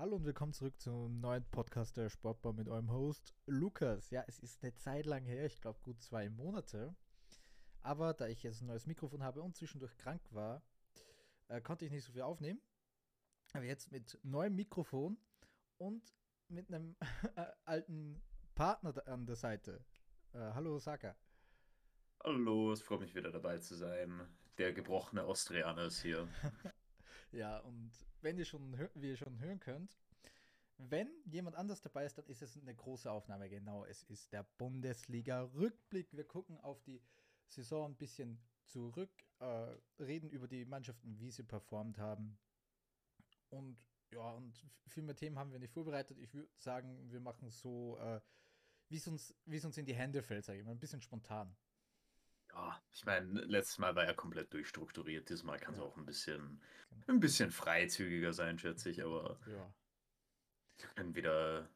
Hallo und willkommen zurück zum neuen Podcast der Sportbar mit eurem Host Lukas. Ja, es ist eine Zeit lang her, ich glaube gut zwei Monate. Aber da ich jetzt ein neues Mikrofon habe und zwischendurch krank war, äh, konnte ich nicht so viel aufnehmen. Aber jetzt mit neuem Mikrofon und mit einem äh, alten Partner an der Seite. Äh, hallo Saka. Hallo, es freut mich wieder dabei zu sein. Der gebrochene Austrianer ist hier. ja, und wenn ihr schon, wie ihr schon hören könnt, wenn jemand anders dabei ist, dann ist es eine große Aufnahme. Genau, es ist der Bundesliga-Rückblick. Wir gucken auf die Saison ein bisschen zurück, äh, reden über die Mannschaften, wie sie performt haben. Und ja, und viel mehr Themen haben wir nicht vorbereitet. Ich würde sagen, wir machen so, äh, wie es uns, uns in die Hände fällt, sage ich mal, ein bisschen spontan. Ja, ich meine, letztes Mal war er komplett durchstrukturiert. Dieses Mal kann es ja. auch ein bisschen, genau. ein bisschen freizügiger sein, schätze ich, aber ja. wir können wieder,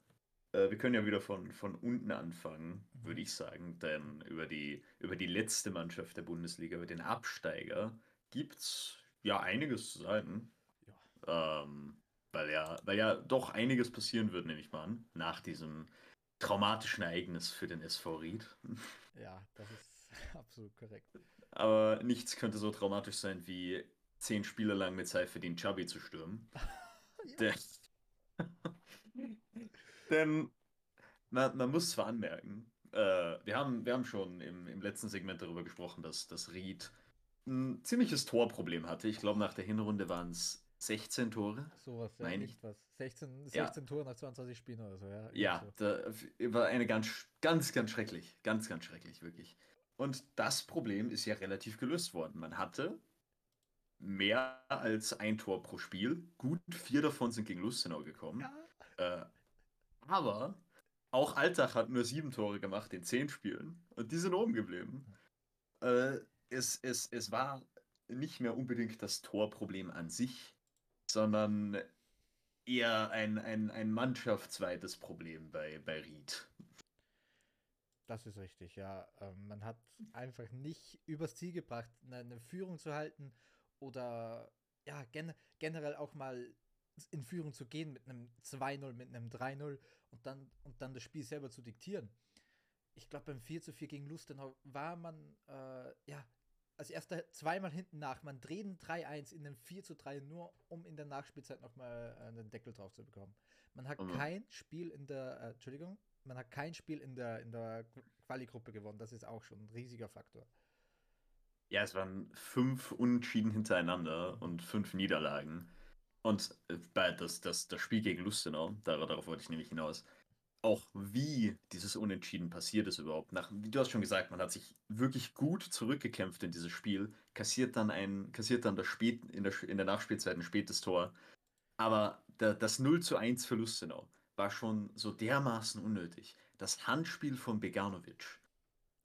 äh, wir können ja wieder von, von unten anfangen, mhm. würde ich sagen. Denn über die, über die letzte Mannschaft der Bundesliga, über den Absteiger, gibt es ja einiges zu sagen. Ja. Ähm, weil ja, weil ja doch einiges passieren wird, nehme ich mal an, nach diesem traumatischen Ereignis für den SV Ried. Ja, das ist Absolut korrekt. Aber nichts könnte so traumatisch sein, wie zehn Spiele lang mit Seifedin Chubby zu stürmen. Denn, denn man, man, muss zwar anmerken, äh, wir, haben, wir haben schon im, im letzten Segment darüber gesprochen, dass, dass Ried ein ziemliches Torproblem hatte. Ich glaube, nach der Hinrunde waren es 16 Tore. Sowas, ja, nicht was. 16, 16 ja. Tore nach 22 Spielen oder so, ja. Ja, so. da war eine ganz, ganz, ganz schrecklich. Ganz, ganz schrecklich, wirklich. Und das Problem ist ja relativ gelöst worden. Man hatte mehr als ein Tor pro Spiel. Gut, vier davon sind gegen Lustenau gekommen. Ja. Äh, aber auch Alltag hat nur sieben Tore gemacht in zehn Spielen. Und die sind oben geblieben. Äh, es, es, es war nicht mehr unbedingt das Torproblem an sich, sondern eher ein, ein, ein mannschaftsweites Problem bei, bei Ried. Das ist richtig, ja. Ähm, man hat einfach nicht übers Ziel gebracht, eine, Führung zu halten oder ja, gen generell auch mal in Führung zu gehen mit einem 2-0, mit einem 3-0 und dann, und dann das Spiel selber zu diktieren. Ich glaube, beim 4 zu 4 gegen Lustenau war man, äh, ja, als erster zweimal hinten nach. Man dreht ein 3-1 in einem 4 zu 3, nur um in der Nachspielzeit nochmal äh, einen Deckel drauf zu bekommen. Man hat mhm. kein Spiel in der, äh, Entschuldigung, man hat kein Spiel in der, in der Quali-Gruppe gewonnen. Das ist auch schon ein riesiger Faktor. Ja, es waren fünf Unentschieden hintereinander und fünf Niederlagen. Und äh, das, das, das Spiel gegen Lustenau, darauf wollte ich nämlich hinaus, auch wie dieses Unentschieden passiert ist überhaupt. Nach, du hast schon gesagt, man hat sich wirklich gut zurückgekämpft in dieses Spiel, kassiert dann ein, kassiert dann das Spät, in, der, in der Nachspielzeit ein spätes Tor. Aber da, das 0 zu 1 für Lustenau war schon so dermaßen unnötig. Das Handspiel von Beganovic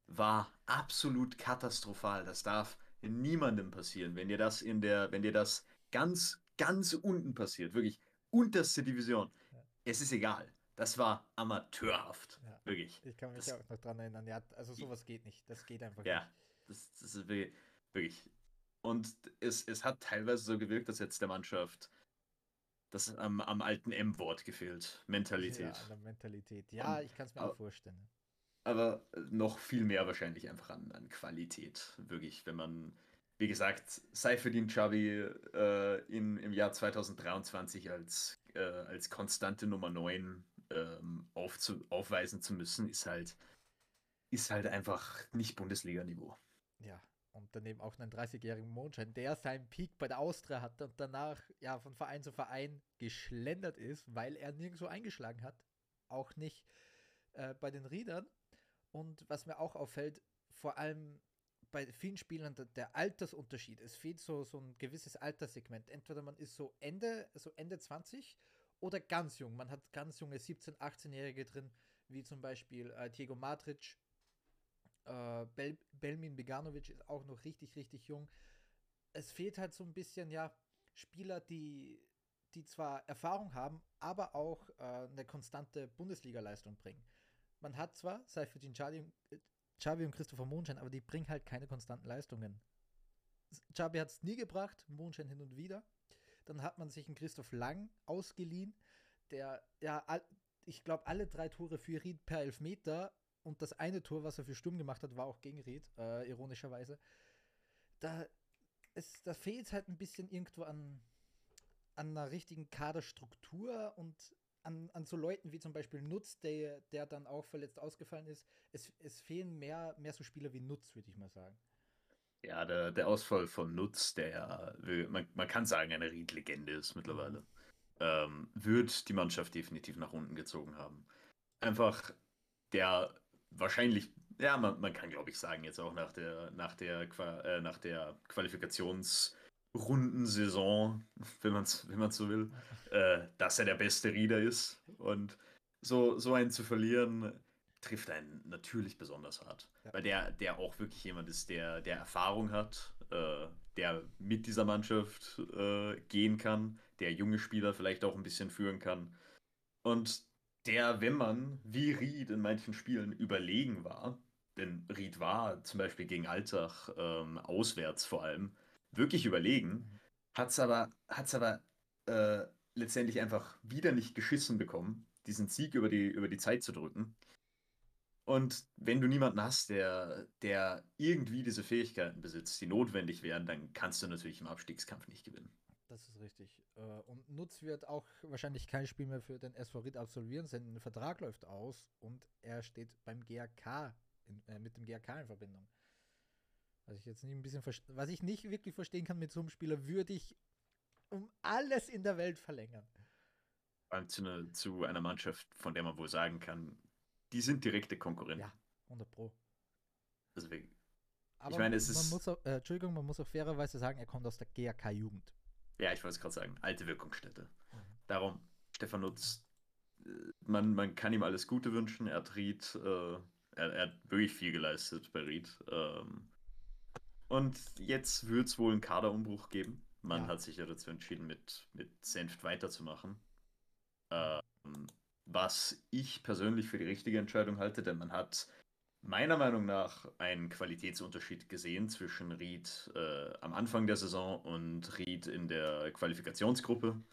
war absolut katastrophal. Das darf niemandem passieren. Wenn dir das in der, wenn dir das ganz, ganz unten passiert, wirklich unterste Division, ja. es ist egal. Das war amateurhaft. Ja. Wirklich. Ich kann mich das, auch noch dran erinnern. Ja, also sowas geht nicht. Das geht einfach ja, nicht. Das, das ist wirklich. Und es, es hat teilweise so gewirkt, dass jetzt der Mannschaft das am, am alten M-Wort gefehlt. Mentalität. Ja, Mentalität. Ja, Und, ich kann es mir aber, auch vorstellen. Aber noch viel mehr wahrscheinlich einfach an, an Qualität. Wirklich, wenn man, wie gesagt, Seifedin Chavi äh, in, im Jahr 2023 als, äh, als konstante Nummer 9 ähm, aufzu, aufweisen zu müssen, ist halt, ist halt einfach nicht Bundesliga-Niveau. Ja, daneben auch einen 30-jährigen Mondschein, der seinen Peak bei der Austria hatte und danach ja von Verein zu Verein geschlendert ist, weil er nirgendwo eingeschlagen hat. Auch nicht äh, bei den Riedern. Und was mir auch auffällt, vor allem bei vielen Spielern der, der, Altersunterschied. Es fehlt so, so ein gewisses Alterssegment. Entweder man ist so Ende, so Ende 20 oder ganz jung. Man hat ganz junge 17-, 18-Jährige drin, wie zum Beispiel äh, Diego Matric, äh, Bel Belmin Beganovic ist auch noch richtig, richtig jung. Es fehlt halt so ein bisschen, ja, Spieler, die, die zwar Erfahrung haben, aber auch äh, eine konstante Bundesliga-Leistung bringen. Man hat zwar Seifedin Xavi, Xavi und Christopher Mondschein, aber die bringen halt keine konstanten Leistungen. Xavi hat es nie gebracht, Mondschein hin und wieder. Dann hat man sich einen Christoph Lang ausgeliehen, der, ja, all, ich glaube, alle drei Tore für Ried per Elfmeter und das eine Tor, was er für Sturm gemacht hat, war auch gegen Ried, äh, ironischerweise. Da, es, da fehlt halt ein bisschen irgendwo an, an einer richtigen Kaderstruktur und an, an so Leuten wie zum Beispiel Nutz, der, der dann auch verletzt ausgefallen ist. Es, es fehlen mehr, mehr so Spieler wie Nutz, würde ich mal sagen. Ja, der, der Ausfall von Nutz, der, man, man kann sagen, eine Ried-Legende ist mittlerweile, ähm, wird die Mannschaft definitiv nach unten gezogen haben. Einfach der wahrscheinlich, ja, man, man kann glaube ich sagen, jetzt auch nach der, nach der, äh, nach der Qualifikationsrundensaison, wenn man es wenn so will, äh, dass er der beste Rieder ist. Und so, so einen zu verlieren, trifft einen natürlich besonders hart. Ja. Weil der, der auch wirklich jemand ist, der, der Erfahrung hat, äh, der mit dieser Mannschaft äh, gehen kann, der junge Spieler vielleicht auch ein bisschen führen kann. Und der, wenn man wie Ried in manchen Spielen überlegen war, denn Ried war zum Beispiel gegen Altach ähm, auswärts vor allem wirklich überlegen, hat es aber, hat's aber äh, letztendlich einfach wieder nicht geschissen bekommen, diesen Sieg über die, über die Zeit zu drücken. Und wenn du niemanden hast, der, der irgendwie diese Fähigkeiten besitzt, die notwendig wären, dann kannst du natürlich im Abstiegskampf nicht gewinnen. Das ist richtig. Äh, und Nutz wird auch wahrscheinlich kein Spiel mehr für den SV Ried absolvieren. Sein Vertrag läuft aus und er steht beim GRK in, äh, mit dem GRK in Verbindung. Was ich jetzt nicht ein bisschen was ich nicht wirklich verstehen kann mit so einem Spieler, würde ich um alles in der Welt verlängern. Vor allem zu, eine, zu einer Mannschaft, von der man wohl sagen kann, die sind direkte Konkurrenten. Ja, 100 Pro. Deswegen. Aber ich meine, es man ist. Muss auch, äh, Entschuldigung, man muss auch fairerweise sagen, er kommt aus der GAK-Jugend. Ja, ich wollte es gerade sagen, alte Wirkungsstätte. Darum, Stefan Nutz, äh, man, man kann ihm alles Gute wünschen. Er hat Ried, äh, er, er, hat wirklich viel geleistet bei Ried. Ähm, und jetzt wird es wohl einen Kaderumbruch geben. Man ja. hat sich ja dazu entschieden, mit, mit Senft weiterzumachen. Ähm, was ich persönlich für die richtige Entscheidung halte, denn man hat meiner Meinung nach einen Qualitätsunterschied gesehen zwischen Ried äh, am Anfang der Saison und Ried in der Qualifikationsgruppe. Mhm.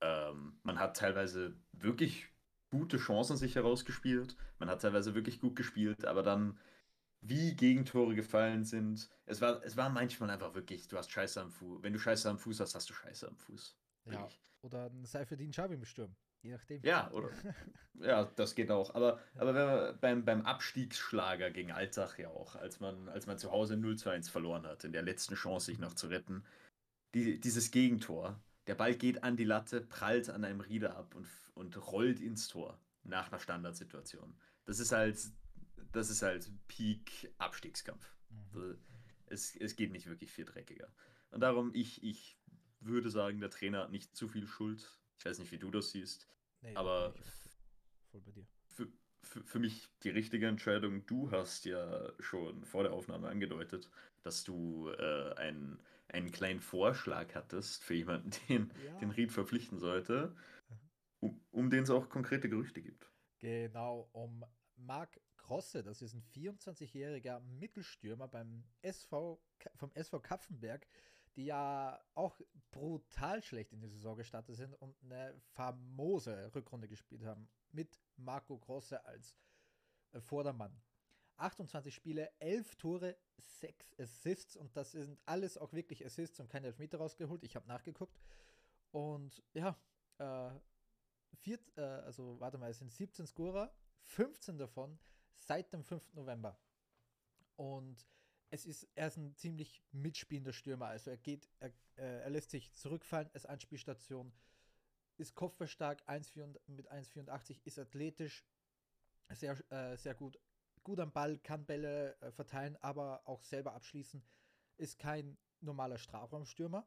Ähm, man hat teilweise wirklich gute Chancen sich herausgespielt. Man hat teilweise wirklich gut gespielt, aber dann, wie Gegentore gefallen sind, es war, es war manchmal einfach wirklich, du hast Scheiße am Fuß. Wenn du Scheiße am Fuß hast, hast du Scheiße am Fuß. Ja, oder ein Seifedin Schabi im Sturm. Je nachdem. Ja, oder? ja, das geht auch. Aber, aber wenn man beim, beim Abstiegsschlager gegen Altach ja auch, als man, als man zu Hause 0 zu 1 verloren hat, in der letzten Chance, sich noch zu retten, die, dieses Gegentor, der Ball geht an die Latte, prallt an einem Rieder ab und, und rollt ins Tor nach einer Standardsituation. Das ist halt, das ist halt Peak-Abstiegskampf. Mhm. Es, es geht nicht wirklich viel dreckiger. Und darum, ich, ich würde sagen, der Trainer hat nicht zu viel Schuld ich weiß nicht, wie du das siehst. Nee, aber voll bei dir. Für, für, für mich die richtige Entscheidung. Du hast ja schon vor der Aufnahme angedeutet, dass du äh, einen, einen kleinen Vorschlag hattest für jemanden, den, ja. den Ried verpflichten sollte, um, um den es auch konkrete Gerüchte gibt. Genau, um Marc Krosse, das ist ein 24-jähriger Mittelstürmer beim SV, vom SV Kapfenberg, die ja auch brutal schlecht in die Saison gestartet sind und eine famose Rückrunde gespielt haben mit Marco Grosse als äh, Vordermann. 28 Spiele, 11 Tore, 6 Assists und das sind alles auch wirklich Assists und keine Elfmeter rausgeholt. Ich habe nachgeguckt und ja, äh, vier, äh, also warte mal, es sind 17 Scorer, 15 davon seit dem 5. November. Und es ist, er ist ein ziemlich mitspielender Stürmer. Also er geht, er, äh, er lässt sich zurückfallen als Anspielstation, ist kopfballstark, 1, mit 1,84, ist athletisch, sehr, äh, sehr gut, gut am Ball, kann Bälle äh, verteilen, aber auch selber abschließen, ist kein normaler Strafraumstürmer.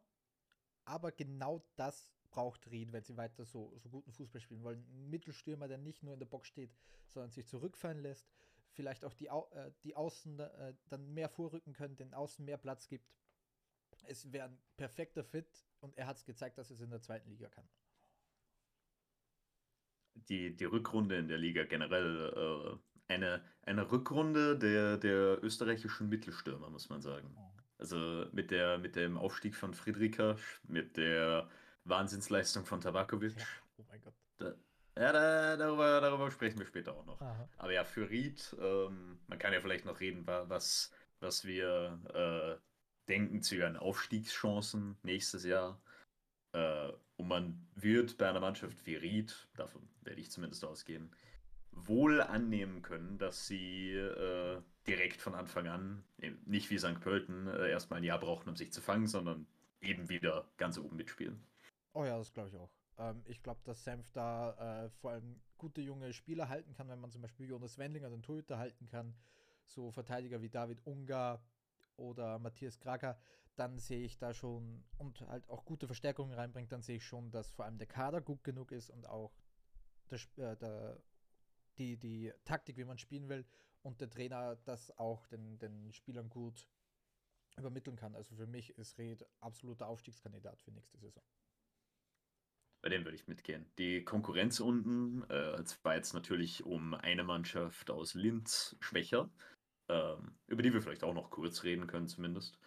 Aber genau das braucht Ried, wenn sie weiter so, so guten Fußball spielen wollen. Ein Mittelstürmer, der nicht nur in der Box steht, sondern sich zurückfallen lässt, vielleicht auch die, äh, die Außen äh, dann mehr vorrücken können, den Außen mehr Platz gibt. Es wäre ein perfekter Fit und er hat es gezeigt, dass er es in der zweiten Liga kann. Die, die Rückrunde in der Liga generell äh, eine, eine Rückrunde der, der österreichischen Mittelstürmer, muss man sagen. Oh. Also mit, der, mit dem Aufstieg von Friedrika, mit der Wahnsinnsleistung von Tabakovic. Ja, oh mein Gott. Da, Ja, da, darüber, darüber sprechen wir später auch noch. Aha. Aber ja, für Ried, ähm, man kann ja vielleicht noch reden, was, was wir äh, denken zu ihren Aufstiegschancen nächstes Jahr. Äh, und man wird bei einer Mannschaft wie Ried, davon werde ich zumindest ausgehen, wohl annehmen können, dass sie äh, direkt von Anfang an, nicht wie St. Pölten, äh, erstmal ein Jahr brauchen, um sich zu fangen, sondern eben wieder ganz oben mitspielen. Oh ja, das glaube ich auch. Ähm, ich glaube, dass Senf da äh, vor allem gute junge Spieler halten kann, wenn man zum Beispiel Jonas Wendlinger, den Torhüter, halten kann. So Verteidiger wie David Ungar oder Matthias Kraker, dann sehe ich da schon und halt auch gute Verstärkungen reinbringt, dann sehe ich schon, dass vor allem der Kader gut genug ist und auch der, äh, der, die, die Taktik, wie man spielen will und der Trainer das auch den, den Spielern gut übermitteln kann. Also für mich ist Red absoluter Aufstiegskandidat für nächste Saison. Bei dem würde ich mitgehen. Die Konkurrenz unten äh, war jetzt natürlich um eine Mannschaft aus Linz schwächer, ähm, über die wir vielleicht auch noch kurz reden können zumindest.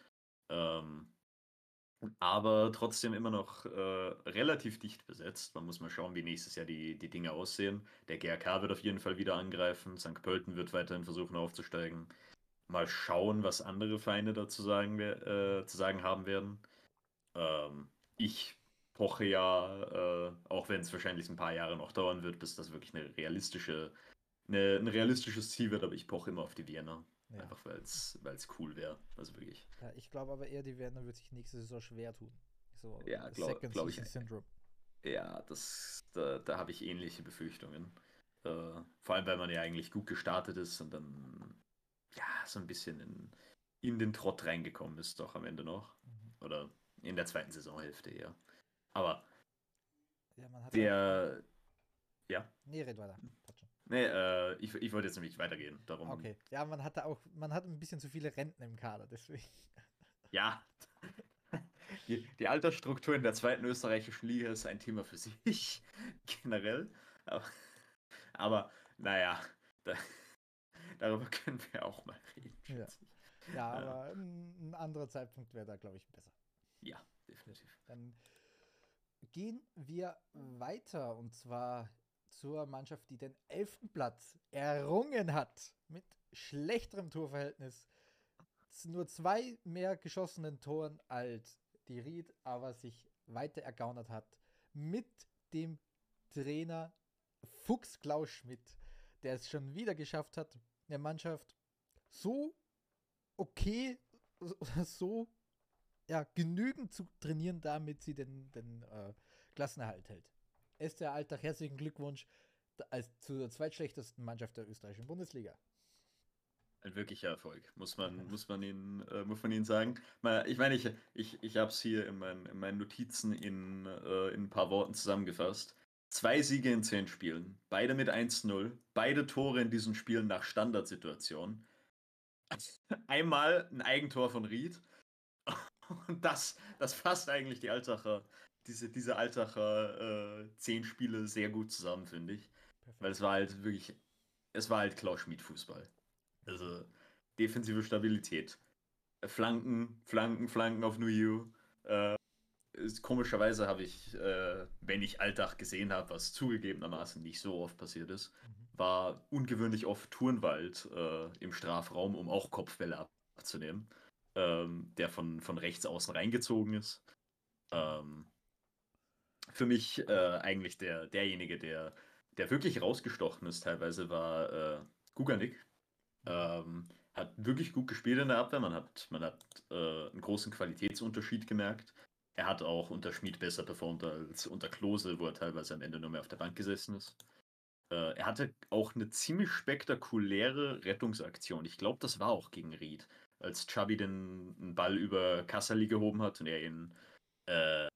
Ähm, aber trotzdem immer noch äh, relativ dicht besetzt. Man muss mal schauen, wie nächstes Jahr die, die Dinge aussehen. Der GRK wird auf jeden Fall wieder angreifen. St. Pölten wird weiterhin versuchen aufzusteigen. Mal schauen, was andere Feinde dazu sagen, äh, zu sagen haben werden. Ähm, ich poche ja, äh, auch wenn es wahrscheinlich ein paar Jahre noch dauern wird, bis das wirklich eine realistische, eine, ein realistisches Ziel wird, aber ich poche immer auf die Vienna. Ja. Einfach weil es cool wäre. Also wirklich. Ja, ich glaube aber eher, die Vienna wird sich nächste Saison schwer tun. So ja, glaube glaub ich. Syndrome. Ja, das, da, da habe ich ähnliche Befürchtungen. Äh, vor allem, weil man ja eigentlich gut gestartet ist und dann ja so ein bisschen in, in den Trott reingekommen ist, doch am Ende noch. Mhm. Oder in der zweiten Saisonhälfte eher. Aber ja, der. Ja. Nee, red weiter. Nee, äh, ich, ich wollte jetzt nämlich weitergehen. Darum. Okay. Ja, man hatte auch, man hat ein bisschen zu viele Renten im Kader, deswegen. Ja. Die, die Altersstruktur in der zweiten österreichischen Liga ist ein Thema für sich, generell. Aber, aber naja, da, darüber können wir auch mal reden. Ja, ja aber ein, ein anderer Zeitpunkt wäre da, glaube ich, besser. Ja, definitiv. Dann gehen wir weiter und zwar zur Mannschaft, die den elften Platz errungen hat mit schlechterem Torverhältnis. Nur zwei mehr geschossenen Toren als die Ried, aber sich weiter ergaunert hat mit dem Trainer Fuchs Klaus Schmidt, der es schon wieder geschafft hat, der Mannschaft so okay, so ja, genügend zu trainieren, damit sie den, den äh, Klassenerhalt hält. Esther Alltag, herzlichen Glückwunsch als zur zweitschlechtesten Mannschaft der österreichischen Bundesliga. Ein wirklicher Erfolg, muss man, muss man, ihn, äh, muss man ihn sagen. Ich meine, ich, ich, ich habe es hier in, mein, in, meinen Notizen in, äh, in ein paar Worten zusammengefasst. Zwei Siege in zehn Spielen, beide mit 1-0, beide Tore in diesen Spielen nach Standardsituationen. Einmal ein Eigentor von Ried. Und das, das fasst eigentlich die Altacher diese, diese Altacher äh, zehn Spiele sehr gut zusammen, finde ich. Perfekt. Weil es war halt wirklich, es war halt Klaus Schmid Fußball. Also defensive Stabilität. Flanken, Flanken, Flanken auf New You. Äh, komischerweise habe ich, äh, wenn ich Alltag gesehen habe, was zugegebenermaßen nicht so oft passiert ist, mhm. war ungewöhnlich oft Turnwald äh, im Strafraum, um auch Kopfbälle abzunehmen, ähm, der von, von rechts außen reingezogen ist. Ähm, für mich äh, eigentlich der, derjenige, der, der wirklich rausgestochen ist, teilweise war äh, Guganik. Ähm, hat wirklich gut gespielt in der Abwehr. Man hat, man hat äh, einen großen Qualitätsunterschied gemerkt. Er hat auch unter Schmid besser performt als unter Klose, wo er teilweise am Ende nur mehr auf der Bank gesessen ist. Äh, er hatte auch eine ziemlich spektakuläre Rettungsaktion. Ich glaube, das war auch gegen Ried, als Chubby den Ball über Kassali gehoben hat und er ihn äh,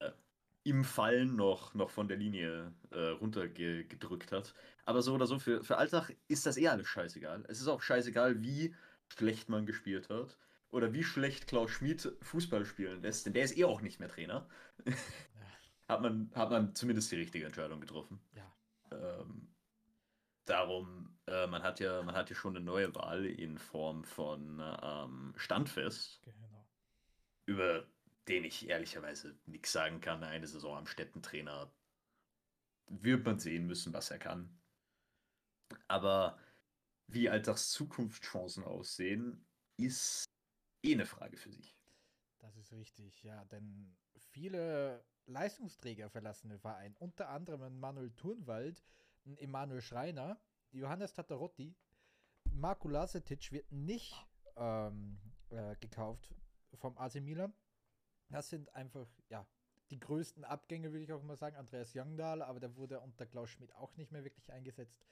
im Fallen noch, noch von der Linie äh, runtergedrückt hat. Aber so oder so, für, für Alltag ist das eh alles scheißegal. Es ist auch scheißegal, wie schlecht man gespielt hat. Oder wie schlecht Klaus Schmid Fußball spielen lässt, denn der ist eh auch nicht mehr Trainer. Hat, man, hat man zumindest die richtige Entscheidung getroffen. Ja. Ähm, darum, äh, man, hat ja, man hat ja schon eine neue Wahl in Form von ähm, Standfest. Genau. Über den ich ehrlicherweise nichts sagen kann. Eine Saison am Städtentrainer wird man sehen müssen, was er kann. Aber wie Alltags Zukunftschancen aussehen, ist eh eine Frage für sich. Das ist richtig, ja, denn viele Leistungsträger verlassen den Verein, unter anderem Manuel Turnwald, Emanuel Schreiner, Johannes Tatarotti, Marco Lasetic wird nicht ähm, äh, gekauft vom AC Milan. Das sind einfach, ja, die größten Abgänge, würde ich auch mal sagen. Andreas Youngdahl, aber der wurde unter Klaus Schmidt auch nicht mehr wirklich eingesetzt.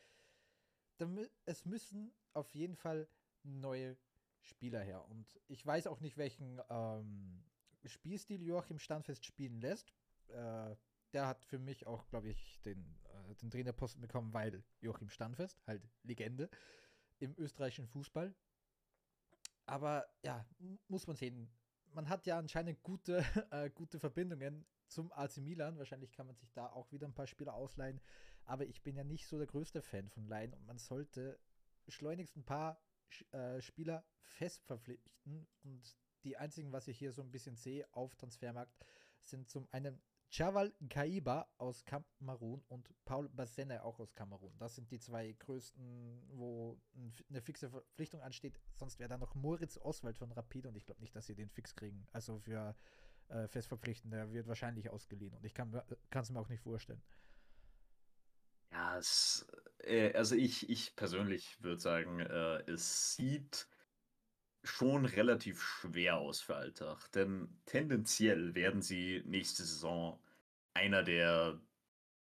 Es müssen auf jeden Fall neue Spieler her. Und ich weiß auch nicht, welchen ähm, Spielstil Joachim Standfest spielen lässt. Äh, der hat für mich auch, glaube ich, den, den Trainerposten bekommen, weil Joachim Standfest, halt Legende im österreichischen Fußball. Aber ja, muss man sehen. Man hat ja anscheinend gute, äh, gute Verbindungen zum AC Milan. Wahrscheinlich kann man sich da auch wieder ein paar Spieler ausleihen. Aber ich bin ja nicht so der größte Fan von Laien und man sollte schleunigst ein paar äh, Spieler fest verpflichten. Und die einzigen, was ich hier so ein bisschen sehe auf Transfermarkt, sind zum einen Chaval Kaiba aus Kamerun und Paul Basene auch aus Kamerun. Das sind die zwei größten, wo eine fixe Verpflichtung ansteht. Sonst wäre da noch Moritz Oswald von Rapid und ich glaube nicht, dass sie den fix kriegen. Also für äh, fest verpflichten, der wird wahrscheinlich ausgeliehen und ich kann es mir auch nicht vorstellen. Ja, es, äh, also ich, ich persönlich würde sagen, äh, es sieht schon relativ schwer aus für Alltag, denn tendenziell werden sie nächste Saison einer der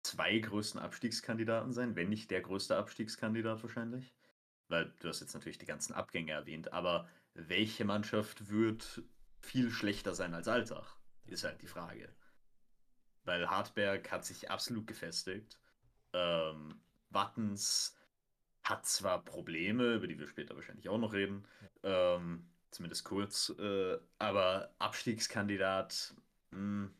zwei größten Abstiegskandidaten sein, wenn nicht der größte Abstiegskandidat wahrscheinlich. Weil du hast jetzt natürlich die ganzen Abgänge erwähnt, aber welche Mannschaft wird viel schlechter sein als Alltag, ist halt die Frage. Weil Hartberg hat sich absolut gefestigt. Ähm, Wattens hat zwar Probleme, über die wir später wahrscheinlich auch noch reden, ähm, zumindest kurz, äh, aber Abstiegskandidat, mh, hm,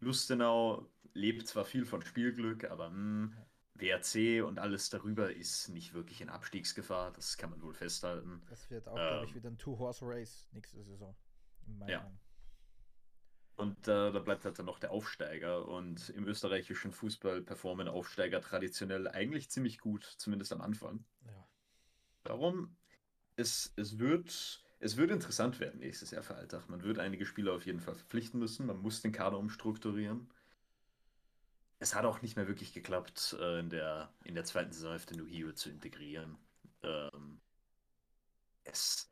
Lustenau lebt zwar viel von Spielglück, aber mh, hm, WRC und alles darüber ist nicht wirklich in Abstiegsgefahr, das kann man wohl festhalten. Das wird auch, ähm, glaube ich, wieder ein Two-Horse-Race nächste Saison. ja. Meinung. Und äh, da bleibt halt dann noch der Aufsteiger. Und im österreichischen Fußball performen Aufsteiger traditionell eigentlich ziemlich gut, zumindest am Anfang. Ja. Darum, es, es, wird, es wird interessant werden nächstes Jahr für Alltag. Man wird einige Spieler auf jeden Fall verpflichten müssen. Man muss den Kader umstrukturieren. Es hat auch nicht mehr wirklich geklappt, äh, in, der, in der zweiten Saisonhälfte Nuhio zu integrieren. Ähm, es.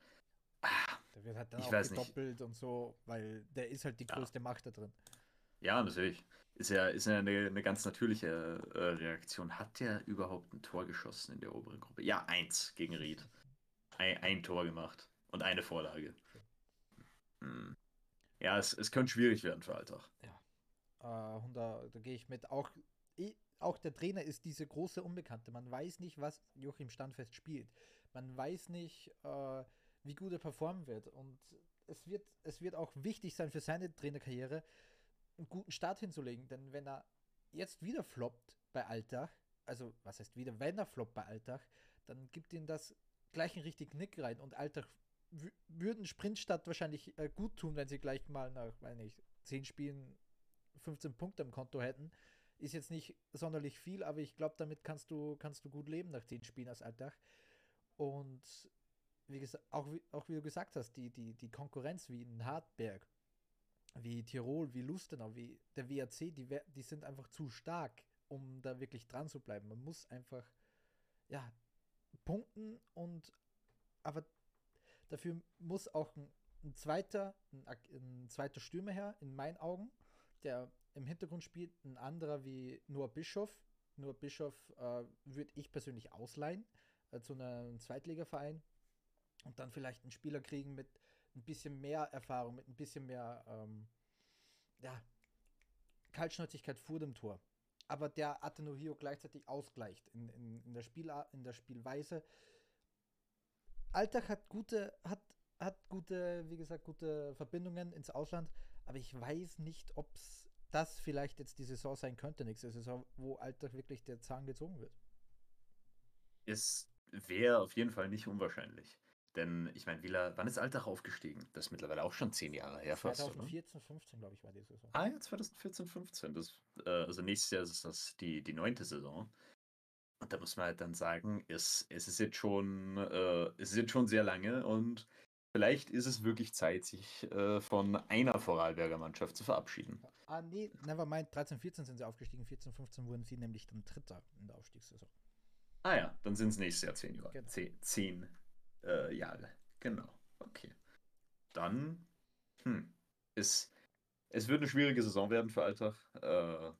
Ah, der wird halt dann ich auch gedoppelt nicht. und so, weil der ist halt die größte ja. Macht da drin. Ja, natürlich. Ist ja, ist ja eine, eine ganz natürliche äh, Reaktion. Hat der überhaupt ein Tor geschossen in der oberen Gruppe? Ja, eins gegen Ried. Ein, ein Tor gemacht und eine Vorlage. Hm. Ja, es, es könnte schwierig werden für Alltag. Ja. Äh, und da, da gehe ich mit. Auch, auch der Trainer ist diese große Unbekannte. Man weiß nicht, was Joachim Standfest spielt. Man weiß nicht, äh, wie gut er performen wird. Und es wird, es wird auch wichtig sein für seine Trainerkarriere, einen guten Start hinzulegen. Denn wenn er jetzt wieder floppt bei Alltag, also was heißt wieder, wenn er floppt bei Alltag, dann gibt ihm das gleich einen richtigen Nick rein. Und Alltag würden Sprintstadt wahrscheinlich äh, gut tun, wenn sie gleich mal nach, weiß nicht, 10 Spielen 15 Punkte im Konto hätten. Ist jetzt nicht sonderlich viel, aber ich glaube, damit kannst du, kannst du gut leben nach 10 Spielen als Alltag. Und wie gesagt, auch, wie, auch wie du gesagt hast, die, die, die Konkurrenz wie in Hartberg, wie Tirol, wie Lustenau, wie der WRC, die, die sind einfach zu stark, um da wirklich dran zu bleiben. Man muss einfach, ja, punkten und, aber dafür muss auch ein, ein zweiter, ein, ein, zweiter Stürmer her, in meinen Augen, der im Hintergrund spielt, ein anderer wie Noah Bischof. Noah Bischof äh, würde ich persönlich ausleihen äh, zu einem Zweitligaverein und dann vielleicht einen Spieler kriegen mit ein bisschen mehr Erfahrung, mit ein bisschen mehr ähm, ja, Kaltschnäuzigkeit vor dem Tor. Aber der Atenohio gleichzeitig ausgleicht in, in, in, der Spielart, in der Spielweise. Alltag hat gute, hat, hat gute, wie gesagt, gute Verbindungen ins Ausland, aber ich weiß nicht, ob es das vielleicht jetzt die Saison sein könnte, nächste Saison, wo Alltag wirklich der Zahn gezogen wird. Es wäre auf jeden Fall nicht unwahrscheinlich. Denn ich meine, wann ist Altach aufgestiegen? Das ist mittlerweile auch schon zehn Jahre her fast. 2014, 15, glaube ich, war die Saison. Ah ja, 2014, 15. Das, äh, also nächstes Jahr ist das die, die neunte Saison. Und da muss man halt dann sagen, es, es ist jetzt schon, äh, es ist jetzt schon sehr lange und vielleicht ist es wirklich Zeit, sich äh, von einer Vorarlberger Mannschaft zu verabschieden. Ah, nee, never mind. 13, 14 sind sie aufgestiegen, 14, 15 wurden sie nämlich dann Dritter in der Aufstiegssaison. Ah ja, dann sind es nächstes Jahr zehn Jahre. Genau. Zehn, zehn äh, Jahre. Genau. Okay. Dann, hm, ist, es wird eine schwierige Saison werden für Alltag. Äh,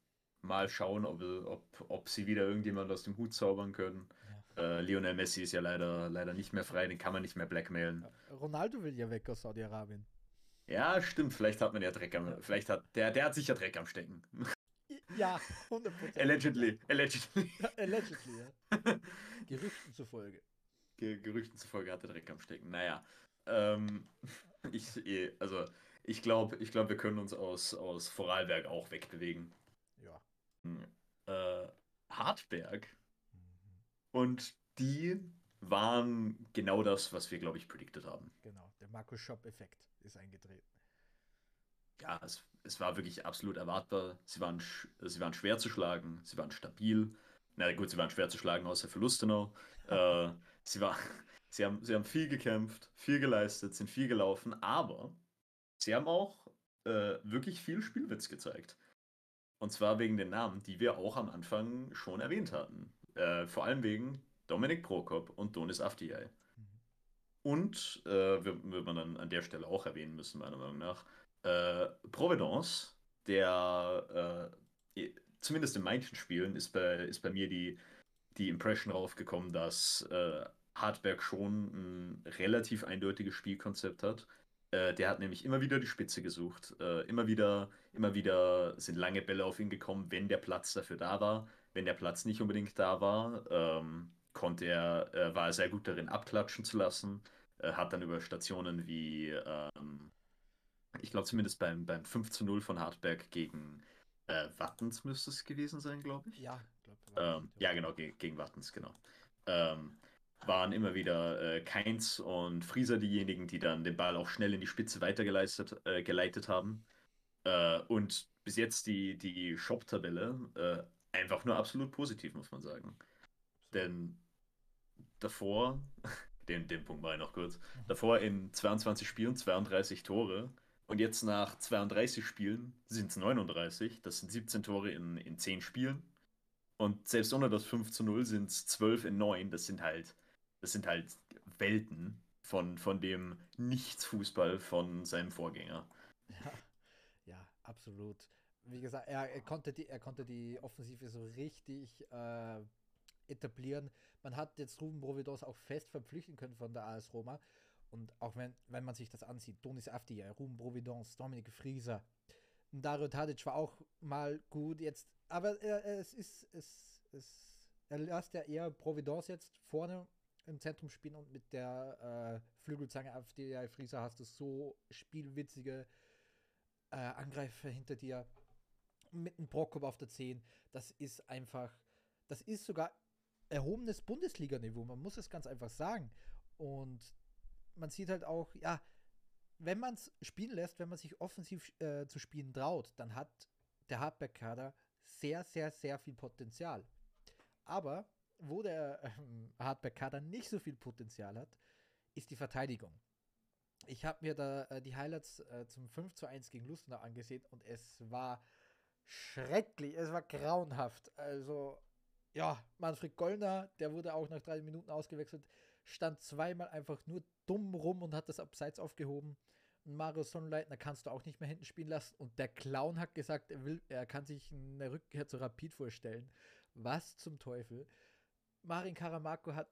mal schauen, ob, ob, ob sie wieder irgendjemand aus dem Hut zaubern können. Ja. Äh, Lionel Messi ist ja leider, leider nicht mehr frei, den kann man nicht mehr blackmailen. Ronaldo will ja weg aus Saudi-Arabien. Ja, stimmt, vielleicht hat man ja Dreck am, vielleicht hat, der, der hat sicher Dreck am Stecken. Ja, 100%. Allegedly, allegedly. allegedly, ja. Gerüchten zufolge. Ge Gerüchten zufolge hat er Dreck am Stecken. Naja, ähm, ich, eh, also, ich glaube, ich glaub, wir können uns aus, aus Vorarlberg auch wegbewegen. Äh, Hartberg. Und die waren genau das, was wir, glaube ich, predicted haben. Genau, der Marco Shop-Effekt ist eingetreten. Ja, es, es war wirklich absolut erwartbar. Sie waren, sie waren schwer zu schlagen, sie waren stabil. Na gut, sie waren schwer zu schlagen, außer für Lustenau. äh, sie, war, sie, haben, sie haben viel gekämpft, viel geleistet, sind viel gelaufen, aber sie haben auch äh, wirklich viel Spielwitz gezeigt. Und zwar wegen den Namen, die wir auch am Anfang schon erwähnt hatten. Äh, vor allem wegen Dominik Prokop und Donis Avdiay. Mhm. Und, äh, wird man dann an der Stelle auch erwähnen müssen, meiner Meinung nach, äh, Providence, der äh, zumindest in manchen Spielen ist bei, ist bei mir die, die Impression raufgekommen, dass äh, Hartberg schon ein relativ eindeutiges Spielkonzept hat äh, der hat nämlich immer wieder die Spitze gesucht. Äh, immer wieder, immer wieder sind lange Bälle auf ihn gekommen, wenn der Platz dafür da war. Wenn der Platz nicht unbedingt da war, ähm, konnte er, äh, war er sehr gut darin, abklatschen zu lassen. hat dann über Stationen wie, ähm, ich glaube zumindest beim, beim 5 zu 0 von Hartberg gegen äh, Wattens müsste es gewesen sein, glaube ich. Ja, glaube ähm, Ja, genau, ge gegen Wattens, genau. Ähm, waren immer wieder äh, Keins und Frieser diejenigen, die dann den Ball auch schnell in die Spitze weitergeleitet äh, geleitet haben. Äh, und bis jetzt die, die Shop-Tabelle äh, einfach nur absolut positiv, muss man sagen. Denn davor, den, den Punkt mal noch kurz, davor in 22 Spielen 32 Tore und jetzt nach 32 Spielen sind es 39. Das sind 17 Tore in, in 10 Spielen. Und selbst ohne das 5 zu 0 sind es 12 in 9. Das sind halt das sind halt Welten von, von dem Nichtsfußball von seinem Vorgänger. Ja, ja absolut. Wie gesagt, er, er, konnte die, er konnte die Offensive so richtig äh, etablieren. Man hat jetzt Ruben Providence auch fest verpflichten können von der AS Roma. Und auch wenn, wenn man sich das ansieht, Donis Afdia, Ruben Providence, Dominik Frieser, Dario Tadic war auch mal gut jetzt, aber äh, es ist, es, es, er lässt ja eher Providence jetzt vorne im Zentrum spielen und mit der äh, Flügelzange auf der Frieser hast du so spielwitzige äh, Angreifer hinter dir. Mit einem Prokop auf der 10. Das ist einfach, das ist sogar erhobenes Bundesliga-Niveau. Man muss es ganz einfach sagen. Und man sieht halt auch, ja, wenn man es spielen lässt, wenn man sich offensiv äh, zu spielen traut, dann hat der Hardback-Kader sehr, sehr, sehr viel Potenzial. Aber wo der ähm, Hardback-Kader nicht so viel Potenzial hat, ist die Verteidigung. Ich habe mir da äh, die Highlights äh, zum 5 zu 1 gegen Lustenau angesehen und es war schrecklich, es war grauenhaft. Also, ja, Manfred Gollner, der wurde auch nach drei Minuten ausgewechselt, stand zweimal einfach nur dumm rum und hat das abseits aufgehoben. Mario Sonnenleitner kannst du auch nicht mehr hinten spielen lassen. Und der Clown hat gesagt, er, will, er kann sich eine Rückkehr zu Rapid vorstellen. Was zum Teufel? Marin Karamarko hat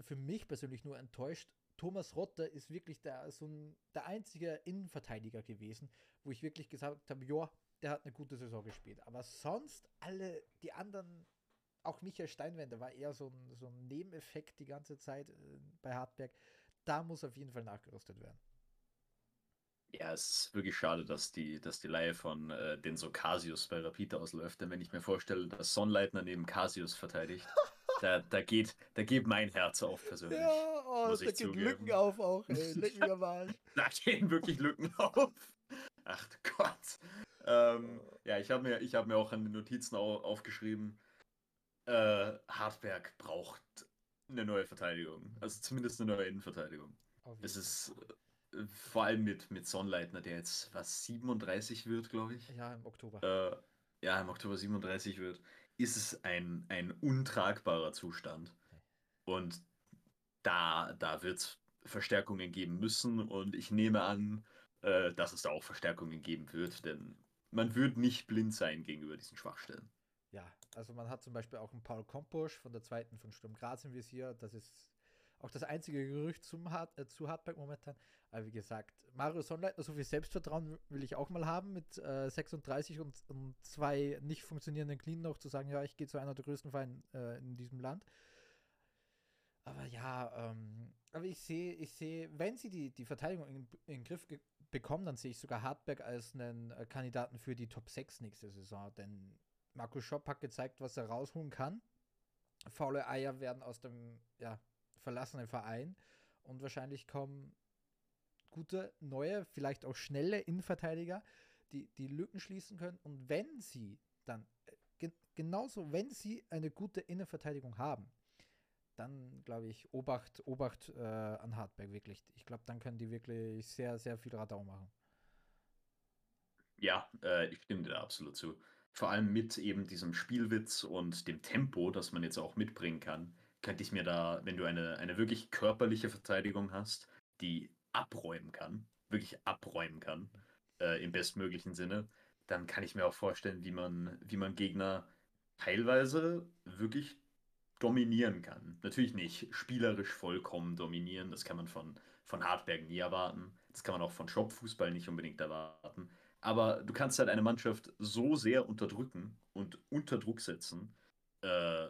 für mich persönlich nur enttäuscht. Thomas Rotter ist wirklich der, so ein, der einzige Innenverteidiger gewesen, wo ich wirklich gesagt habe, ja, der hat eine gute Saison gespielt. Aber sonst alle, die anderen, auch Michael Steinwender war eher so ein, so ein Nebeneffekt die ganze Zeit äh, bei Hartberg. Da muss auf jeden Fall nachgerüstet werden. Ja, es ist wirklich schade, dass die, dass die Leihe von äh, den so Casius bei Rapid ausläuft. Denn wenn ich mir vorstelle, dass Sonnleitner neben Casius verteidigt, da, da, geht, da geht mein Herz auf persönlich. Ja, oh, muss da geht Lücken auf auch, ey. Leck mich am Arsch. Da gehen wirklich Lücken auf. Ach Gott. Ähm, ja, ich habe mir, hab mir auch an den Notizen au aufgeschrieben, äh, Hartberg braucht eine neue Verteidigung. Also zumindest eine neue Innenverteidigung. Es ist äh, vor allem mit, mit Sonnleitner, der jetzt was 37 wird, glaube ich. Ja, im Oktober. Äh, ja, im Oktober 37 wird, ist es ein, ein untragbarer Zustand. Und da, da wird es Verstärkungen geben müssen und ich nehme an, äh, dass es da auch Verstärkungen geben wird, denn man wird nicht blind sein gegenüber diesen Schwachstellen. Ja, also man hat zum Beispiel auch einen Paul Komposch von der zweiten von Sturm Graz im Visier. Das ist auch das einzige Gerücht zum Hart, äh, zu Hartberg momentan. Aber wie gesagt, Mario Sonnleitner, so viel Selbstvertrauen will ich auch mal haben, mit äh, 36 und, und, zwei nicht funktionierenden Knien noch zu sagen, ja, ich gehe zu einer der größten Vereine äh, in diesem Land. Aber ja, ähm, aber ich sehe, ich sehe, wenn sie die, die Verteidigung in, in den Griff bekommen, dann sehe ich sogar Hartberg als einen äh, Kandidaten für die Top 6 nächste Saison. Denn Marco Schopp hat gezeigt, was er rausholen kann. Faule Eier werden aus dem ja, verlassenen Verein und wahrscheinlich kommen gute, neue, vielleicht auch schnelle Innenverteidiger, die die Lücken schließen können. Und wenn sie dann, äh, ge genauso, wenn sie eine gute Innenverteidigung haben, dann glaube ich, Obacht, Obacht äh, an Hartberg wirklich. Ich glaube, dann können die wirklich sehr, sehr viel Radau machen. Ja, äh, ich stimme dir da absolut zu vor allem mit eben diesem Spielwitz und dem Tempo, das man jetzt auch mitbringen kann, könnte ich mir da, wenn du eine, eine wirklich körperliche Verteidigung hast, die abräumen kann, wirklich abräumen kann, äh, im bestmöglichen Sinne, dann kann ich mir auch vorstellen, wie man, wie man Gegner teilweise wirklich dominieren kann. Natürlich nicht spielerisch vollkommen dominieren, das kann man von, von Hartberg nie erwarten. Das kann man auch von Shop-Fußball nicht unbedingt erwarten. Aber du kannst halt eine Mannschaft so sehr unterdrücken und unter Druck setzen, äh,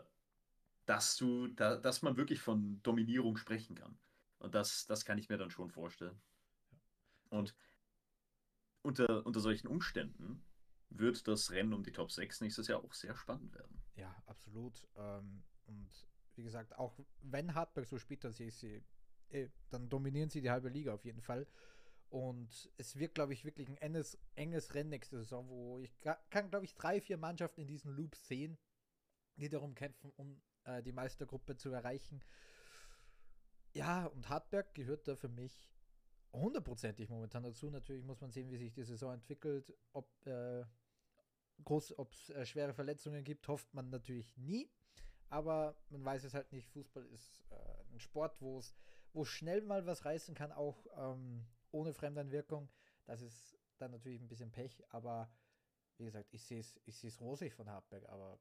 dass du, da, dass man wirklich von Dominierung sprechen kann. Und das, das kann ich mir dann schon vorstellen. Und unter, unter solchen Umständen wird das Rennen um die Top 6 nächstes Jahr auch sehr spannend werden. Ja, absolut. Ähm, und wie gesagt, auch wenn Hartberg so spielt, dass ich sie, eh, dann dominieren sie die halbe Liga auf jeden Fall. Und es wird, glaube ich, wirklich ein enges, enges Rennen nächste Saison, wo ich kann, glaube ich, drei, vier Mannschaften in diesem Loop sehen, die darum kämpfen, um äh, die Meistergruppe zu erreichen. Ja, und Hartberg gehört da für mich hundertprozentig momentan dazu. Natürlich muss man sehen, wie sich die Saison entwickelt, ob äh, es äh, schwere Verletzungen gibt, hofft man natürlich nie. Aber man weiß es halt nicht. Fußball ist äh, ein Sport, wo es schnell mal was reißen kann, auch ähm, ohne Fremdeinwirkung. Das ist dann natürlich ein bisschen Pech, aber wie gesagt, ich sehe es ich rosig von Hartberg, aber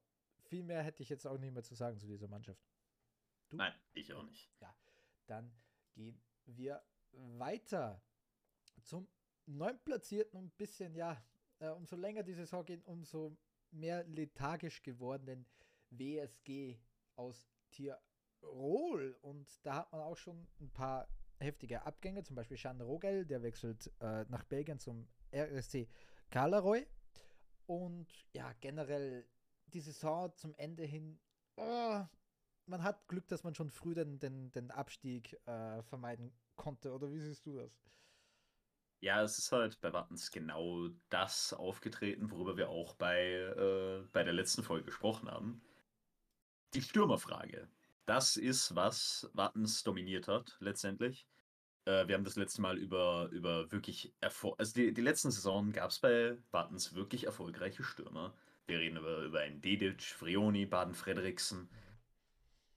viel mehr hätte ich jetzt auch nicht mehr zu sagen zu dieser Mannschaft. Du? Nein, ich auch nicht. Ja, dann gehen wir weiter zum neuntplatzierten ein bisschen, ja, äh, umso länger die Saison geht, umso mehr lethargisch gewordenen WSG aus Tirol. Und da hat man auch schon ein paar heftige Abgänge, zum Beispiel Jean Rogel, der wechselt äh, nach Belgien zum RSC Karleroy. Und ja, generell die Saison zum Ende hin, oh, man hat Glück, dass man schon früh den, den, den Abstieg äh, vermeiden konnte. Oder wie siehst du das? Ja, es ist halt bei Wattens genau das aufgetreten, worüber wir auch bei, äh, bei der letzten Folge gesprochen haben. Die Stürmerfrage das ist, was Wattens dominiert hat, letztendlich. Äh, wir haben das letzte Mal über, über wirklich Erfolg. Also die, die letzten Saisonen gab es bei Wattens wirklich erfolgreiche Stürmer. Wir reden über, über einen Dedic, Frioni, Baden-Frederiksen.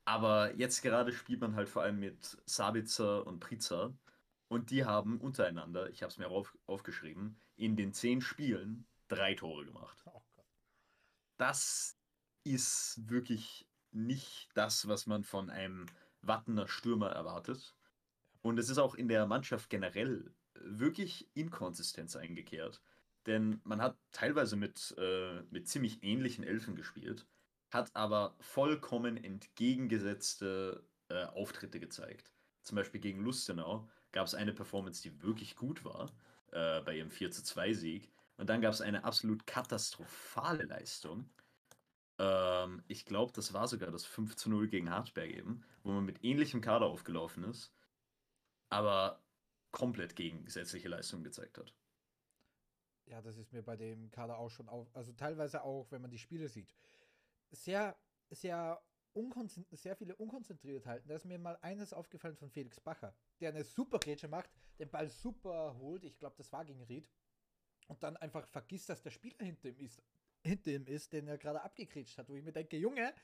Aber jetzt gerade spielt man halt vor allem mit Sabitzer und Priza. Und die haben untereinander, ich habe es mir auf, aufgeschrieben, in den zehn Spielen drei Tore gemacht. Oh das ist wirklich nicht das, was man von einem Wattener Stürmer erwartet. Und es ist auch in der Mannschaft generell wirklich Inkonsistenz eingekehrt. Denn man hat teilweise mit, äh, mit ziemlich ähnlichen Elfen gespielt, hat aber vollkommen entgegengesetzte äh, Auftritte gezeigt. Zum Beispiel gegen Lustenau gab es eine Performance, die wirklich gut war, äh, bei ihrem 4 zu 2 Sieg. Und dann gab es eine absolut katastrophale Leistung Ähm, ich glaube, das war sogar das 5 zu 0 gegen Hartberg eben, wo man mit ähnlichem Kader aufgelaufen ist, aber komplett gegensätzliche Leistungen gezeigt hat. Ja, das ist mir bei dem Kader auch schon auf, also teilweise auch, wenn man die Spiele sieht. Sehr, sehr, sehr viele unkonzentriert halten. Da ist mir mal eines aufgefallen von Felix Bacher, der eine super Grätsche macht, den Ball super holt. Ich glaube, das war gegen Ried. Und dann einfach vergisst, dass der Spieler hinter ihm ist hinter ihm ist, den er gerade abgekretscht hat, wo ich mir denke, Junge,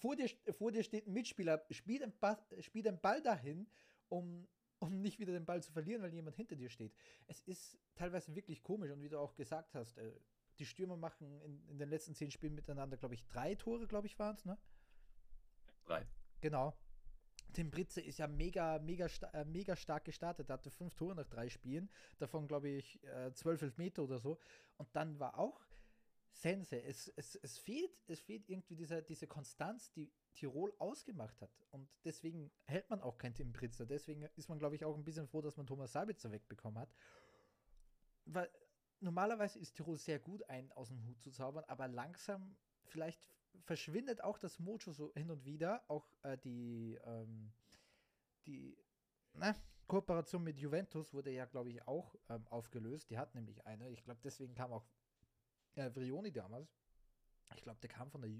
vor dir, vor dir steht ein Mitspieler, spiel den, Ball, spiel den Ball dahin, um, um nicht wieder den Ball zu verlieren, weil jemand hinter dir steht. Es ist teilweise wirklich komisch und wie du auch gesagt hast, äh, die Stürmer machen in, in den letzten zehn Spielen miteinander, glaube ich, drei Tore, glaube ich, waren es, ne? Drei. Genau. Tim Britze ist ja mega, mega, äh, mega stark gestartet. Er hatte fünf Tore nach drei Spielen, davon glaube ich äh, zwölf Elfmeter oder so. Und dann war auch Sense. Es, es, es, fehlt, es fehlt irgendwie diese, diese Konstanz, die Tirol ausgemacht hat. Und deswegen hält man auch kein Tim Britzer. Deswegen ist man, glaube ich, auch ein bisschen froh, dass man Thomas Sabitzer wegbekommen hat. Weil normalerweise ist Tirol sehr gut, einen aus dem Hut zu zaubern, aber langsam vielleicht verschwindet auch das Mojo so hin und wieder. Auch äh, die, ähm, die na, Kooperation mit Juventus wurde ja, glaube ich, auch ähm, aufgelöst. Die hat nämlich eine. Ich glaube, deswegen kam auch äh, Vrioni damals. Ich glaube, der kam von der.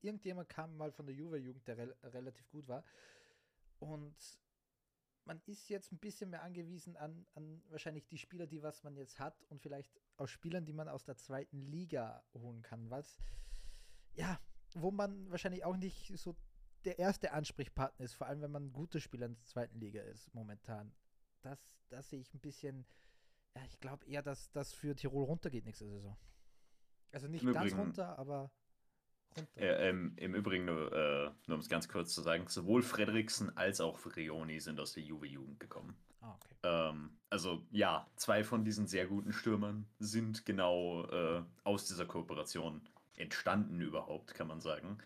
Irgendjemand kam mal von der Juve-Jugend, der re relativ gut war. Und man ist jetzt ein bisschen mehr angewiesen an, an wahrscheinlich die Spieler, die was man jetzt hat und vielleicht aus Spielern, die man aus der zweiten Liga holen kann. Was, ja, wo man wahrscheinlich auch nicht so der erste Ansprechpartner ist, vor allem wenn man ein guter Spieler in der zweiten Liga ist momentan. Das, das sehe ich ein bisschen, ja, ich glaube eher, dass das für Tirol runtergeht nächste Saison. Also nicht ganz runter, aber. Äh, ähm, Im Übrigen, nur, äh, nur um es ganz kurz zu sagen, sowohl Frederiksen als auch Frioni sind aus der Juve-Jugend gekommen. Ah, okay. Ähm, also ja, zwei von diesen sehr guten Stürmern sind genau äh, aus dieser Kooperation entstanden überhaupt, kann man sagen.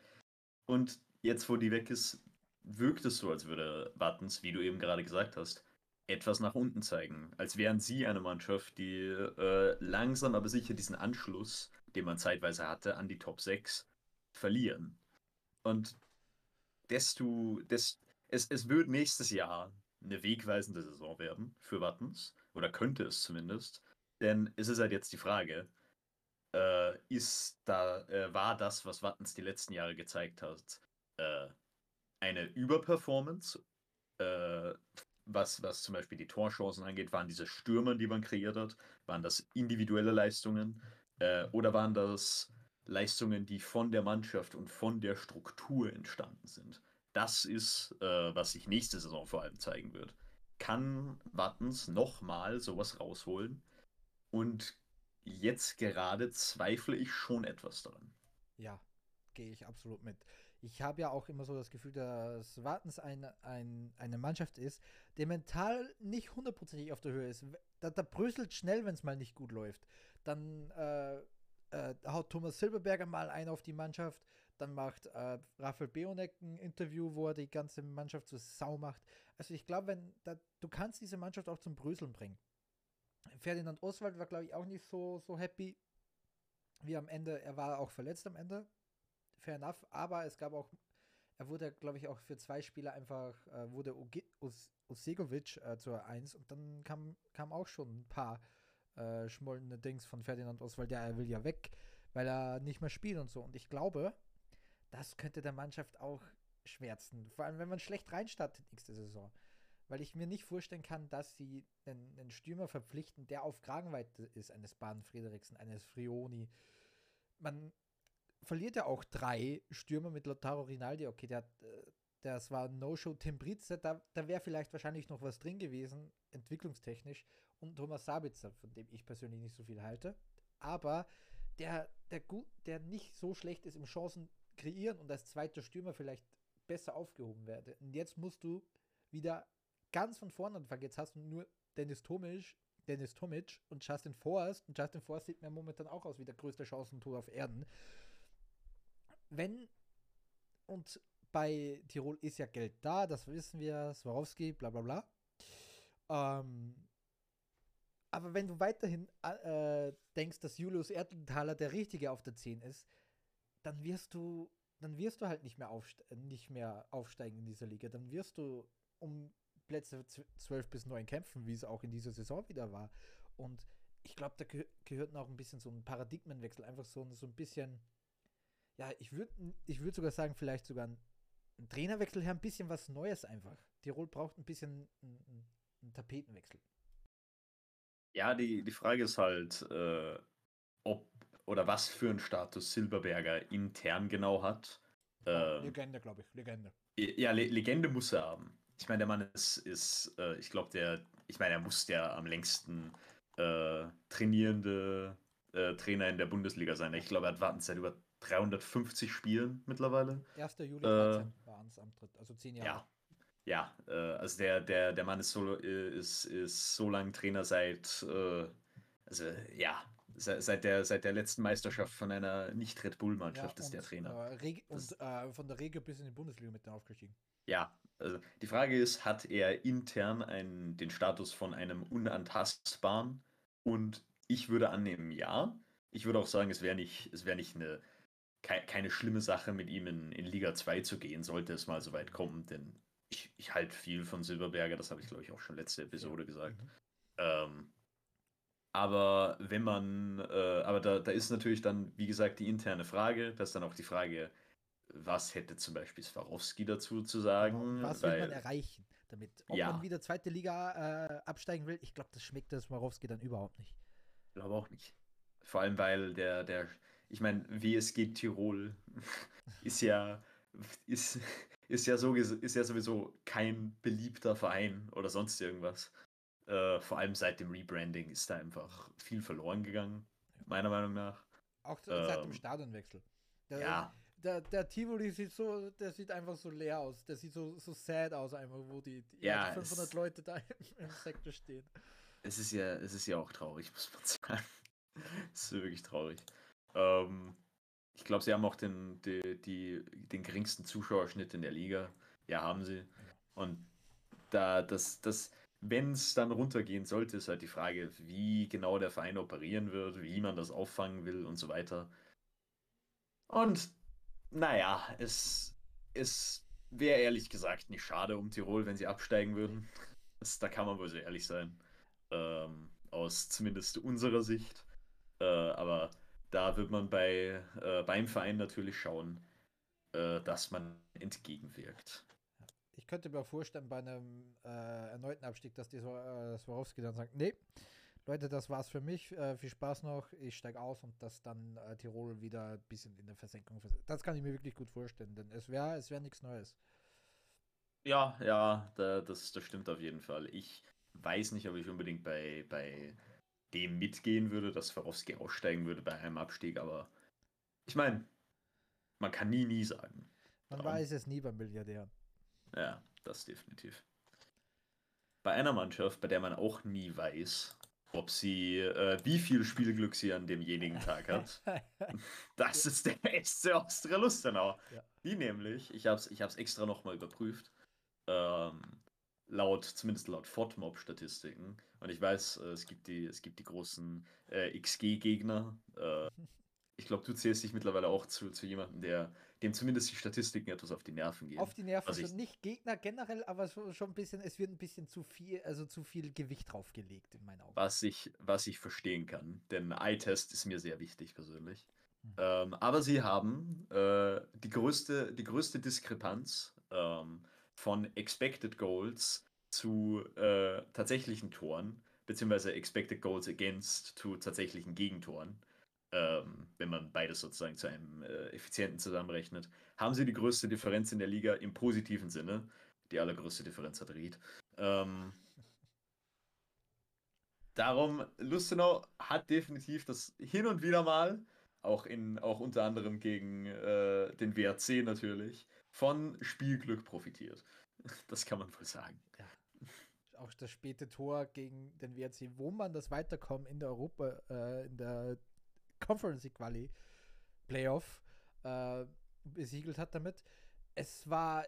Und jetzt, wo die weg ist, wirkt es so, als würde Wattens, wie du eben gerade gesagt hast, etwas nach unten zeigen. Als wären sie eine Mannschaft, die äh, langsam aber sicher diesen Anschluss, den man zeitweise hatte, an die Top 6 verlieren. Und desto, des, es, es wird nächstes Jahr eine wegweisende Saison werden für Wattens, oder könnte es zumindest. Denn es ist halt jetzt die Frage, äh, ist da, äh, war das, was Wattens die letzten Jahre gezeigt hat, äh, eine Überperformance, äh, was, was zum Beispiel die Torchancen angeht, waren diese Stürmer, die man kreiert hat, waren das individuelle Leistungen äh, oder waren das Leistungen, die von der Mannschaft und von der Struktur entstanden sind? Das ist, äh, was sich nächste Saison vor allem zeigen wird. Kann Wattens nochmal sowas rausholen? Und jetzt gerade zweifle ich schon etwas daran. Ja, gehe ich absolut mit. Ich habe ja auch immer so das Gefühl, dass Wartens ein, ein, eine Mannschaft ist, die mental nicht hundertprozentig auf der Höhe ist. Da, da bröselt schnell, wenn es mal nicht gut läuft. Dann äh, äh, haut Thomas Silberberger mal ein auf die Mannschaft. Dann macht äh, Raphael Beonek ein Interview, wo er die ganze Mannschaft zur Sau macht. Also ich glaube, wenn da, du kannst diese Mannschaft auch zum Bröseln bringen. Ferdinand Oswald war, glaube ich, auch nicht so, so happy wie am Ende. Er war auch verletzt am Ende. Fair enough. Aber es gab auch, er wurde, glaube ich, auch für zwei Spieler einfach, äh, wurde Osegovic äh, zur Eins und dann kam, kam auch schon ein paar äh, schmollende Dings von Ferdinand Oswald. Ja, er will ja weg, weil er nicht mehr spielt und so. Und ich glaube, das könnte der Mannschaft auch schwärzen. Vor allem, wenn man schlecht reinstartet nächste Saison weil ich mir nicht vorstellen kann, dass sie einen, einen Stürmer verpflichten, der auf Kragenweite ist, eines Bahn Frederiksen, eines Frioni. Man verliert ja auch drei Stürmer mit Lautaro Rinaldi. Okay, der, das war No-Show Tim Britze, da, da wäre vielleicht wahrscheinlich noch was drin gewesen, entwicklungstechnisch. Und Thomas Sabitzer, von dem ich persönlich nicht so viel halte. Aber der, der, gut, der nicht so schlecht ist im Chancen kreieren und als zweiter Stürmer vielleicht besser aufgehoben werde. Und jetzt musst du wieder ganz von vorne anfangen. Jetzt hast du nur Dennis Tomic, Dennis Tomic und Justin Forrest. Und Justin Forrest sieht mir momentan auch aus wie der größte Chancentor auf Erden. Wenn und bei Tirol ist ja Geld da, das wissen wir, Swarovski, bla bla bla. Ähm, aber wenn du weiterhin äh, denkst, dass Julius Erdenthaler der Richtige auf der 10 ist, dann wirst du, dann wirst du halt nicht mehr, nicht mehr aufsteigen in dieser Liga. Dann wirst du um Plätze 12 bis 9 kämpfen, wie es auch in dieser Saison wieder war. Und ich glaube, da geh gehört noch ein bisschen so ein Paradigmenwechsel, einfach so, so ein bisschen, ja, ich würde ich würd sogar sagen, vielleicht sogar ein, ein, Trainerwechsel her, ein bisschen was Neues einfach. Tirol braucht ein bisschen einen Tapetenwechsel. Ja, die, die Frage ist halt, äh, ob oder was für einen Status Silberberger intern genau hat. Ähm, Legende, glaube ich, Legende. Ja, Le Legende muss er haben. Ich meine, der Mann ist, ist äh, ich glaube, der, ich meine, er muss der am längsten äh, trainierende äh, Trainer in der Bundesliga sein. Ich glaube, er hat Wartenzeit über 350 Spielen mittlerweile. 1. Juli 13 äh, war ans Antritt, also zehn Jahre. Ja, ja, äh, also der, der, der Mann ist so, äh, ist, ist so lange Trainer seit, äh, also ja, seit der, seit der letzten Meisterschaft von einer Nicht-Red Bull-Mannschaft ja, ist der Trainer. Äh, und äh, von der Regio bis in die Bundesliga mit aufgestiegen. Ja, also die Frage ist, hat er intern einen, den Status von einem unantastbaren? Und ich würde annehmen, ja. Ich würde auch sagen, es wäre nicht, es wäre nicht eine keine schlimme Sache, mit ihm in, in Liga 2 zu gehen, sollte es mal so weit kommen, denn ich, ich halte viel von Silberberger, das habe ich glaube ich auch schon letzte Episode gesagt. Mhm. Ähm, aber wenn man, äh, aber da, da ist natürlich dann, wie gesagt, die interne Frage, das ist dann auch die Frage, was hätte zum Beispiel Swarovski dazu zu sagen? Genau, was will man erreichen damit? Ob ja. man wieder zweite Liga äh, absteigen will, ich glaube, das schmeckt der Swarovski dann überhaupt nicht. Ich glaube auch nicht. Vor allem, weil der, der, ich meine, WSG Tirol ist ja, ist, ist ja, so, ist ja sowieso kein beliebter Verein oder sonst irgendwas. Äh, vor allem seit dem Rebranding ist da einfach viel verloren gegangen, meiner Meinung nach. Auch seit ähm, dem Stadionwechsel. Der, ja. Der, der Tivoli sieht so, der sieht einfach so leer aus. Der sieht so, so sad aus, einfach, wo die, die ja, 500 es, Leute da im, im, Sektor stehen. Es ist ja, es ist ja auch traurig, muss man sagen. es ist wirklich traurig. Ähm, ich glaube, sie haben auch den, die, die, den geringsten Zuschauerschnitt in der Liga. Ja, haben sie. Und da, das, das, wenn es dann runtergehen sollte, ist halt die Frage, wie genau der Verein operieren wird, wie man das auffangen will und so weiter. Und naja, es, es wäre ehrlich gesagt nicht schade um Tirol, wenn sie absteigen würden. Das, da kann man wohl so ehrlich sein. Ähm, aus zumindest unserer Sicht. Äh, aber da wird man bei, äh, beim Verein natürlich schauen, äh, dass man entgegenwirkt. Ich könnte mir vorstellen, bei einem äh, erneuten Abstieg, dass die äh, Swarovski dann sagt, nee, Leute, das war's für mich. Äh, viel Spaß noch. Ich steige aus und dass dann äh, Tirol wieder ein bisschen in der Versenkung versetzt. Das kann ich mir wirklich gut vorstellen, denn es wäre es wär nichts Neues. Ja, ja, da, das, das stimmt auf jeden Fall. Ich weiß nicht, ob ich unbedingt bei, bei dem mitgehen würde, dass Swarovski aussteigen würde bei einem Abstieg, aber ich meine, man kann nie, nie sagen. Man Darum. weiß es nie beim Milliardären. Ja, das definitiv. Bei einer Mannschaft, bei der man auch nie weiß, ob sie, äh, wie viel Spielglück sie an demjenigen Tag hat, das ist der SC Austria Lustenau. Ja. Die nämlich, ich habe es ich extra nochmal überprüft, ähm, laut, zumindest laut FODMOB-Statistiken, und ich weiß, äh, es, gibt die, es gibt die großen äh, XG-Gegner. Äh, ich glaube, du zählst dich mittlerweile auch zu, zu jemandem, der dem zumindest die Statistiken etwas auf die Nerven gehen. Auf die Nerven, also ich, nicht Gegner generell, aber so, schon ein bisschen, es wird ein bisschen zu viel, also zu viel Gewicht draufgelegt in meinen Augen. Was ich, was ich verstehen kann, denn Eye-Test ist mir sehr wichtig persönlich. Hm. Ähm, aber sie haben äh, die, größte, die größte Diskrepanz ähm, von Expected Goals zu äh, tatsächlichen Toren, beziehungsweise Expected Goals Against zu tatsächlichen Gegentoren, ähm, wenn man beides sozusagen zu einem äh, effizienten zusammenrechnet, haben sie die größte Differenz in der Liga im positiven Sinne. Die allergrößte Differenz hat Ried. Ähm, darum, Lustenau hat definitiv das hin und wieder mal, auch, in, auch unter anderem gegen äh, den WRC natürlich, von Spielglück profitiert. Das kann man wohl sagen. Ja. Auch das späte Tor gegen den WRC, wo man das Weiterkommen in der Europa, äh, in der Conference Quali Playoff äh, besiegelt hat damit. Es war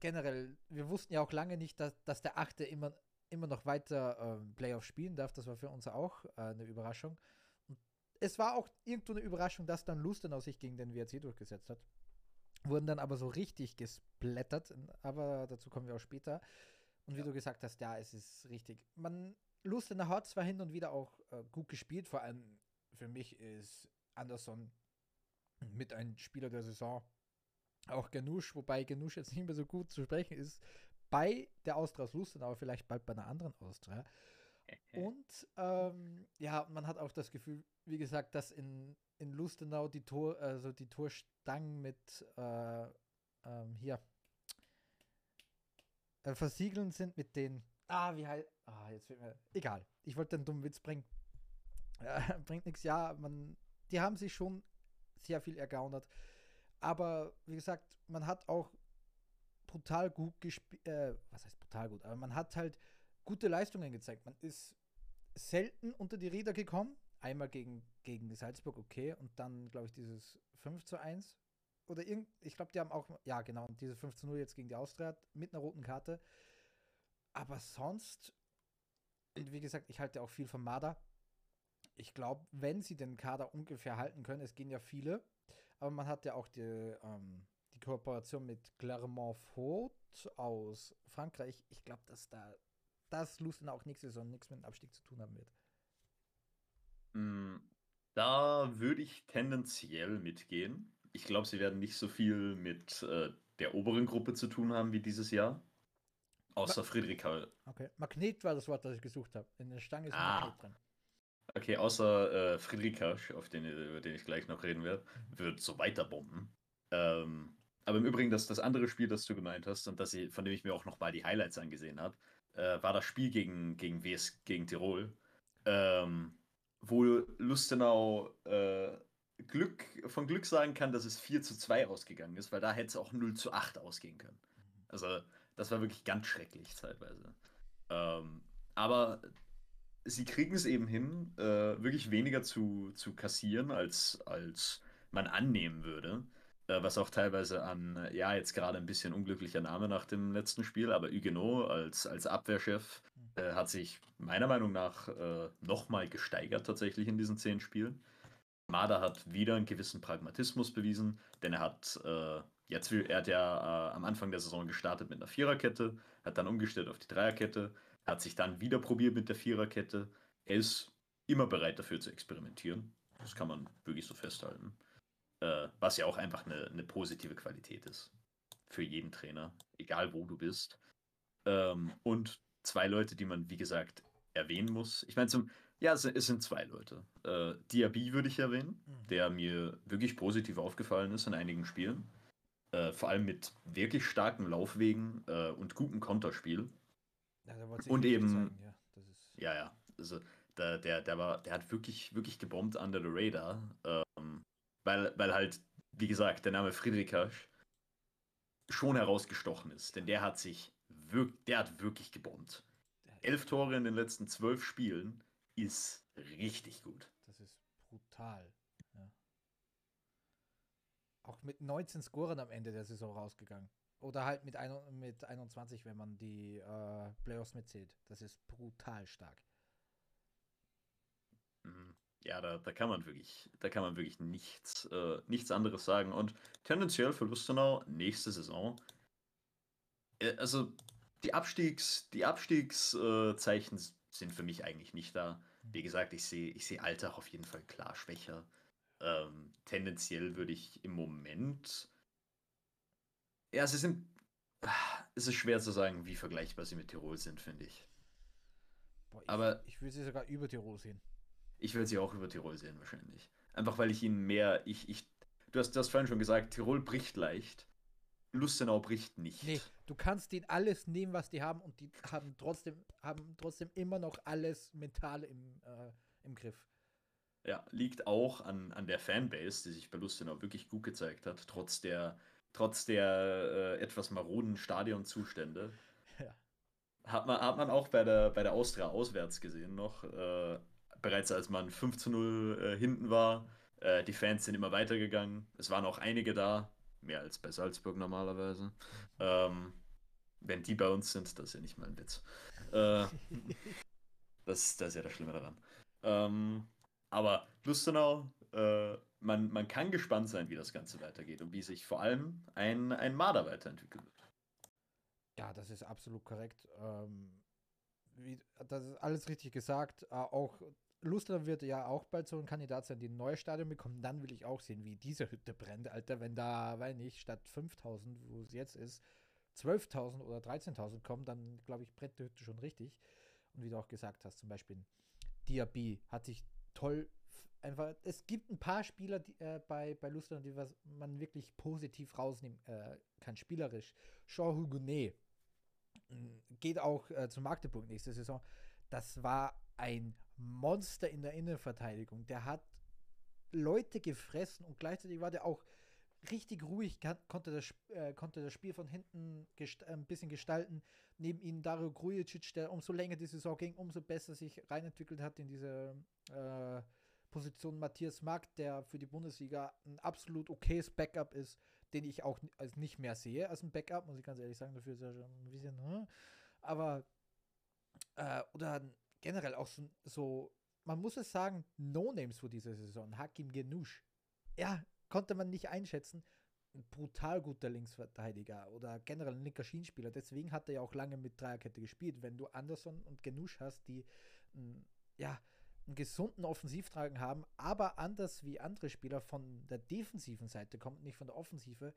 generell, wir wussten ja auch lange nicht, dass, dass der Achte immer, immer noch weiter äh, Playoff spielen darf. Das war für uns auch äh, eine Überraschung. Es war auch irgendwo eine Überraschung, dass dann Lustenau sich gegen den WRC durchgesetzt hat. Wurden dann aber so richtig gesplättert, aber dazu kommen wir auch später. Und wie ja. du gesagt hast, ja, es ist richtig. Man, Lustenau hat zwar hin und wieder auch äh, gut gespielt, vor allem für mich ist Anderson mit einem Spieler der Saison. Auch Ganusch, wobei Ganusch jetzt nicht mehr so gut zu sprechen ist, bei der Austria aus Lustenau, vielleicht bald bei einer anderen Austria. Und ähm, ja, man hat auch das Gefühl, wie gesagt, dass in, in Lustenau die Tor, also die Torstangen mit äh, ähm, hier äh, versiegeln sind mit den. Ah, wie heißt. Ah, jetzt wird mir. Egal. Ich wollte einen dummen Witz bringen. Äh, bringt nichts. Ja, man. Die haben sich schon sehr viel ergaunert. Aber wie gesagt, man hat auch brutal gut gespielt. Äh, was heißt brutal gut? Aber man hat halt gute Leistungen gezeigt. Man ist selten unter die Räder gekommen. Einmal gegen, gegen Salzburg, okay. Und dann, glaube ich, dieses 5 zu 1. Oder irgend, ich glaube, die haben auch, ja genau, diese 5 zu 0 jetzt gegen die Austria mit einer roten Karte. Aber sonst, wie gesagt, ich halte auch viel von Marder. Ich glaube, wenn sie den Kader ungefähr halten können, es gehen ja viele, aber man hat ja auch die, ähm, die Kooperation mit Clermont-Faute aus Frankreich. Ich glaube, dass da dass Lustenau auch nächste Saison nichts mit dem Abstieg zu tun haben wird. Mm, da würde ich tendenziell mitgehen. Ich glaube, sie werden nicht so viel mit äh, der oberen Gruppe zu tun haben wie dieses Jahr. Außer Ma Friedrich Okay. Magnet war das Wort, das ich gesucht habe. In der Stange ist ah. Magnet drin. Okay, außer äh, Friedrich auf den, über den ich gleich noch reden werde, mhm. wird so weiter bomben. Ähm, aber im Übrigen, das, das andere Spiel, das du gemeint hast und das ich, von dem ich mir auch noch mal die Highlights angesehen habe, äh, war das Spiel gegen, gegen WS, gegen Tirol, ähm, wo Lustenau äh, Glück, von Glück sagen kann, dass es 4 zu 2 ausgegangen ist, weil da hätte es auch 0 zu 8 ausgehen können. Also, das war wirklich ganz schrecklich zeitweise. Ähm, aber sie kriegen es eben hin, äh, wirklich weniger zu, zu kassieren, als, als man annehmen würde. Äh, was auch teilweise an, ja, jetzt gerade ein bisschen unglücklicher Name nach dem letzten Spiel, aber Huguenot als, als Abwehrchef hm. äh, hat sich meiner Meinung nach äh, nochmal gesteigert tatsächlich in diesen zehn Spielen. Marder hat wieder einen gewissen Pragmatismus bewiesen, denn er hat äh, jetzt, er hat ja äh, am Anfang der Saison gestartet mit einer Viererkette, hat dann umgestellt auf die Dreierkette, hat sich dann wieder probiert mit der Viererkette. Er ist immer bereit dafür zu experimentieren. Das kann man wirklich so festhalten. Äh, was ja auch einfach eine, eine, positive Qualität ist. Für jeden Trainer, egal wo du bist. Ähm, und zwei Leute, die man, wie gesagt, erwähnen muss. Ich meine, zum, ja, es, es, sind zwei Leute. Äh, Diaby würde ich erwähnen, mhm. der mir wirklich positiv aufgefallen ist in einigen Spielen. Äh, vor allem mit wirklich starken Laufwegen äh, und gutem Konterspiel. Ja, und eben. Zeigen, ja. ja, ja. Also, der, der, der, war, der hat wirklich, wirklich gebombt under the radar. Ähm, weil, weil halt, wie gesagt, der Name Friedrichs schon herausgestochen ist. Denn der hat sich wirklich, der hat wirklich gebombt. Elf Tore in den letzten zwölf Spielen ist richtig gut. Das ist brutal. Ja. Auch mit 19 Scoren am Ende der Saison rausgegangen. Oder halt mit, ein, mit 21, wenn man die äh, Playoffs mitzählt. Das ist brutal stark. Mhm ja, da, da kann man wirklich, da kann man wirklich nichts, äh, nichts anderes sagen. Und tendenziell für Lustenau nächste Saison. Äh, also die Abstiegs, die Abstiegszeichen äh, sind für mich eigentlich nicht da. Wie gesagt, ich sehe, ich sehe Alltag auf jeden Fall klar schwächer. Ähm, tendenziell würde ich im Moment. Ja, sie sind. Es ist schwer zu sagen, wie vergleichbar sie mit Tirol sind, finde ich. Boah, ich. Aber ich würde sie sogar über Tirol sehen. Ich will sie auch über Tirol sehen, wahrscheinlich. Einfach weil ich ihnen mehr. Ich, ich, du, hast, du hast vorhin schon gesagt, Tirol bricht leicht. Lustenau bricht nicht. Nee, du kannst denen alles nehmen, was die haben, und die haben trotzdem, haben trotzdem immer noch alles mental im, äh, im Griff. Ja, liegt auch an, an der Fanbase, die sich bei Lustenau wirklich gut gezeigt hat, trotz der, trotz der äh, etwas maroden Stadionzustände. Ja. Hat man, hat man auch bei der, bei der Austria auswärts gesehen noch. Äh, bereits als man 5 zu 0 äh, hinten war. Äh, die Fans sind immer weitergegangen. Es waren auch einige da, mehr als bei Salzburg normalerweise. Ähm, wenn die bei uns sind, das ist ja nicht mal ein Witz. Äh, das, das ist ja das Schlimme daran. Ähm, Aber Lustenau, äh, man, man kann gespannt sein, wie das Ganze weitergeht und wie sich vor allem ein, ein Marder weiterentwickelt wird. Ja, das ist absolut korrekt. Ähm, wie, das ist alles richtig gesagt. Äh, auch Lustenau wird ja auch bald so ein Kandidat sein, die ein neues Stadion bekommen. Dann will ich auch sehen, wie diese Hütte brennt, Alter. Wenn da, weiß nicht, statt 5000, wo es jetzt ist, 12.000 oder 13.000 kommen, dann glaube ich, brennt die Hütte schon richtig. Und wie du auch gesagt hast, zum Beispiel Diaby hat sich toll einfach, es gibt ein paar Spieler die, äh, bei, bei Lustenau, die was man wirklich positiv rausnehmen äh, kann, spielerisch. Jean Hugonet mm, geht auch äh, zu Magdeburg nächste Saison. Das war ein Monster in der Innenverteidigung. Der hat Leute gefressen und gleichzeitig war der auch richtig ruhig, kann, konnte, das, äh, konnte das Spiel von hinten gest ein bisschen gestalten. Neben ihm Dario Grujicic, der umso länger die Saison ging, umso besser sich reinentwickelt hat in diese äh, Position. Matthias Mark, der für die Bundesliga ein absolut okayes Backup ist, den ich auch als nicht mehr sehe als ein Backup, muss ich ganz ehrlich sagen. Dafür ist er schon ein bisschen, hm. aber äh, oder generell auch so, so, man muss es sagen, No-Names für diese Saison. Hakim Genusch. Ja, konnte man nicht einschätzen. Ein brutal guter Linksverteidiger oder generell ein linker Schienenspieler. Deswegen hat er ja auch lange mit Dreierkette gespielt. Wenn du Anderson und Genusch hast, die ja, einen gesunden Offensivtragen haben, aber anders wie andere Spieler von der defensiven Seite kommt, nicht von der Offensive,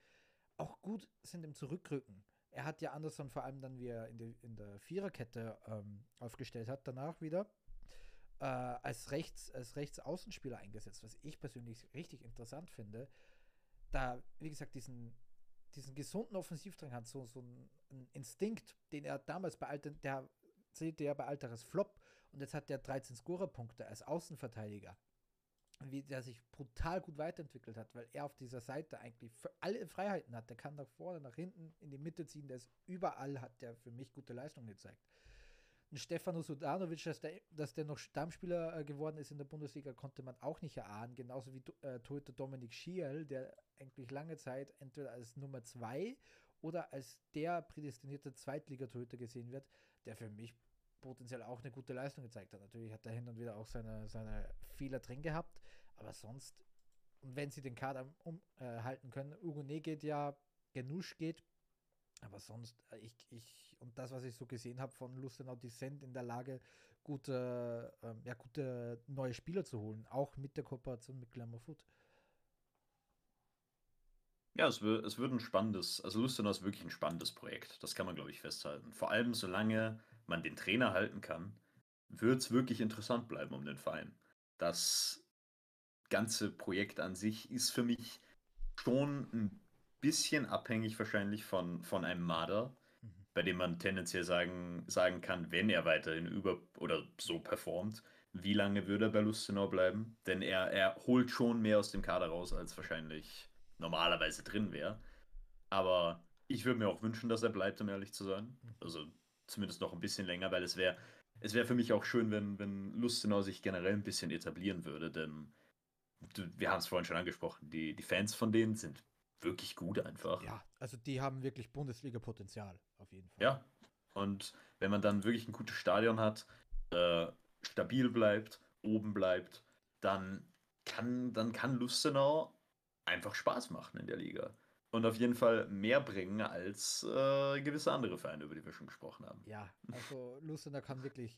auch gut sind im Zurückrücken. Er hat ja Anderson vor allem dann, wie er in, die, in der Viererkette ähm, aufgestellt hat, danach wieder äh, als, Rechts, als Rechtsaußenspieler eingesetzt, was ich persönlich richtig interessant finde. Da, wie gesagt, diesen, diesen gesunden Offensivdrang hat, so, so ein Instinkt, den er damals bei Alter, der zählte ja bei Alteres Flop und jetzt hat der 13 Scorerpunkte als Außenverteidiger. Wie der sich brutal gut weiterentwickelt hat, weil er auf dieser Seite eigentlich für alle Freiheiten hat. Der kann nach vorne, nach hinten, in die Mitte ziehen, der ist überall, hat der für mich gute Leistungen gezeigt. Stefano Sudanovic, dass der, dass der noch Stammspieler äh, geworden ist in der Bundesliga, konnte man auch nicht erahnen. Genauso wie äh, Torhüter Dominik Schiel, der eigentlich lange Zeit entweder als Nummer 2 oder als der prädestinierte Zweitligatorhüter gesehen wird, der für mich potenziell auch eine gute Leistung gezeigt hat. Natürlich hat er hin und wieder auch seine, seine Fehler drin gehabt, aber sonst, wenn sie den Kader umhalten äh, können, Ugo Ne geht ja, Genusch geht, aber sonst, äh, ich, ich, und das, was ich so gesehen habe von Lustenau, die sind in der Lage, gute, ähm, ja, gute neue Spieler zu holen, auch mit der Kooperation mit Glamour Food. Ja, es wird, es wird ein spannendes, also Lustenau ist wirklich ein spannendes Projekt. Das kann man, glaube ich, festhalten. Vor allem, solange man den Trainer halten kann, wird es wirklich interessant bleiben um den Verein. Das ganze Projekt an sich ist für mich schon ein bisschen abhängig wahrscheinlich von, von einem Marder, mhm. bei dem man tendenziell sagen, sagen kann, wenn er weiterhin über oder so performt, wie lange würde er bei Lustenau bleiben? Denn er, er holt schon mehr aus dem Kader raus, als wahrscheinlich normalerweise drin wäre. Aber ich würde mir auch wünschen, dass er bleibt, um ehrlich zu sein. Mhm. Also zumindest noch ein bisschen länger, weil es wäre es wäre für mich auch schön, wenn, wenn Lustenau sich generell ein bisschen etablieren würde, denn wir haben es vorhin schon angesprochen, die, die Fans von denen sind wirklich gut einfach. Ja, also die haben wirklich Bundesliga-Potenzial, auf jeden Fall. Ja, und wenn man dann wirklich ein gutes Stadion hat, äh, stabil bleibt, oben bleibt, dann kann, dann kann Lustenau einfach Spaß machen in der Liga. Und auf jeden Fall mehr bringen als äh, gewisse andere Vereine, über die wir schon gesprochen haben. Ja, also Lustenau kann wirklich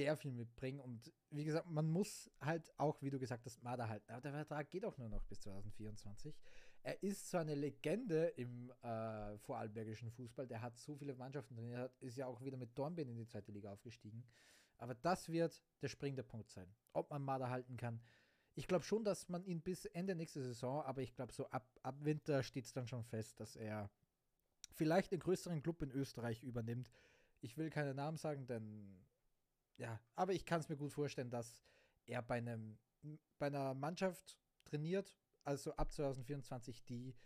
sehr viel mitbringen. Und wie gesagt, man muss halt auch, wie du gesagt hast, Marder halten. Aber der Vertrag geht auch nur noch bis 2024. Er ist zwar eine Legende im äh, vorarlbergischen Fußball, der hat so viele Mannschaften drin, er ist ja auch wieder mit Dornbirn in die zweite Liga aufgestiegen. Aber das wird der springende Punkt sein, ob man Marder halten kann. Ich glaube schon, dass man ihn bis Ende nächste Saison, aber ich glaube so ab, ab Winter steht es dann schon fest, dass er vielleicht einen größeren Club in Österreich übernimmt. Ich will keine Namen sagen, denn ja, aber ich kann es mir gut vorstellen, dass er bei einem bei einer Mannschaft trainiert, also ab 2024, die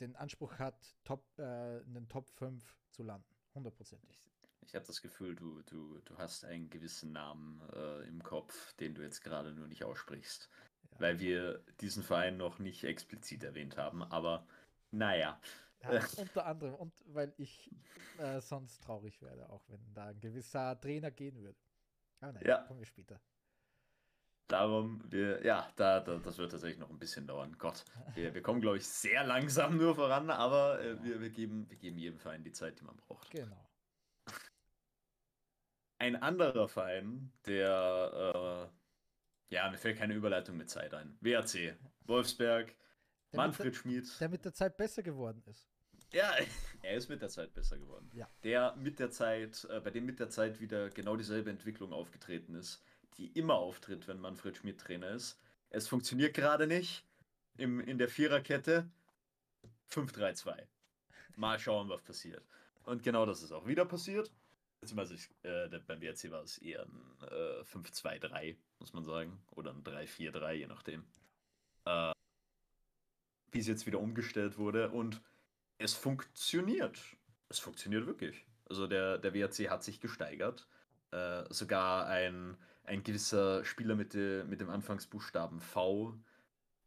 den Anspruch hat, top, äh, in den Top 5 zu landen. Hundertprozentig. Ich habe das Gefühl, du, du, du hast einen gewissen Namen äh, im Kopf, den du jetzt gerade nur nicht aussprichst. Ja. Weil wir diesen Verein noch nicht explizit erwähnt haben, aber naja. Ja, unter anderem und weil ich äh, sonst traurig werde, auch wenn da ein gewisser Trainer gehen würde. Aber naja, ja. kommen wir später. Darum, wir, ja, da, da, das wird tatsächlich noch ein bisschen dauern. Gott, wir, wir kommen, glaube ich, sehr langsam nur voran, aber äh, wir, wir, geben, wir geben jedem Verein die Zeit, die man braucht. Genau. Ein anderer Verein, der, äh, ja, mir fällt keine Überleitung mit Zeit ein. WRC, Wolfsberg, der Manfred der, Schmid. Der mit der Zeit besser geworden ist. Ja, er ist mit der Zeit besser geworden. Ja. Der mit der Zeit, äh, bei dem mit der Zeit wieder genau dieselbe Entwicklung aufgetreten ist die immer auftritt, wenn Manfred Schmidt Trainer ist. Es funktioniert gerade nicht im, in der Viererkette. 5-3-2. Mal schauen, was passiert. Und genau das ist auch wieder passiert. Beziehungsweise äh, beim WRC war es eher ein äh, 5-2-3, muss man sagen. Oder ein 3-4-3, je nachdem. Äh, wie es jetzt wieder umgestellt wurde. Und es funktioniert. Es funktioniert wirklich. Also der, der WRC hat sich gesteigert. Äh, sogar ein ein gewisser Spieler mit, de, mit dem Anfangsbuchstaben V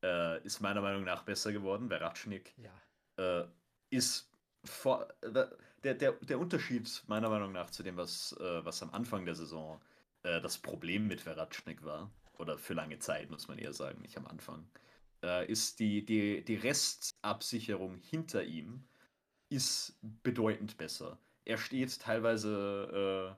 äh, ist meiner Meinung nach besser geworden. Veratschnik ja. äh, ist vor, äh, der, der, der Unterschied meiner Meinung nach zu dem, was, äh, was am Anfang der Saison äh, das Problem mit Veratschnik war, oder für lange Zeit, muss man eher sagen, nicht am Anfang, äh, ist die, die, die Restabsicherung hinter ihm ist bedeutend besser. Er steht teilweise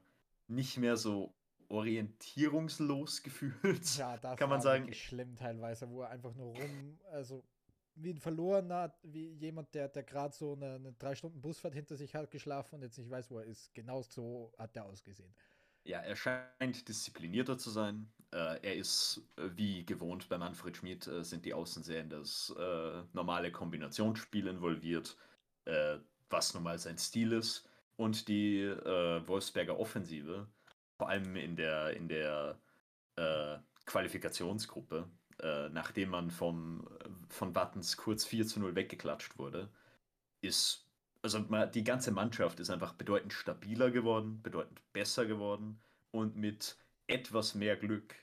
nicht mehr so orientierungslos gefühlt. Ja, das kann man sagen. schlimm teilweise, wo er einfach nur rum, also wie ein verlorener, wie jemand, der, der gerade so eine, eine drei Stunden Busfahrt hinter sich hat, geschlafen und jetzt nicht weiß, wo er ist. Genau so hat er ausgesehen. Ja, er scheint disziplinierter zu sein. Äh, er ist äh, wie gewohnt bei Manfred Schmid, äh, sind die Außen sehr in das äh, normale Kombinationsspiel involviert, äh, was nun mal sein Stil ist. Und die äh, Wolfsberger Offensive vor allem in der, in der Qualifikationsgruppe, nachdem man vom, von Wattens kurz 4 zu 0 weggeklatscht wurde, ist, also die ganze Mannschaft ist einfach bedeutend stabiler geworden, bedeutend besser geworden und mit etwas mehr Glück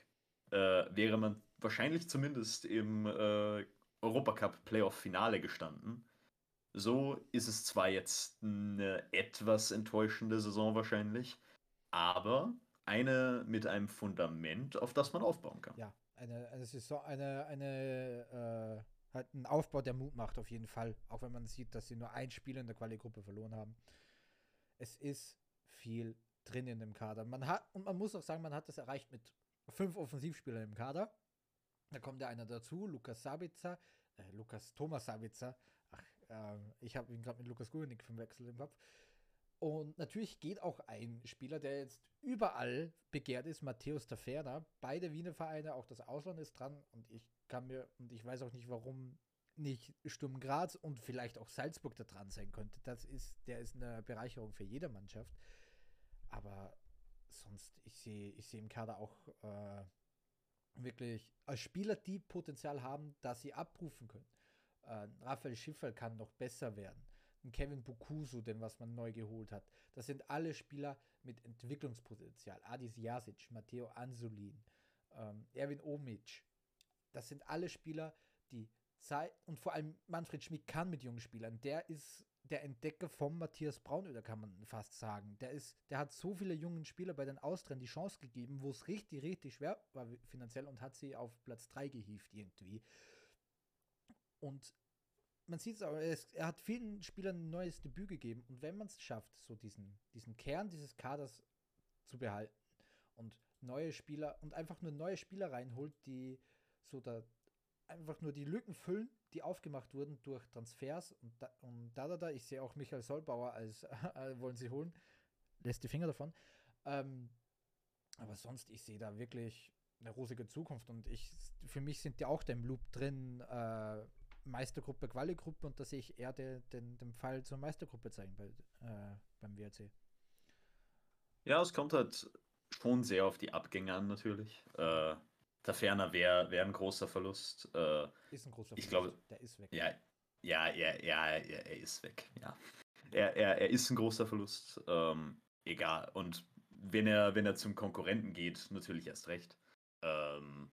äh, wäre man wahrscheinlich zumindest im äh, Europacup Playoff Finale gestanden. So ist es zwar jetzt eine etwas enttäuschende Saison wahrscheinlich, aber eine mit einem Fundament, auf das man aufbauen kann. Ja, eine, eine Saison, eine, eine, äh, halt ein Aufbau, der Mut macht, auf jeden Fall. Auch wenn man sieht, dass sie nur ein Spiel in der Quali-Gruppe verloren haben. Es ist viel drin in dem Kader. Man hat, und man muss auch sagen, man hat das erreicht mit fünf Offensivspielern im Kader. Da kommt ja einer dazu, Lukas Sabitzer, äh, Lukas Thomas Sabitzer. Ach, äh, ich habe ihn gerade mit Lukas Gurenik verwechselt im Kopf. Und natürlich geht auch ein Spieler, der jetzt überall begehrt ist, Matthäus Taferna. Beide Wiener Vereine, auch das Ausland ist dran. Und ich kann mir, und ich weiß auch nicht, warum nicht Sturm Graz und vielleicht auch Salzburg da dran sein könnte. Das ist, der ist eine Bereicherung für jede Mannschaft. Aber sonst, ich sehe ich seh im Kader auch äh, wirklich als Spieler, die Potenzial haben, dass sie abrufen können. Äh, Raphael Schiffer kann noch besser werden Kevin Bukusu, den was man neu geholt hat. Das sind alle Spieler mit Entwicklungspotenzial. Adis Jasic, Matteo Ansulin, ähm, Erwin Omic. Das sind alle Spieler, die Zeit und vor allem Manfred Schmidt kann mit jungen Spielern. Der ist der Entdecker vom Matthias Braunöder, kann man fast sagen. Der ist, der hat so viele jungen Spieler bei den Austrian die Chance gegeben, wo es richtig, richtig schwer war finanziell und hat sie auf Platz 3 gehievt irgendwie. Und man sieht es aber, er hat vielen Spielern ein neues Debüt gegeben. Und wenn man es schafft, so diesen, diesen Kern dieses Kaders zu behalten und neue Spieler und einfach nur neue Spieler reinholt, die so da einfach nur die Lücken füllen, die aufgemacht wurden durch Transfers und da, und da, da, da. Ich sehe auch Michael Solbauer als äh, wollen sie holen, lässt die Finger davon. Ähm, aber sonst, ich sehe da wirklich eine rosige Zukunft und ich, für mich sind die auch da im Loop drin, äh, Meistergruppe, Quali-Gruppe und da sehe ich eher den, den, den Fall zur Meistergruppe zeigen bei, äh, beim WRC. Ja, es kommt halt schon sehr auf die Abgänge an, natürlich. Äh, Taferner wäre wär ein großer Verlust. Äh, ist ein großer Verlust. Ich glaube, der ist weg. Ja, ja, ja, ja, er ist weg. Ja. Er, er, er ist ein großer Verlust. Ähm, egal. Und wenn er, wenn er zum Konkurrenten geht, natürlich erst recht. Ähm,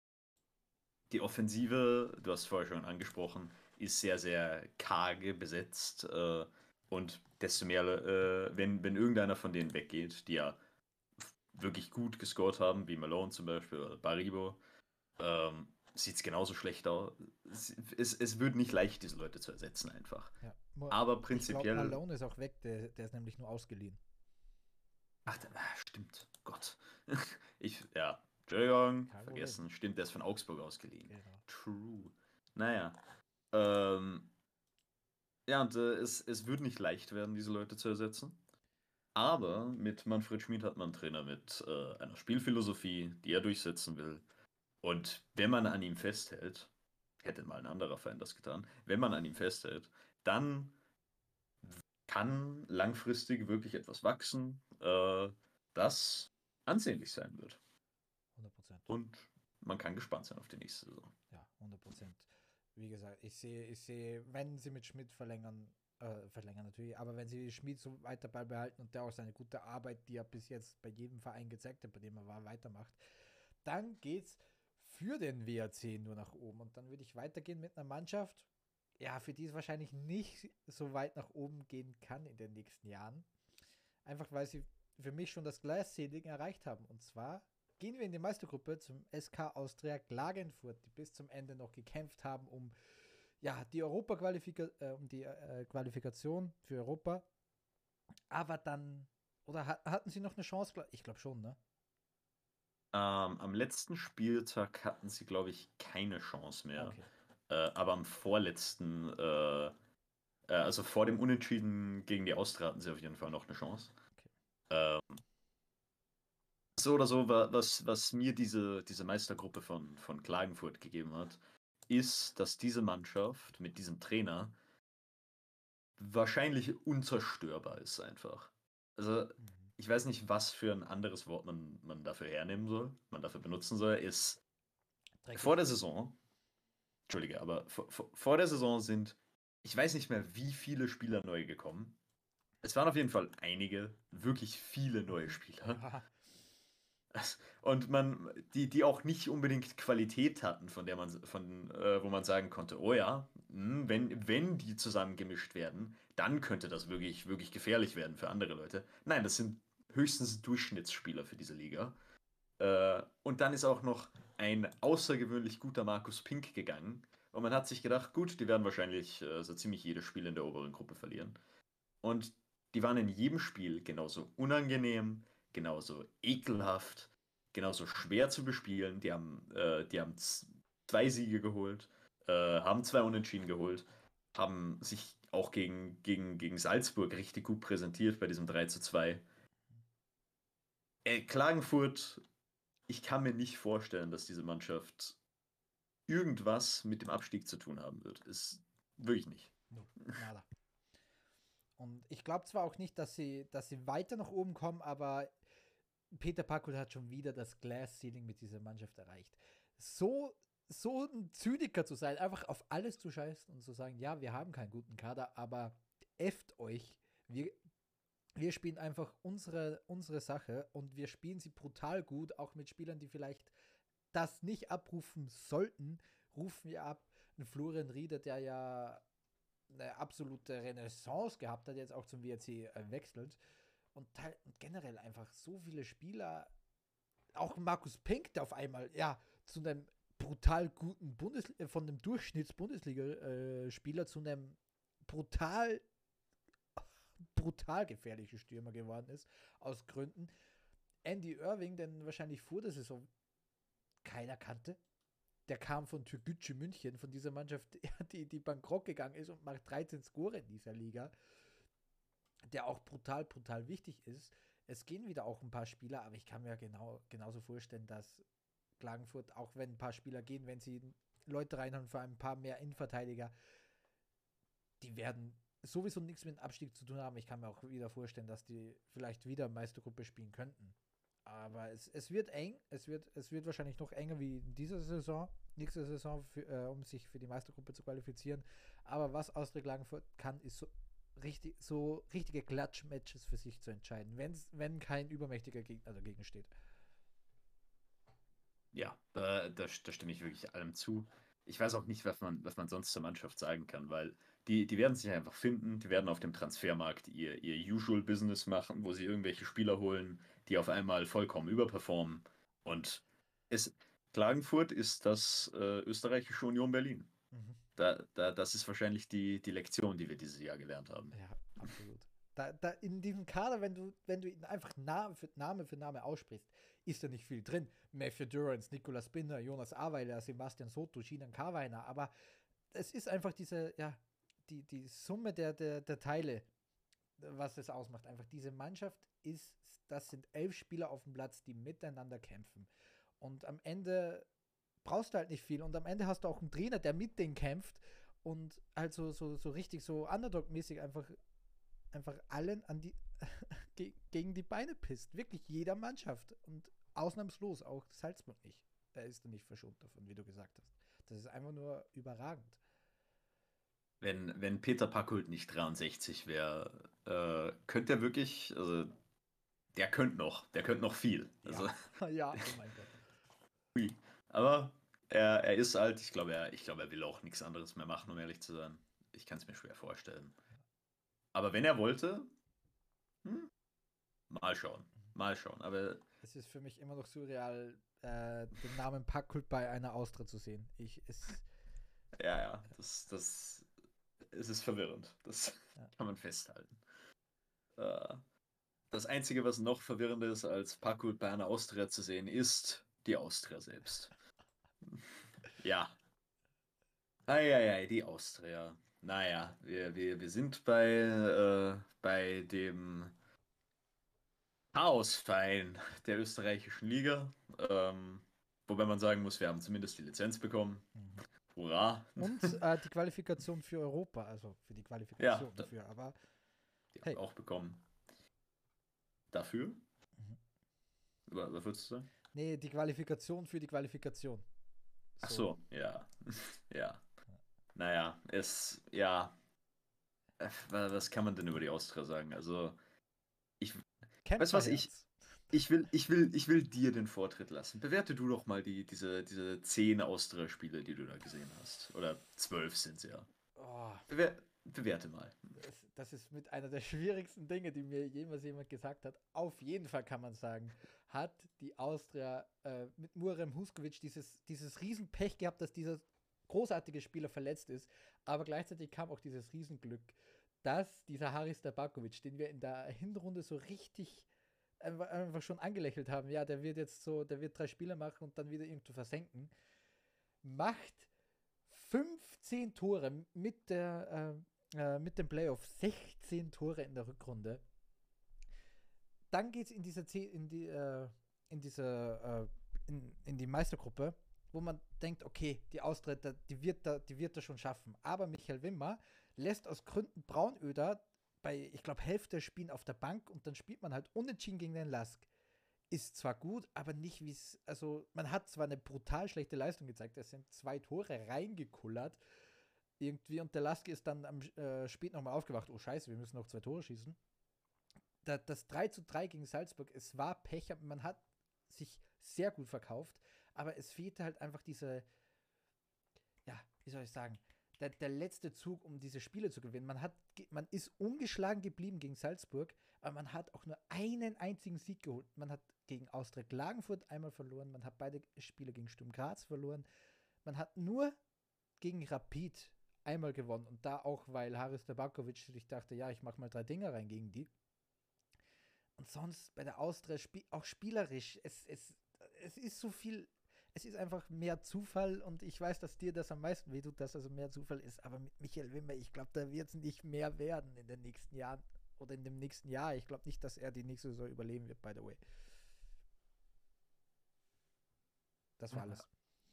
die Offensive, du hast vorher schon angesprochen, ist sehr, sehr karge besetzt. Äh, und desto mehr, äh, wenn, wenn irgendeiner von denen weggeht, die ja wirklich gut gescored haben, wie Malone zum Beispiel oder Baribo, ähm, sieht es genauso schlecht aus. Es, es wird nicht leicht, diese Leute zu ersetzen, einfach. Ja. Aber prinzipiell. Ich glaub, Malone ist auch weg, der, der ist nämlich nur ausgeliehen. Ach, ah, stimmt. Gott. Ich, ja, Entschuldigung, vergessen. Stimmt, der ist von Augsburg ausgeliehen. Genau. True. Naja. Ähm, ja, und äh, es, es wird nicht leicht werden, diese Leute zu ersetzen. Aber mit Manfred Schmid hat man einen Trainer mit äh, einer Spielphilosophie, die er durchsetzen will. Und wenn man an ihm festhält, hätte mal ein anderer Fan das getan, wenn man an ihm festhält, dann kann langfristig wirklich etwas wachsen, äh, das ansehnlich sein wird. 100%. Und man kann gespannt sein auf die nächste Saison. Ja, 100%. Wie gesagt, ich sehe, ich sehe, wenn sie mit Schmidt verlängern, äh, verlängern natürlich, aber wenn sie Schmidt so weiter beibehalten und der auch seine gute Arbeit, die er bis jetzt bei jedem Verein gezeigt hat, bei dem er war, weitermacht, dann geht's für den WRC nur nach oben. Und dann würde ich weitergehen mit einer Mannschaft, ja, für die es wahrscheinlich nicht so weit nach oben gehen kann in den nächsten Jahren. Einfach weil sie für mich schon das Glass-Ceiling erreicht haben. Und zwar gehen wir in die Meistergruppe zum SK Austria Klagenfurt, die bis zum Ende noch gekämpft haben um ja, die Europa äh, um die äh, Qualifikation für Europa. Aber dann oder ha hatten sie noch eine Chance? Ich glaube schon, ne? Ähm, am letzten Spieltag hatten sie, glaube ich, keine Chance mehr. Okay. Äh, aber am vorletzten, äh, äh, also vor dem Unentschieden gegen die Austria hatten sie auf jeden Fall noch eine Chance. Okay. Ähm, so oder so, was, was mir diese, diese Meistergruppe von, von Klagenfurt gegeben hat, ist, dass diese Mannschaft mit diesem Trainer wahrscheinlich unzerstörbar ist einfach. Also, mhm. Ich weiß nicht, was für ein anderes Wort man, man dafür hernehmen soll, man dafür benutzen soll, ist Dreckig. vor der Saison, Entschuldige, aber vor, vor der Saison sind, ich weiß nicht mehr, wie viele Spieler neu gekommen. Es waren auf jeden Fall einige, wirklich viele neue Spieler. Und man, die, die auch nicht unbedingt Qualität hatten, von der man, von, äh, wo man sagen konnte, oh ja, mh, hm, wenn, wenn die zusammengemischt werden, dann könnte das wirklich, wirklich gefährlich werden für andere Leute. Nein, das sind höchstens Durchschnittsspieler für diese Liga. Äh, und dann ist auch noch ein außergewöhnlich guter Markus Pink gegangen. Und man hat sich gedacht, gut, die werden wahrscheinlich äh, so ziemlich jedes Spiel in der oberen Gruppe verlieren. Und die waren in jedem Spiel genauso unangenehm, genauso ekelhaft, genauso schwer zu bespielen. Die haben, äh, die haben zwei Siege geholt, äh, haben zwei Unentschieden geholt, haben sich auch gegen, gegen, gegen Salzburg richtig gut präsentiert bei diesem 3 zu 2. Äh, Klagenfurt, ich kann mir nicht vorstellen, dass diese Mannschaft irgendwas mit dem Abstieg zu tun haben wird. Ist wirklich nicht. No, Und ich glaube zwar auch nicht, dass sie, dass sie weiter nach oben kommen, aber Peter Packel hat schon wieder das Glass Ceiling mit dieser Mannschaft erreicht. So, so ein Zyniker zu sein, einfach auf alles zu scheißen und zu sagen, ja, wir haben keinen guten Kader, aber efft euch. Wir, wir spielen einfach unsere, unsere Sache und wir spielen sie brutal gut, auch mit Spielern, die vielleicht das nicht abrufen sollten, rufen wir ab. Ein Florian Rieder, der ja eine absolute Renaissance gehabt hat, jetzt auch zum WRC äh, wechselt und, generell einfach so viele Spieler, auch Markus Pink, der auf einmal, ja, zu einem brutal guten Bundes äh, von einem Durchschnitts-Bundesliga-Spieler äh, zu einem brutal brutal gefährlichen Stürmer geworden ist, aus Gründen. Andy Irving, den wahrscheinlich vor der Saison keiner kannte. Der kam von Türkgücü München, von dieser Mannschaft, die, die bankrott gegangen ist und macht 13 Score in dieser Liga der auch brutal, brutal wichtig ist. Es gehen wieder auch ein paar Spieler, aber ich kann mir genau, genauso vorstellen, dass Klagenfurt, auch wenn ein paar Spieler gehen, wenn sie Leute reinhauen, vor allem ein paar mehr Innenverteidiger, die werden sowieso nichts mit dem Abstieg zu tun haben. Ich kann mir auch wieder vorstellen, dass die vielleicht wieder Meistergruppe spielen könnten. Aber es, es wird eng, es wird, es wird wahrscheinlich noch enger wie in dieser Saison, nächste Saison, für, äh, um sich für die Meistergruppe zu qualifizieren. Aber was Austria Klagenfurt kann, ist so richtig, so richtige Klatsch-Matches für sich zu entscheiden, wenn's, wenn kein übermächtiger Gegner dagegen steht. Ja, da, da, da, stimme ich wirklich allem zu. Ich weiß auch nicht, was man, was man sonst zur Mannschaft sagen kann, weil die, die werden sich einfach finden, die werden auf dem Transfermarkt ihr, ihr Usual Business machen, wo sie irgendwelche Spieler holen, die auf einmal vollkommen überperformen. Und es, Klagenfurt ist das äh, österreichische Union Berlin. Mhm. Da, da, das ist wahrscheinlich die, die Lektion, die wir dieses Jahr gelernt haben. Ja, absolut. Da, da in diesem Kader, wenn du, wenn du ihn einfach Name für Name für Name aussprichst, ist da nicht viel drin. Matthew Durance, Nicolas Binder, Jonas Aweiler, Sebastian Soto, Shinan Karweiner, aber es ist einfach diese, ja, die, die Summe der, der, der Teile, was es ausmacht. Einfach diese Mannschaft ist, das sind elf Spieler auf dem Platz, die miteinander kämpfen. Und am Ende brauchst du halt nicht viel. Und am Ende hast du auch einen Trainer, der mit denen kämpft und halt so, so, so richtig so Underdog-mäßig einfach, einfach allen an die gegen die Beine pisst. Wirklich jeder Mannschaft. Und ausnahmslos auch Salzburg nicht. Da ist er nicht verschont davon, wie du gesagt hast. Das ist einfach nur überragend. Wenn, wenn Peter Packult nicht 63 wäre, äh, könnte er wirklich, also der könnte noch, der könnte noch viel. Also, ja, ja oh mein Gott. Ui. Aber er, er ist alt, ich glaube, er, ich glaube, er will auch nichts anderes mehr machen, um ehrlich zu sein. Ich kann es mir schwer vorstellen. Aber wenn er wollte, hm, mal schauen. Mal schauen. Aber es ist für mich immer noch surreal, äh, den Namen Packult bei einer Austria zu sehen. Ich, es, ja, ja, das, das es ist verwirrend. Das ja. kann man festhalten. Äh, das Einzige, was noch verwirrender ist, als Packult bei einer Austria zu sehen, ist die Austria selbst. Ja. Eieiei, die Austria. Naja, wir, wir, wir sind bei, äh, bei dem Chaosverein der österreichischen Liga. Ähm, wobei man sagen muss, wir haben zumindest die Lizenz bekommen. Mhm. Hurra! Und äh, die Qualifikation für Europa, also für die Qualifikation ja, dafür, aber. Die hey. auch bekommen. Dafür? Mhm. Was, was würdest du sagen? Nee, die Qualifikation für die Qualifikation. Ach so, ja. ja. Naja, es, ja. Äh, was kann man denn über die Austria sagen? Also, ich. Weißt du was, ich, ich will, ich, will, ich will dir den Vortritt lassen. Bewerte du doch mal die, diese, diese zehn Austria-Spiele, die du da gesehen hast. Oder zwölf sind sie ja. Oh. Bewer bewerte mal. Das, ist mit einer der schwierigsten Dinge, die mir jemals jemand gesagt hat. Auf jeden Fall kann man sagen, hat die Austria äh, mit Murem Huskovic dieses, dieses Riesenpech gehabt, dass dieser großartige Spieler verletzt ist. Aber gleichzeitig kam auch dieses Riesenglück, dass dieser Haris Tabakovic, den wir in der Hinrunde so richtig einfach schon angelächelt haben, ja, der wird jetzt so, der wird drei Spiele machen und dann wieder irgendwo versenken, macht 15 Tore mit der äh, äh, mit dem Playoff, 16 Tore in der Rückrunde. Dann geht es in dieser in die äh, in dieser äh, in, in die Meistergruppe, wo man denkt, okay, die Austria, die wird da, die wird da schon schaffen. Aber Michael Wimmer lässt aus Gründen Braunöder bei, ich glaube, Hälfte spielen auf der Bank und dann spielt man halt unentschieden gegen den Lask. Ist zwar gut, aber nicht wie es, also man hat zwar eine brutal schlechte Leistung gezeigt, es sind zwei Tore reingekullert irgendwie und der Lask ist dann am äh, spät nochmal aufgewacht, oh scheiße, wir müssen noch zwei Tore schießen. Da, das 3 zu 3 gegen Salzburg, es war Pech, man hat sich sehr gut verkauft, aber es fehlte halt einfach diese, ja, wie soll ich sagen, der, der letzte Zug, um diese Spiele zu gewinnen. Man, hat, man ist ungeschlagen geblieben gegen Salzburg, aber man hat auch nur einen einzigen Sieg geholt. Man hat gegen Austria Klagenfurt einmal verloren, man hat beide Spiele gegen Sturm Graz verloren. Man hat nur gegen Rapid einmal gewonnen und da auch, weil Haris Tabakovic sich dachte, ja, ich mache mal drei Dinger rein gegen die. Und sonst bei der Austria spiel, auch spielerisch, es, es, es ist so viel es ist einfach mehr Zufall und ich weiß, dass dir das am meisten wehtut, dass also mehr Zufall ist. Aber mit Michael Wimmer, ich glaube, da wird es nicht mehr werden in den nächsten Jahren oder in dem nächsten Jahr. Ich glaube nicht, dass er die nächste Saison überleben wird, by the way. Das war alles.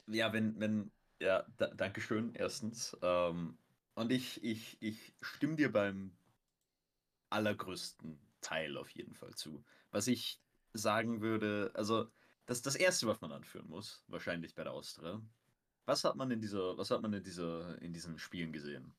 Ja, wenn, wenn, ja, da, Dankeschön, erstens. Ähm, und ich, ich, ich stimme dir beim allergrößten Teil auf jeden Fall zu. Was ich sagen würde, also das das Erste, was man anführen muss, wahrscheinlich bei der Austria. Was hat man in dieser, was hat man in dieser, in diesen Spielen gesehen?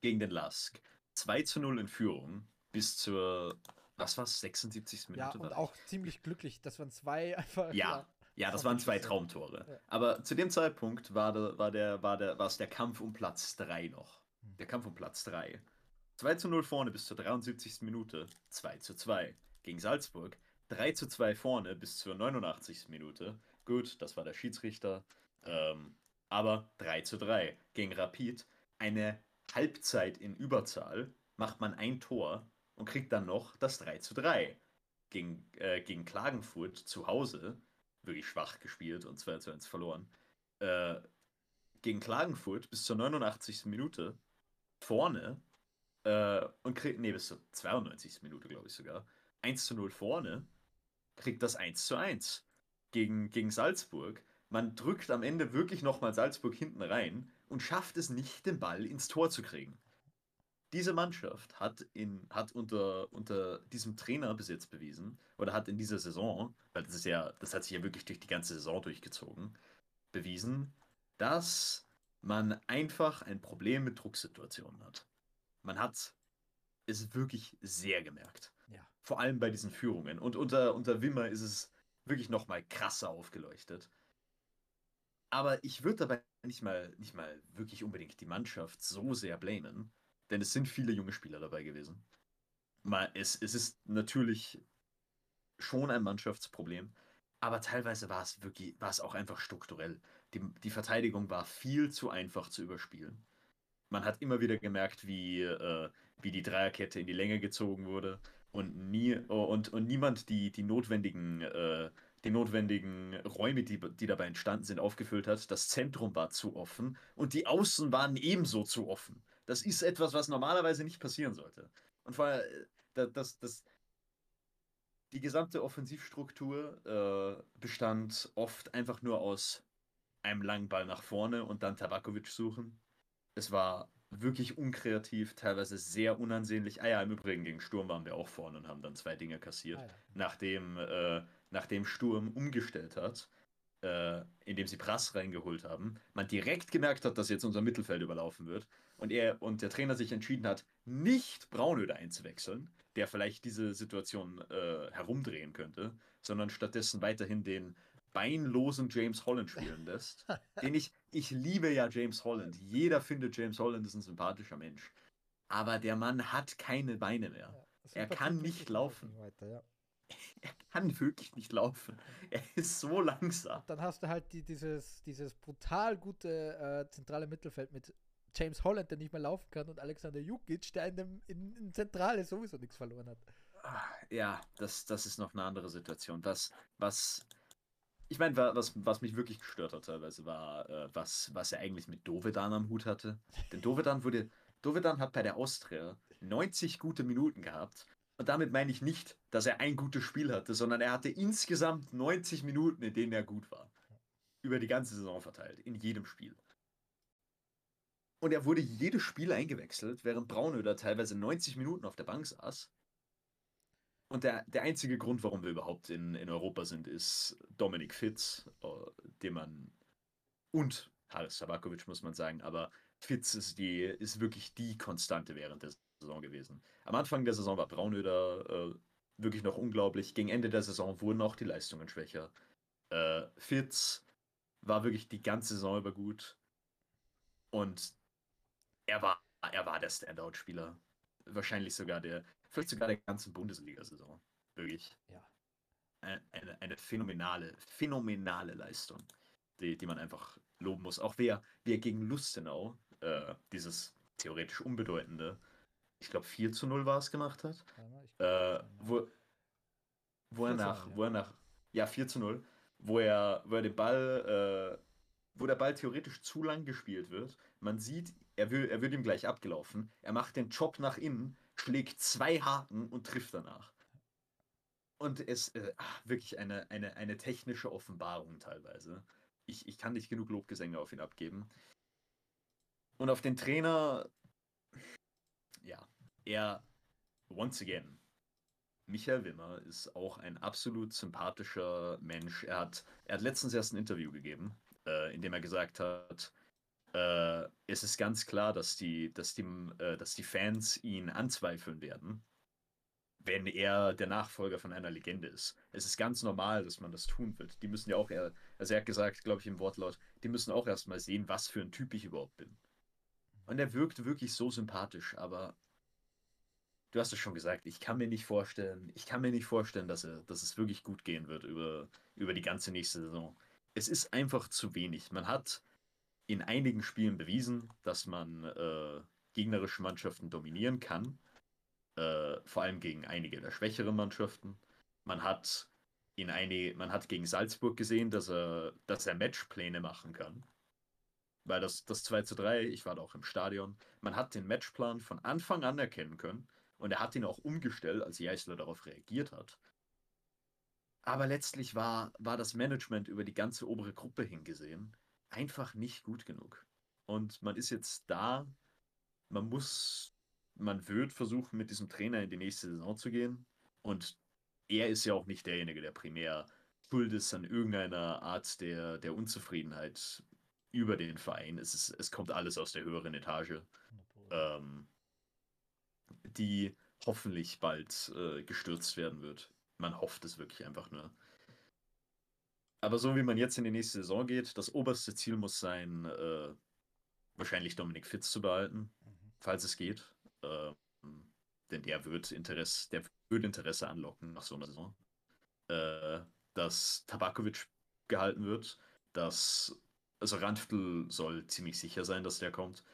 Gegen den Lask. 2 zu 0 in Führung bis zur, was war es, 76. Minute? Ja, und auch ziemlich glücklich. Das waren zwei einfach. Ja, ja, ja das waren zwei Traumtore. Ja. Aber zu dem Zeitpunkt war, der, war, der, war, der, war es der Kampf um Platz 3 noch. Hm. Der Kampf um Platz 3. 2 zu 0 vorne bis zur 73. Minute. 2 zu 2. Gegen Salzburg 3 zu 2 vorne bis zur 89. Minute, gut, das war der Schiedsrichter. Ähm, aber 3 zu 3 gegen Rapid. Eine Halbzeit in Überzahl macht man ein Tor und kriegt dann noch das 3 zu 3. Gegen, äh, gegen Klagenfurt zu Hause, wirklich schwach gespielt und 2 zu 1 verloren. Äh, gegen Klagenfurt bis zur 89. Minute vorne äh, und kriegt, nee, bis zur 92. Minute, glaube ich sogar, 1 zu 0 vorne, kriegt das 1 zu 1 gegen, gegen Salzburg. Man drückt am Ende wirklich nochmal Salzburg hinten rein und schafft es nicht, den Ball ins Tor zu kriegen. Diese Mannschaft hat, in, hat unter, unter diesem Trainer bis jetzt bewiesen, oder hat in dieser Saison, weil das ist ja, das hat sich ja wirklich durch die ganze Saison durchgezogen, bewiesen, dass man einfach ein Problem mit Drucksituationen hat. Man hat es wirklich sehr gemerkt. Ja. Vor allem bei diesen Führungen. Und unter, unter Wimmer ist es wirklich nochmal krasser aufgeleuchtet. Aber ich würde dabei nicht mal, nicht mal wirklich unbedingt die Mannschaft so sehr blamen, denn es sind viele junge Spieler dabei gewesen. Mal, es, es ist natürlich schon ein Mannschaftsproblem, aber teilweise war es wirklich, war es auch einfach strukturell. Die, die Verteidigung war viel zu einfach zu überspielen. Man hat immer wieder gemerkt, wie, äh, wie die Dreierkette in die Länge gezogen wurde und, nie, oh, und, und niemand die, die notwendigen äh, die notwendigen Räume, die, die dabei entstanden sind, aufgefüllt hat. Das Zentrum war zu offen und die Außen waren ebenso zu offen. Das ist etwas, was normalerweise nicht passieren sollte. Und vor allem, äh, das, das, die gesamte Offensivstruktur äh, bestand oft einfach nur aus einem langen Ball nach vorne und dann Tabakovic suchen. Es war wirklich unkreativ, teilweise sehr unansehnlich. Ah ja, im Übrigen gegen Sturm waren wir auch vorne und haben dann zwei Dinge kassiert, ah ja. nachdem, äh, nachdem Sturm umgestellt hat, äh, indem sie Prass reingeholt haben, man direkt gemerkt hat, dass jetzt unser Mittelfeld überlaufen wird und er und der Trainer sich entschieden hat, nicht Braunöder einzuwechseln, der vielleicht diese Situation äh, herumdrehen könnte, sondern stattdessen weiterhin den beinlosen James Holland spielen lässt. den ich, ich liebe ja James Holland. Jeder findet James Holland ist ein sympathischer Mensch. Aber der Mann hat keine Beine mehr. Ja, er kann nicht laufen. Weiter, ja. Er kann wirklich nicht laufen. Er ist so langsam. Dann hast du halt die, dieses, dieses brutal gute äh, zentrale Mittelfeld mit James Holland, der nicht mehr laufen kann, und Alexander Jukic, der in, dem, in, in Zentrale sowieso nichts verloren hat. Ah, ja, das, das ist noch eine andere Situation. Was, was ich meine, was, was mich wirklich gestört hat teilweise, war, äh, was, was er eigentlich mit Dovedan am Hut hatte. Denn Dovedan wurde, Dovedan hat bei der Austria 90 gute Minuten gehabt. Und damit meine ich nicht, dass er ein gutes Spiel hatte, sondern er hatte insgesamt 90 Minuten, in denen er gut war. Über die ganze Saison verteilt, in jedem Spiel. Und er wurde jedes Spiel eingewechselt, während Braunöder teilweise 90 Minuten auf der Bank saß. Und der, der einzige Grund, warum wir überhaupt in, in Europa sind, ist Dominik Fitz, äh, den man und Haris Sabakovic, muss man sagen, aber Fitz ist, die, ist wirklich die Konstante während der Saison gewesen. Am Anfang der Saison war Braunöder äh, wirklich noch unglaublich. Gegen Ende der Saison wurden auch die Leistungen schwächer. Äh, Fitz war wirklich die ganze Saison über gut. Und er war, er war der Standout-Spieler. Wahrscheinlich sogar der, vielleicht sogar der ganzen Bundesliga-Saison. Wirklich. Ja. Eine, eine, phänomenale, phänomenale Leistung, die, die man einfach loben muss. Auch wer, wer gegen Lustenau äh, dieses theoretisch unbedeutende, ich glaube 4 zu 0 war es gemacht hat, äh, wo, wo er nach, wo er nach, ja 4 zu 0, wo er, wo er den Ball, äh, wo der Ball theoretisch zu lang gespielt wird. Man sieht, er, will, er wird ihm gleich abgelaufen. Er macht den Job nach innen, schlägt zwei Haken und trifft danach. Und es äh, wirklich eine, eine, eine technische Offenbarung teilweise. Ich, ich kann nicht genug Lobgesänge auf ihn abgeben. Und auf den Trainer, ja, er, once again, Michael Wimmer ist auch ein absolut sympathischer Mensch. Er hat, er hat letztens erst ein Interview gegeben, äh, in dem er gesagt hat, äh, es ist ganz klar, dass die, dass, die, äh, dass die Fans ihn anzweifeln werden, wenn er der Nachfolger von einer Legende ist. Es ist ganz normal, dass man das tun wird. Die müssen ja auch, eher, also er hat gesagt, glaube ich im Wortlaut, die müssen auch erstmal sehen, was für ein Typ ich überhaupt bin. Und er wirkt wirklich so sympathisch, aber du hast es schon gesagt, ich kann mir nicht vorstellen, ich kann mir nicht vorstellen, dass, er, dass es wirklich gut gehen wird über, über die ganze nächste Saison. es ist einfach zu wenig. Man hat in einigen Spielen bewiesen, dass man äh, gegnerische Mannschaften dominieren kann. Äh, vor allem gegen einige der schwächeren Mannschaften. Man hat in eine, man hat gegen Salzburg gesehen, dass er, dass er Matchpläne machen kann. Weil das, das 2 zu 3, ich war da auch im Stadion, man hat den Matchplan von Anfang an erkennen können und er hat ihn auch umgestellt, als Jeißler darauf reagiert hat. Aber letztlich war, war das Management über die ganze obere Gruppe hingesehen einfach nicht gut genug. Und man ist jetzt da, man muss, man wird versuchen, mit diesem Trainer in die nächste Saison zu gehen. Und er ist ja auch nicht derjenige, der primär schuld ist an irgendeiner Art der, der Unzufriedenheit über den Verein. Es, ist, es kommt alles aus der höheren Etage, ähm, die hoffentlich bald äh, gestürzt werden wird. Man hofft es wirklich einfach nur. Aber so wie man jetzt in die nächste Saison geht, das oberste Ziel muss sein, äh, wahrscheinlich Dominik Fitz zu behalten, mhm. falls es geht. Äh, denn der wird Interesse, der wird Interesse anlocken nach so einer Saison. Äh, dass Tabakovic gehalten wird, dass also Randviertel soll ziemlich sicher sein, dass der kommt.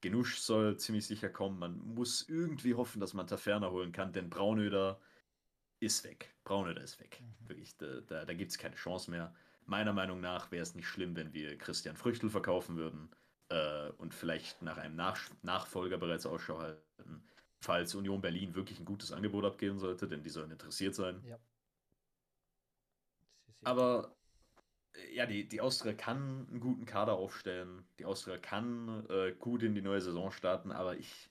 Genusch soll ziemlich sicher kommen. Man muss irgendwie hoffen, dass man Taferner holen kann, denn Braunöder ist weg. Braunöder ist weg. Mhm. Wirklich, da, da, da gibt es keine Chance mehr. Meiner Meinung nach wäre es nicht schlimm, wenn wir Christian Früchtel verkaufen würden äh, und vielleicht nach einem nach Nachfolger bereits Ausschau halten, falls Union Berlin wirklich ein gutes Angebot abgeben sollte, denn die sollen interessiert sein. Ja. Aber äh, ja, die, die Austria kann einen guten Kader aufstellen. Die Austria kann äh, gut in die neue Saison starten, aber ich,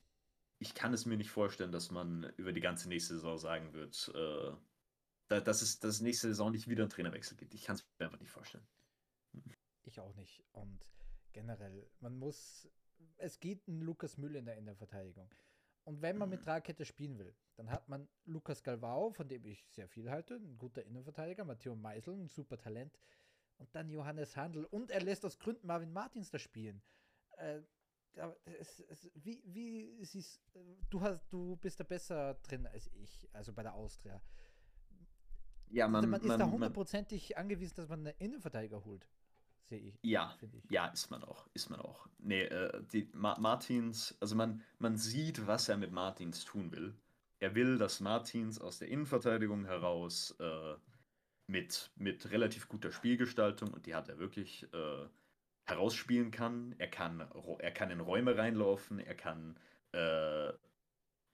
ich kann es mir nicht vorstellen, dass man über die ganze nächste Saison sagen wird, äh, dass, es, dass es nächste Saison nicht wieder einen Trainerwechsel gibt. Ich kann es mir einfach nicht vorstellen. Ich auch nicht. Und generell, man muss, es geht ein Lukas Müller in der Innenverteidigung. Und wenn man mit mhm. Dreierkette spielen will, dann hat man Lukas Galvao, von dem ich sehr viel halte, ein guter Innenverteidiger, Matteo Meisel, ein super Talent, und dann Johannes Handel. Und er lässt aus Gründen Marvin Martins da spielen. Äh, es, es, wie, wie siehst du hast, du bist da besser drin als ich, also bei der Austria. Ja, man, man ist man, da hundertprozentig angewiesen, dass man einen Innenverteidiger holt. Sehe ich. Ja, ich. ja, ist man auch, ist man auch. Nee, äh, die Ma Martins, also man, man sieht, was er mit Martins tun will. Er will, dass Martins aus der Innenverteidigung heraus äh, mit, mit relativ guter Spielgestaltung, und die hat er wirklich, äh, herausspielen kann. Er kann, er kann in Räume reinlaufen, er kann, äh,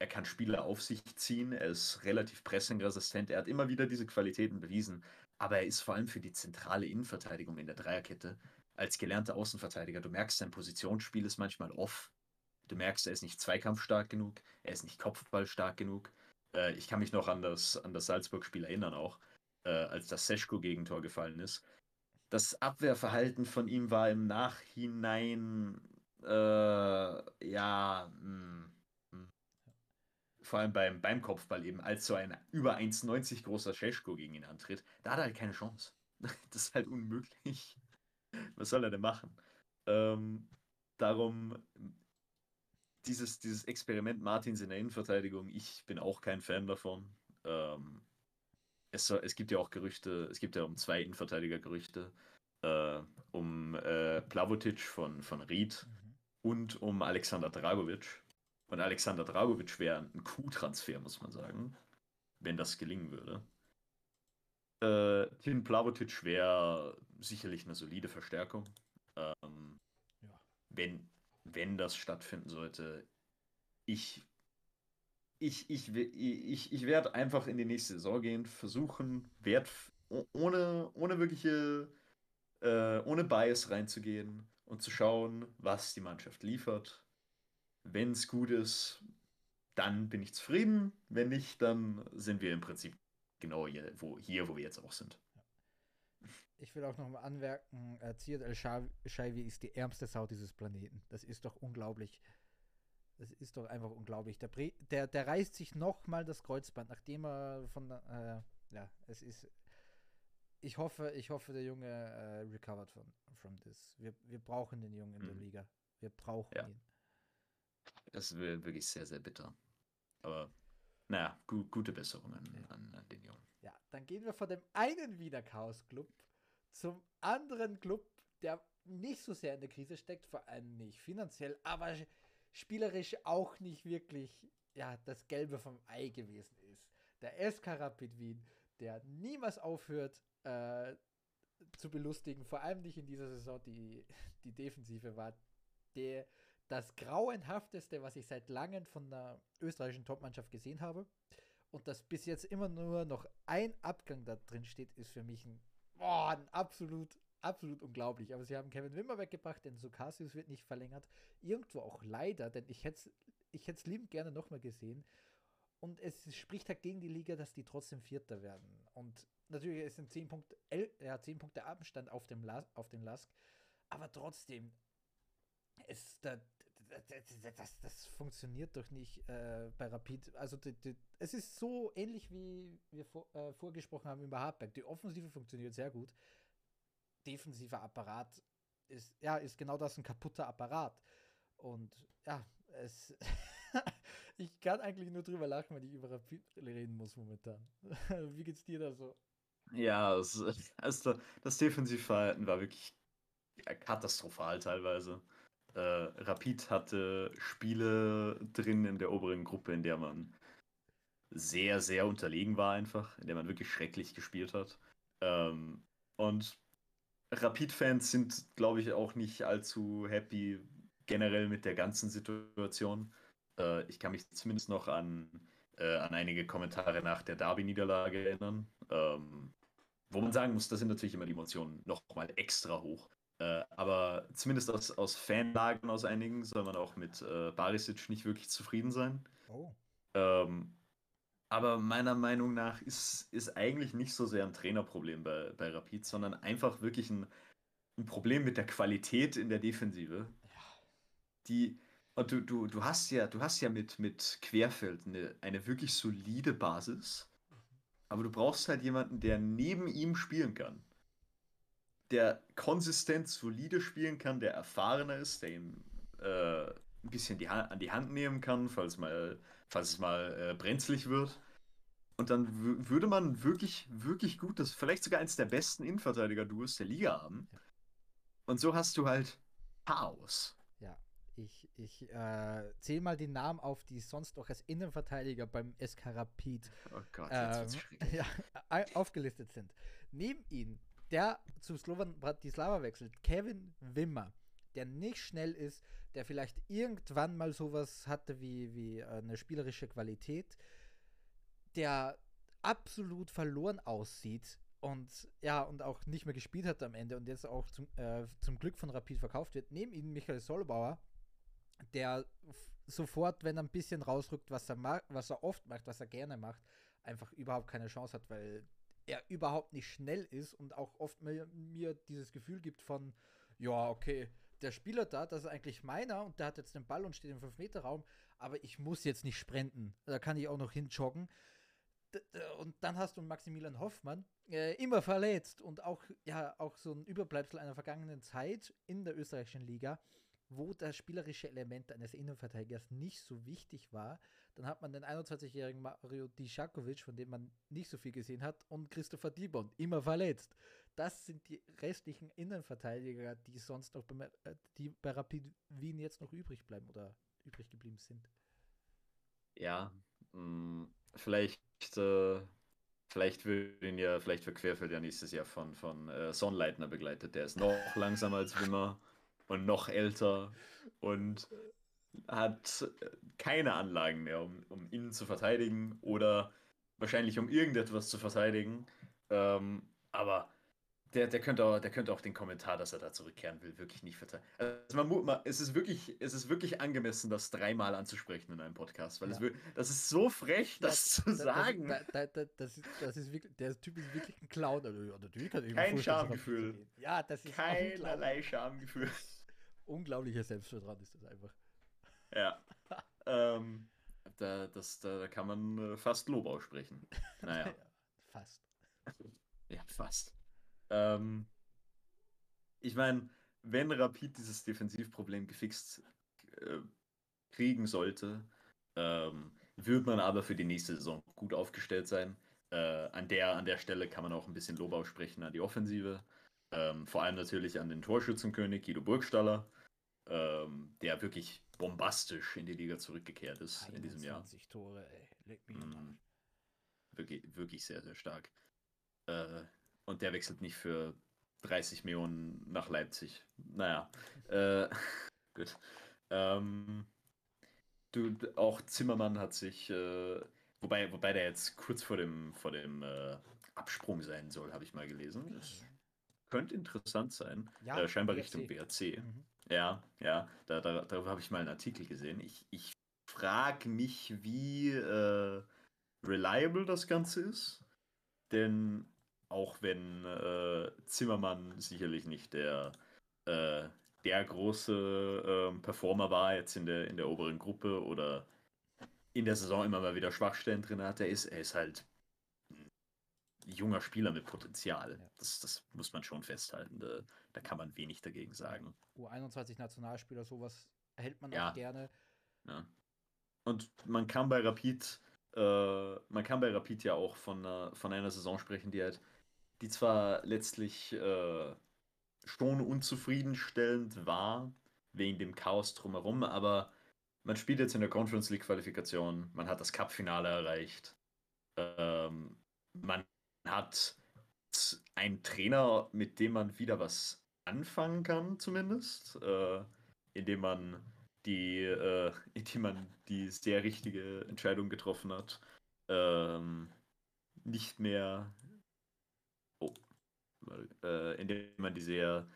er kann Spieler auf sich ziehen, er ist relativ pressingresistent, er hat immer wieder diese Qualitäten bewiesen, aber er ist vor allem für die zentrale Innenverteidigung in der Dreierkette als gelernter Außenverteidiger. Du merkst, sein Positionsspiel ist manchmal off. Du merkst, er ist nicht zweikampfstark genug, er ist nicht kopfballstark genug. Äh, ich kann mich noch an das, an das Salzburg-Spiel erinnern auch, äh, als das Seschko-Gegentor gefallen ist das Abwehrverhalten von ihm war im Nachhinein, äh, ja, mh, hm, mh. Hm. vor allem beim, beim Kopfball eben, als so ein über 1,90 großer Scheschko gegen ihn antritt, da hat er halt keine Chance. Das ist halt unmöglich. Was soll er denn machen? Ähm, darum, dieses, dieses Experiment Martins in der Innenverteidigung, ich bin auch kein Fan davon. Ähm, es, es gibt ja auch Gerüchte, es gibt ja um zwei Innenverteidiger Gerüchte, äh, um äh, Plavotic von, von Ried mhm. und um Alexander Dragovic. Und Alexander Dragovic wäre ein Q-Transfer, muss man sagen, wenn das gelingen würde. Äh, Tim Plavotic wäre sicherlich eine solide Verstärkung. Ähm, ja. wenn, wenn das stattfinden sollte, ich ich, ich, ich, ich werde einfach in die nächste Saison gehen, versuchen, Wert ohne, ohne wirkliche, äh, ohne Bias reinzugehen und zu schauen, was die Mannschaft liefert. Wenn es gut ist, dann bin ich zufrieden. Wenn nicht, dann sind wir im Prinzip genau hier, wo, hier, wo wir jetzt auch sind. Ich will auch noch mal anmerken, äh, Ziad El-Shaiwi ist die ärmste Sau dieses Planeten. Das ist doch unglaublich. Das ist doch einfach unglaublich. Der, der, der reißt sich nochmal das Kreuzband, nachdem er von äh, ja, es ist. Ich hoffe, ich hoffe, der Junge äh, recovered von from this. Wir, wir brauchen den Jungen in der mhm. Liga. Wir brauchen ja. ihn. Das wäre wirklich sehr, sehr bitter. Aber naja, gu gute Besserungen ja. an, an, den Jungen. Ja, dann gehen wir von dem einen Wiener Chaos Club zum anderen Club, der nicht so sehr in der Krise steckt, vor allem nicht finanziell, aber spielerisch auch nicht wirklich ja, das Gelbe vom Ei gewesen ist. Der SK Rapid Wien, der niemals aufhört äh, zu belustigen, vor allem nicht in dieser Saison, die, die Defensive war der, das grauenhafteste, was ich seit langem von der österreichischen Topmannschaft gesehen habe. Und dass bis jetzt immer nur noch ein Abgang da drin steht, ist für mich ein, boah, ein absolut, absolut unglaublich. Aber sie haben Kevin Wimmer weggebracht, denn Sukasius wird nicht verlängert. Irgendwo auch leider, denn ich hätte es ich hätte liebend gerne nochmal gesehen. Und es spricht halt gegen die Liga, dass die trotzdem Vierter werden. Und natürlich ist ein 10 Punkte, ja, 10 Punkte Abstand auf dem, Las, auf dem Lask. Aber trotzdem, es, da, das, das, das, funktioniert doch nicht äh, bei Rapid. Also die, die, es ist so ähnlich wie wir vor, äh, vorgesprochen haben über Hardback. Die Offensive funktioniert sehr gut. Defensiver Apparat ist, ja, ist genau das ein kaputter Apparat. Und ja, es ich kann eigentlich nur drüber lachen, wenn ich über Rapid reden muss momentan. Wie geht's dir da so? Ja, es, also das Defensivverhalten war wirklich katastrophal teilweise. Äh, Rapid hatte Spiele drin in der oberen Gruppe, in der man sehr, sehr unterlegen war einfach, in der man wirklich schrecklich gespielt hat. Ähm, und Rapid-Fans sind, glaube ich, auch nicht allzu happy generell mit der ganzen Situation. Äh, ich kann mich zumindest noch an, äh, an einige Kommentare nach der Derby-Niederlage erinnern, ähm, wo man sagen muss, da sind natürlich immer die Emotionen noch mal extra hoch. Äh, aber zumindest aus, aus Fanlagen aus einigen soll man auch mit äh, Barisic nicht wirklich zufrieden sein. Oh. Ähm, aber meiner Meinung nach ist, ist eigentlich nicht so sehr ein Trainerproblem bei, bei Rapid, sondern einfach wirklich ein, ein Problem mit der Qualität in der Defensive. Ja. Die, und du, du, du hast ja, du hast ja mit, mit Querfeld eine, eine wirklich solide Basis, aber du brauchst halt jemanden, der neben ihm spielen kann. Der konsistent solide spielen kann, der erfahrener ist, der ihm äh, ein bisschen die an die Hand nehmen kann, falls, mal, falls es mal äh, brenzlig wird. Und dann würde man wirklich, wirklich gut, das vielleicht sogar eins der besten Innenverteidiger-Duos der Liga haben. Und so hast du halt Chaos. Ich, ich äh, zähle mal die Namen auf, die sonst noch als Innenverteidiger beim SK Rapid oh Gott, ähm, ja, aufgelistet sind. Neben ihm, der zu Slovan Bratislava wechselt, Kevin Wimmer, der nicht schnell ist, der vielleicht irgendwann mal sowas hatte wie, wie äh, eine spielerische Qualität, der absolut verloren aussieht und ja, und auch nicht mehr gespielt hat am Ende und jetzt auch zum, äh, zum Glück von Rapid verkauft wird. Neben ihm Michael Solbauer, der sofort, wenn er ein bisschen rausrückt, was er, was er oft macht, was er gerne macht, einfach überhaupt keine Chance hat, weil er überhaupt nicht schnell ist und auch oft mir, mir dieses Gefühl gibt von, ja, okay, der Spieler da, das ist eigentlich meiner und der hat jetzt den Ball und steht im 5-Meter-Raum, aber ich muss jetzt nicht sprinten. Da kann ich auch noch hinjoggen. Und dann hast du Maximilian Hoffmann, äh, immer verletzt und auch, ja, auch so ein Überbleibsel einer vergangenen Zeit in der österreichischen Liga wo das spielerische Element eines Innenverteidigers nicht so wichtig war. Dann hat man den 21-jährigen Mario Dijakovic, von dem man nicht so viel gesehen hat, und Christopher Dibon, immer verletzt. Das sind die restlichen Innenverteidiger, die sonst noch bei, äh, die bei Rapid Wien jetzt noch übrig bleiben oder übrig geblieben sind. Ja, mh, mm, vielleicht, äh, vielleicht wird ihn ja, vielleicht wird Querfeld ja nächstes Jahr von, von äh, Sonnleitner begleitet. Der ist noch langsamer als Wimmer und noch älter und hat keine Anlagen mehr, um, um ihn zu verteidigen oder wahrscheinlich um irgendetwas zu verteidigen. Ähm, aber der, der, könnte auch, der könnte auch den Kommentar, dass er da zurückkehren will, wirklich nicht verteidigen. Also man, man, es, ist wirklich, es ist wirklich angemessen, das dreimal anzusprechen in einem Podcast, weil ja. es, das ist so frech, das, das zu sagen. Das, das, ist, das ist wirklich, der Typ ist wirklich ein Clown. Also, natürlich kann Kein Schamgefühl. Ja, das ist Keinerlei Schamgefühl unglaublicher Selbstvertrauen ist das einfach. Ja. ähm, da, das, da, da kann man äh, fast Lob aussprechen. Naja. ja, fast. ja, fast. Ähm, ich meine, wenn Rapid dieses Defensivproblem gefixt äh, kriegen sollte, ähm, wird man aber für die nächste Saison gut aufgestellt sein. Äh, an, der, an der Stelle kann man auch ein bisschen Lob aussprechen an die Offensive. Ähm, vor allem natürlich an den Torschützenkönig Guido Burgstaller, ähm, der wirklich bombastisch in die Liga zurückgekehrt ist in diesem Jahr. Tore, ey. Leg mich mm, wirklich, wirklich sehr, sehr stark. Äh, und der wechselt nicht für 30 Millionen nach Leipzig. Naja, äh, gut. Ähm, du, auch Zimmermann hat sich, äh, wobei, wobei der jetzt kurz vor dem, vor dem äh, Absprung sein soll, habe ich mal gelesen. Das könnte interessant sein. Ja, äh, scheinbar BRC. Richtung BRC. Mhm. Ja, ja, da, da, darüber habe ich mal einen Artikel gesehen. Ich, ich frage mich, wie äh, reliable das Ganze ist. Denn auch wenn äh, Zimmermann sicherlich nicht der, äh, der große äh, Performer war jetzt in der, in der oberen Gruppe oder in der Saison immer mal wieder Schwachstellen drin hat, er ist, er ist halt junger Spieler mit Potenzial. Ja. Das, das muss man schon festhalten. Da, da kann man wenig dagegen sagen. U21-Nationalspieler, sowas hält man ja. auch gerne. Ja. Und man kann bei Rapid, äh, man kann bei Rapid ja auch von, äh, von einer Saison sprechen, die halt, die zwar letztlich äh, schon unzufriedenstellend war, wegen dem Chaos drumherum, aber man spielt jetzt in der Conference League Qualifikation, man hat das Cup-Finale erreicht. Ähm, man hat einen Trainer, mit dem man wieder was anfangen kann, zumindest, äh, indem man die, äh, indem man die sehr richtige Entscheidung getroffen hat, ähm, nicht mehr, äh, indem man die sehr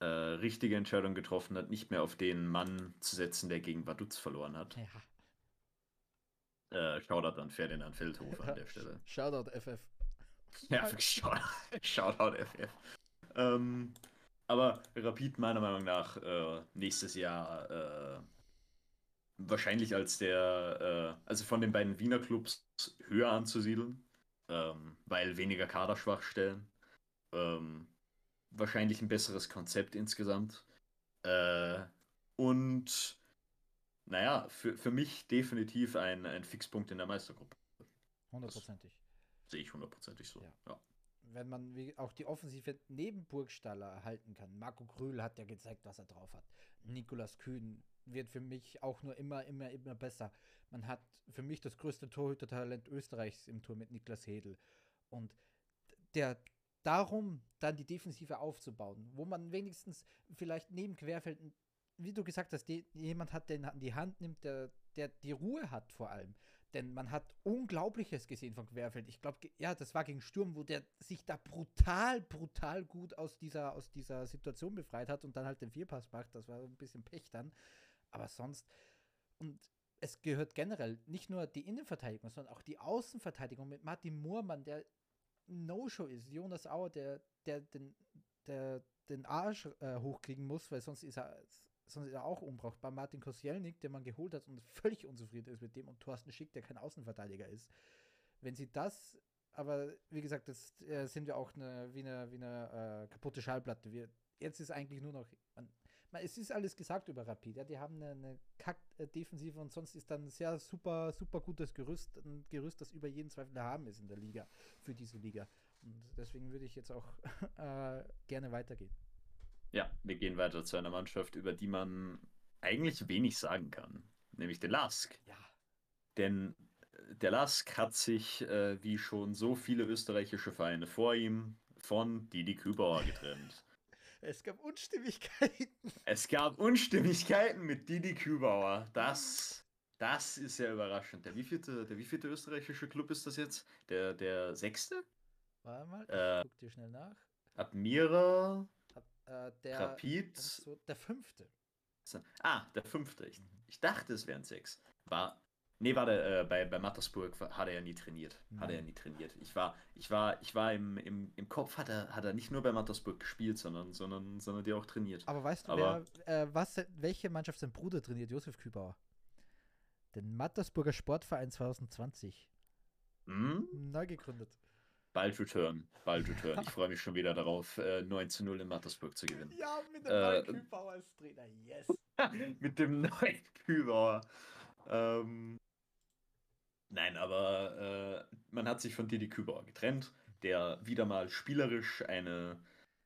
äh, richtige Entscheidung getroffen hat, nicht mehr auf den Mann zu setzen, der gegen Vaduz verloren hat. Ja. Äh, Shoutout an Ferdinand Feldhofer an der Stelle. Shoutout FF. Ja, Shoutout, Shoutout FF. Ähm, aber Rapid meiner Meinung nach äh, nächstes Jahr äh, wahrscheinlich als der, äh, also von den beiden Wiener Clubs höher anzusiedeln, ähm, weil weniger Kaderschwachstellen. Ähm, wahrscheinlich ein besseres Konzept insgesamt. Äh, und naja, für, für mich definitiv ein, ein Fixpunkt in der Meistergruppe. Hundertprozentig. Sehe ich hundertprozentig so. Ja. ja. Wenn man auch die Offensive neben Burgstaller erhalten kann. Marco Krühl hat ja gezeigt, was er drauf hat. Nikolas Kühn wird für mich auch nur immer, immer, immer besser. Man hat für mich das größte Torhütertalent Österreichs im Tor mit Niklas Hedel. Und der darum, dann die Defensive aufzubauen, wo man wenigstens vielleicht neben Querfelden, wie du gesagt hast, jemand hat, der in die Hand nimmt, der, der die Ruhe hat vor allem. Denn man hat Unglaubliches gesehen von Querfeld. Ich glaube, ja, das war gegen Sturm, wo der sich da brutal, brutal gut aus dieser, aus dieser Situation befreit hat und dann halt den Vierpass macht. Das war ein bisschen Pech dann. Aber sonst, und es gehört generell nicht nur die Innenverteidigung, sondern auch die Außenverteidigung mit Martin Moormann, der No-Show ist. Jonas Auer, der, der den, der den Arsch äh, hochkriegen muss, weil sonst ist er sonst ist er auch unbrauchbar. Martin Koscielnik, den man geholt hat und völlig unzufrieden ist mit dem, und Thorsten Schick, der kein Außenverteidiger ist. Wenn sie das, aber wie gesagt, das äh, sind wir auch eine, wie eine, wie eine äh, kaputte Schallplatte. Wir, jetzt ist eigentlich nur noch, man, es ist alles gesagt über Rapid. Ja, die haben eine, eine Kack-Defensive und sonst ist dann ein sehr super, super gutes Gerüst, ein Gerüst, das über jeden Zweifel haben ist in der Liga, für diese Liga. Und deswegen würde ich jetzt auch äh, gerne weitergehen. Ja, wir gehen weiter zu einer Mannschaft, über die man eigentlich wenig sagen kann, nämlich den Lask. Ja. Denn der Lask hat sich, äh, wie schon so viele österreichische Vereine vor ihm, von Didi Kübauer getrennt. Es gab Unstimmigkeiten. Es gab Unstimmigkeiten mit Didi Kübauer. Das, das ist ja überraschend. Der wievielte, der wievielte österreichische Club ist das jetzt? Der, der sechste? Warte mal, ich äh, guck dir schnell nach. Admira. Äh, der, Rapid. So, der fünfte. Ah, der fünfte. Ich, ich dachte, es wären sechs. War. Nee, war der, äh, bei, bei Mattersburg hat er ja nie trainiert. Nein. Hat er ja nie trainiert. Ich war, ich war, ich war im, im, im Kopf, hat er, hat er nicht nur bei Mattersburg gespielt, sondern, sondern, sondern die auch trainiert. Aber weißt du, Aber, wer, äh, was, welche Mannschaft sein Bruder trainiert? Josef Kübauer. Den Mattersburger Sportverein 2020. Hm? Neu gegründet. Bald Return, bald Return. Ich freue mich schon wieder darauf, äh, 9 zu 0 in Mattersburg zu gewinnen. Ja, mit dem äh, neuen Kühlbauer als Trainer, yes. mit dem neuen Kühlbauer. Ähm, nein, aber äh, man hat sich von Didi Kübauer getrennt, der wieder mal spielerisch eine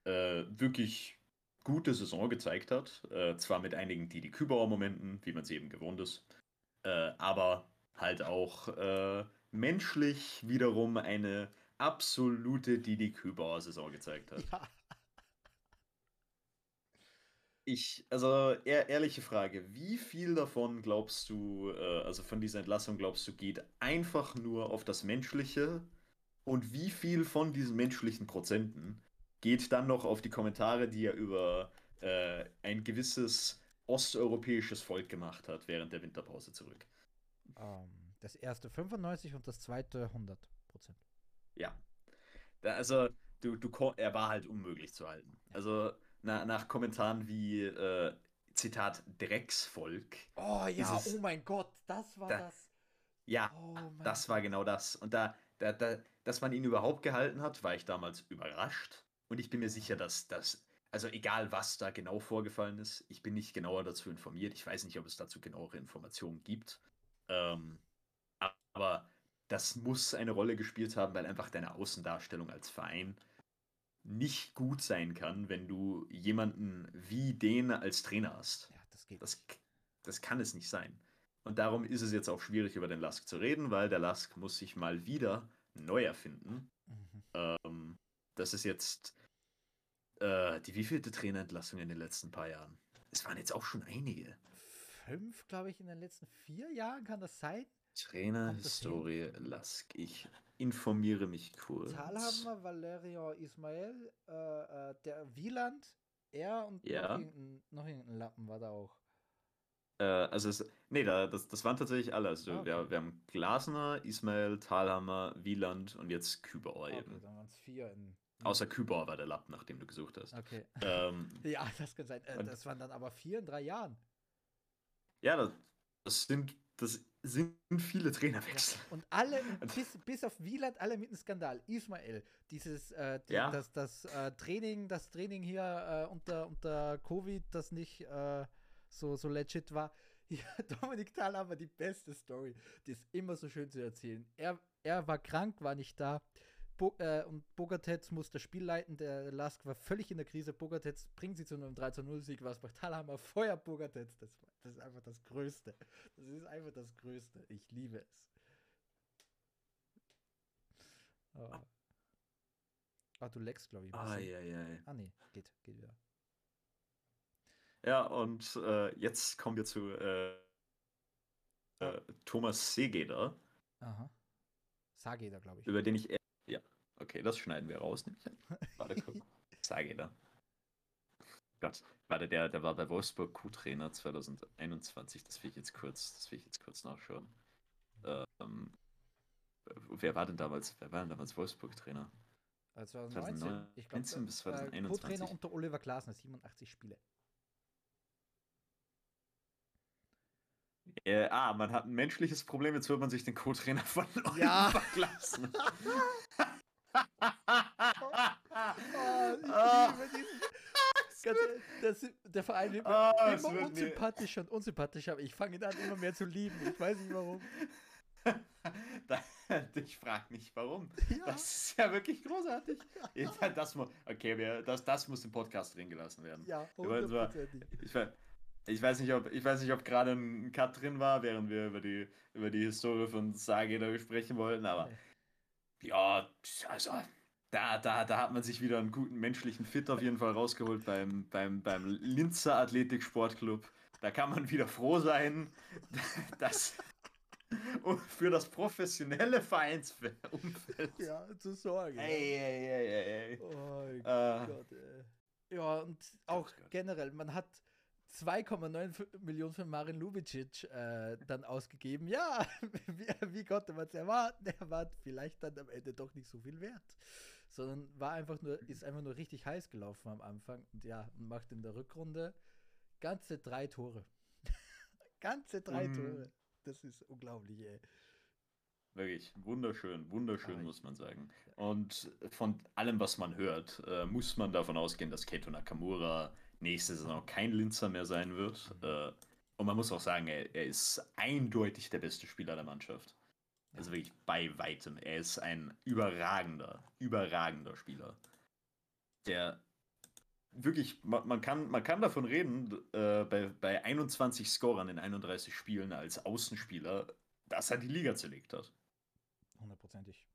äh, wirklich gute Saison gezeigt hat. Äh, zwar mit einigen Didi Kübauer-Momenten, wie man sie eben gewohnt ist, äh, aber halt auch äh, menschlich wiederum eine absolute Didi Kübauer-Saison gezeigt hat. Ja. Ich, also ehr, ehrliche Frage, wie viel davon glaubst du, äh, also von dieser Entlassung glaubst du, geht einfach nur auf das Menschliche und wie viel von diesen menschlichen Prozenten geht dann noch auf die Kommentare, die er über äh, ein gewisses osteuropäisches Volk gemacht hat während der Winterpause zurück? Um, ähm, das erste 95 und das zweite 100 Prozent. Ja. Da, also, du, du, er war halt unmöglich zu halten. Also, na, nach Kommentaren wie, äh, Zitat, Drecksvolk. Oh ja, es, oh mein Gott, das war da, das. Ja, oh das war genau das. Und da, da, da, dass man ihn überhaupt gehalten hat, war ich damals überrascht. Und ich bin mir sicher, dass das, also egal was da genau vorgefallen ist, ich bin nicht genauer dazu informiert. Ich weiß nicht, ob es dazu genauere Informationen gibt. Ähm, aber das muss eine Rolle gespielt haben, weil einfach deine Außendarstellung als Verein nicht gut sein kann, wenn du jemanden wie den als Trainer hast. Ja, das geht. Das, das kann es nicht sein. Und darum ist es jetzt auch schwierig, über den Lask zu reden, weil der Lask muss sich mal wieder neu erfinden. Mhm. Ähm, das ist jetzt äh, die wievielte Trainerentlassung in den letzten paar Jahren? Es waren jetzt auch schon einige. Fünf, glaube ich, in den letzten vier Jahren, kann das sein? Trainerhistorie Lask. Ich informiere mich kurz. Talhammer, Valerio Ismael, äh, äh, der Wieland, er und ja. noch, irgendein, noch irgendein Lappen war da auch. Äh, also, es, nee, da, das, das waren tatsächlich alle. Also, okay. wir, wir haben Glasner, Ismail, Talhammer, Wieland und jetzt Kübauer okay, eben. Dann waren es vier in. Außer Kübauer war der Lappen, nach dem du gesucht hast. Okay. Ähm, ja, das kann sein. Äh, das waren dann aber vier in drei Jahren. Ja, das, das sind das sind viele Trainerwechsel. Ja. Und alle, bis, bis auf Wieland, alle mit einem Skandal. Ismael, dieses, äh, die, ja. das, das äh, Training, das Training hier äh, unter, unter Covid, das nicht äh, so, so legit war. Ja, Dominik Thal haben wir die beste Story. Die ist immer so schön zu erzählen. Er, er war krank, war nicht da. Bo äh, und Bogatets muss das Spiel leiten. Der Lask war völlig in der Krise. Bogatets bringt sie zu einem 3-0-Sieg. Was macht Talhammer? Feuer Bogatets. Das, das ist einfach das Größte. Das ist einfach das Größte. Ich liebe es. Oh. Ah, du leckst, glaube ich. Ah, ja, ja. Ah, nee, geht, geht wieder. Ja, und äh, jetzt kommen wir zu äh, äh, Thomas Segeder. Aha. Sageder, glaube ich. Über den ich Okay, das schneiden wir raus, nämlich. Warte, guck. Sage da. Gott, warte, der, der war bei Wolfsburg Q-Trainer 2021. Das will ich jetzt kurz, das will ich jetzt kurz nachschauen. Ähm, wer war denn damals, wer war denn damals Wolfsburg-Trainer? 2019, 2019 ich glaube, bis 2021. Co-Trainer unter Oliver Glasner, 87 Spiele. Äh, ah, man hat ein menschliches Problem, jetzt wird man sich den Co-Trainer von Oliver ja. Glasner. oh, ah. Ganz, das, der Verein wird oh, immer unsympathischer und unsympathischer, aber ich fange ihn an, immer mehr zu lieben. Ich weiß nicht warum. ich frage nicht warum. Ja. Das ist ja wirklich großartig. Ja. Das, okay, wir, das, das muss im Podcast drin gelassen werden. Ja, Ich, ich weiß nicht, ob, ob gerade ein Cut drin war, während wir über die, über die Historie von Sage da sprechen wollten, aber. Ja, also da, da, da hat man sich wieder einen guten menschlichen Fit auf jeden Fall rausgeholt beim, beim, beim Linzer Athletik Sportclub. Da kann man wieder froh sein, dass für das professionelle Vereinsumfeld. Ja, zu sorgen. Ey, ey, ey, ey. Oh äh, Gott, ey. Ja, und auch generell, man hat 2,9 Millionen für Marin Lubicic äh, dann ausgegeben. Ja, wie, wie konnte man es erwarten? Er war vielleicht dann am Ende doch nicht so viel wert. Sondern war einfach nur, ist einfach nur richtig heiß gelaufen am Anfang und ja, macht in der Rückrunde ganze drei Tore. ganze drei mm. Tore. Das ist unglaublich, ey. Wirklich, wunderschön, wunderschön, Ach, muss man sagen. Und von allem, was man hört, äh, muss man davon ausgehen, dass Keito Nakamura nächste Saison kein Linzer mehr sein wird. Äh, und man muss auch sagen, er, er, ist eindeutig der beste Spieler der Mannschaft. Also wirklich bei weitem. Er ist ein überragender, überragender Spieler. Der wirklich, man, man, kann, man kann davon reden, äh, bei, bei 21 Scorern in 31 Spielen als Außenspieler, dass er die Liga zerlegt hat. Hundertprozentig.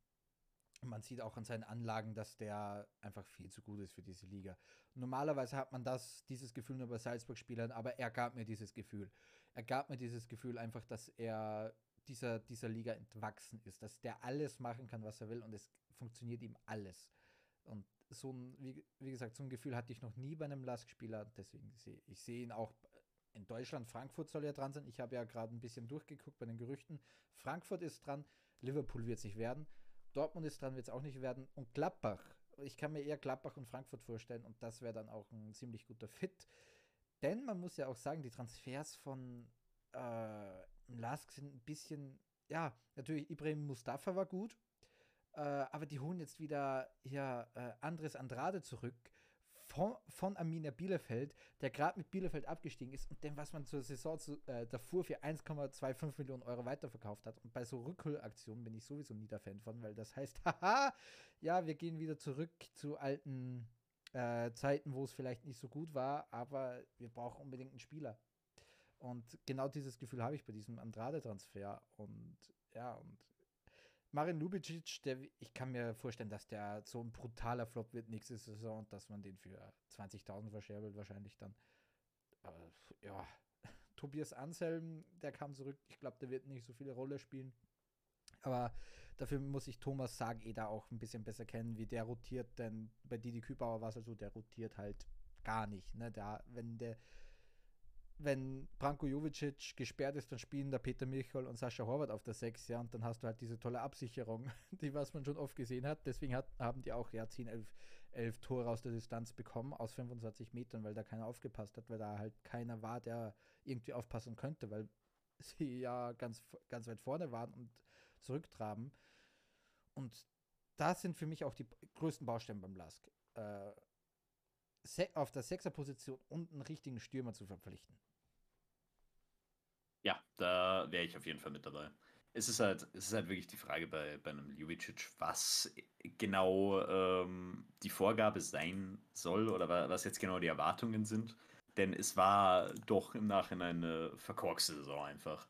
Man sieht auch an seinen Anlagen, dass der einfach viel zu gut ist für diese Liga. Normalerweise hat man das, dieses Gefühl nur bei Salzburg-Spielern, aber er gab mir dieses Gefühl. Er gab mir dieses Gefühl einfach, dass er dieser, dieser Liga entwachsen ist, dass der alles machen kann, was er will und es funktioniert ihm alles. Und so ein, wie, wie gesagt, so ein Gefühl hatte ich noch nie bei einem Lask-Spieler, deswegen sehe ich sehe ihn auch in Deutschland, Frankfurt soll ja dran sein. Ich habe ja gerade ein bisschen durchgeguckt bei den Gerüchten. Frankfurt ist dran, Liverpool wird es nicht werden, Dortmund ist dran, wird es auch nicht werden und Gladbach. Ich kann mir eher Gladbach und Frankfurt vorstellen und das wäre dann auch ein ziemlich guter Fit. Denn man muss ja auch sagen, die Transfers von äh, Lask sind ein bisschen, ja, natürlich Ibrahim Mustafa war gut, äh, aber die holen jetzt wieder hier äh, Andres Andrade zurück von, von Arminia Bielefeld, der gerade mit Bielefeld abgestiegen ist und dem, was man zur Saison zu, äh, davor für 1,25 Millionen Euro weiterverkauft hat. Und bei so Rückholaktionen bin ich sowieso nie der Fan von, weil das heißt, haha, ja, wir gehen wieder zurück zu alten äh, Zeiten, wo es vielleicht nicht so gut war, aber wir brauchen unbedingt einen Spieler. Und genau dieses Gefühl habe ich bei diesem Andrade-Transfer. Und ja, und Marin Lubicic, der, ich kann mir vorstellen, dass der so ein brutaler Flop wird nächste Saison und dass man den für 20.000 verscherbelt wahrscheinlich dann. Aber, ja, Tobias Anselm, der kam zurück. Ich glaube, der wird nicht so viele Rolle spielen. Aber dafür muss ich Thomas Sag eh da auch ein bisschen besser kennen, wie der rotiert, denn bei Didi Kübauer war es halt so, der rotiert halt gar nicht. Ne? Der, wenn der, wenn Branko Jovicic gesperrt ist, dann spielen da Peter Michol und Sascha Horvath auf der 6, ja, und dann hast du halt diese tolle Absicherung, die was man schon oft gesehen hat. Deswegen hat, haben die auch ja 10, 11, 11 Tore aus der Distanz bekommen, aus 25 Metern, weil da keiner aufgepasst hat, weil da halt keiner war, der irgendwie aufpassen könnte, weil sie ja ganz, ganz weit vorne waren und zurücktraben. Und das sind für mich auch die größten Baustellen beim Lask. Äh, auf der Sechser-Position und einen richtigen Stürmer zu verpflichten. Ja, da wäre ich auf jeden Fall mit dabei. Es ist halt, es ist halt wirklich die Frage bei, bei einem Juvicic, was genau ähm, die Vorgabe sein soll oder was jetzt genau die Erwartungen sind. Denn es war doch im Nachhinein eine verkorkste Saison einfach.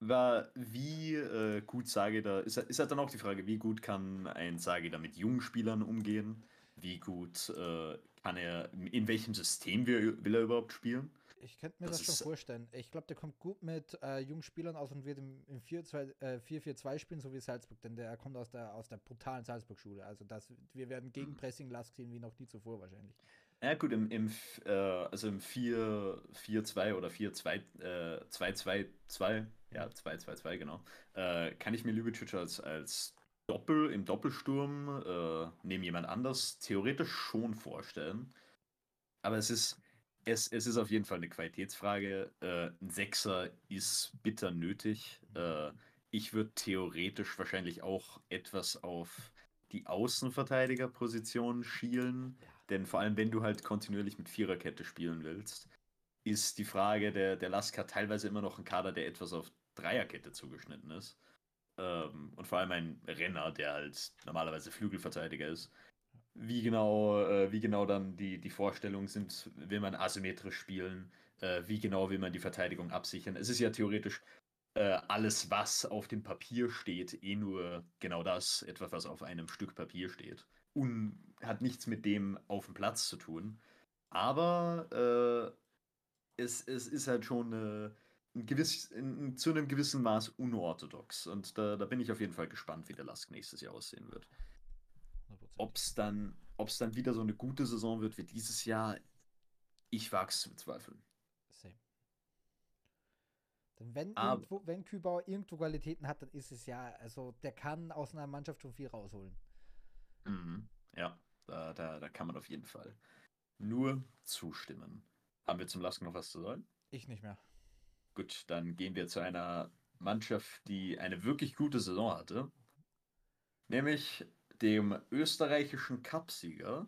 War, wie äh, gut Sageda, ist, ist halt dann auch die Frage, wie gut kann ein Sageda mit jungen Spielern umgehen? Wie gut äh, kann er, in welchem System will, er überhaupt spielen? Ich könnte mir das, das schon vorstellen. Ich glaube, der kommt gut mit äh, jungen Spielern aus und wird im, im 4-4-2 äh, spielen, so wie Salzburg, denn der kommt aus der, aus der brutalen Salzburg-Schule. Also das, wir werden gegen hm. Pressing Last sehen wie noch nie zuvor wahrscheinlich. Ja gut, im, im, äh, also im 4-4-2 oder 4-2-2-2, äh, ja, 2-2-2, genau, äh, kann ich mir Lubicic als, als Doppel, im Doppelsturm äh, neben jemand anders theoretisch schon vorstellen. Aber es ist, es, es ist auf jeden Fall eine Qualitätsfrage. Äh, ein Sechser ist bitter nötig. Äh, ich würde theoretisch wahrscheinlich auch etwas auf die Außenverteidigerposition schielen. Denn vor allem, wenn du halt kontinuierlich mit Viererkette spielen willst, ist die Frage, der, der Lask hat teilweise immer noch einen Kader, der etwas auf Dreierkette zugeschnitten ist. Ähm, und vor allem ein Renner, der halt normalerweise Flügelverteidiger ist. Wie genau, äh, wie genau dann die, die Vorstellungen sind, will man asymmetrisch spielen, äh, wie genau will man die Verteidigung absichern. Es ist ja theoretisch äh, alles, was auf dem Papier steht, eh nur genau das, etwas, was auf einem Stück Papier steht. Und hat nichts mit dem auf dem Platz zu tun. Aber äh, es, es ist halt schon eine gewiss, in, zu einem gewissen Maß unorthodox. Und da, da bin ich auf jeden Fall gespannt, wie der Lask nächstes Jahr aussehen wird. Ob es dann, dann wieder so eine gute Saison wird wie dieses Jahr, ich wage es zu bezweifeln. Same. Denn wenn, Aber, irgendwo, wenn Kübauer irgendwo Qualitäten hat, dann ist es ja, also der kann aus einer Mannschaft schon viel rausholen. Mhm. Ja, da, da, da kann man auf jeden Fall nur zustimmen. Haben wir zum Lask noch was zu sagen? Ich nicht mehr. Gut, dann gehen wir zu einer Mannschaft, die eine wirklich gute Saison hatte. Nämlich dem österreichischen Cupsieger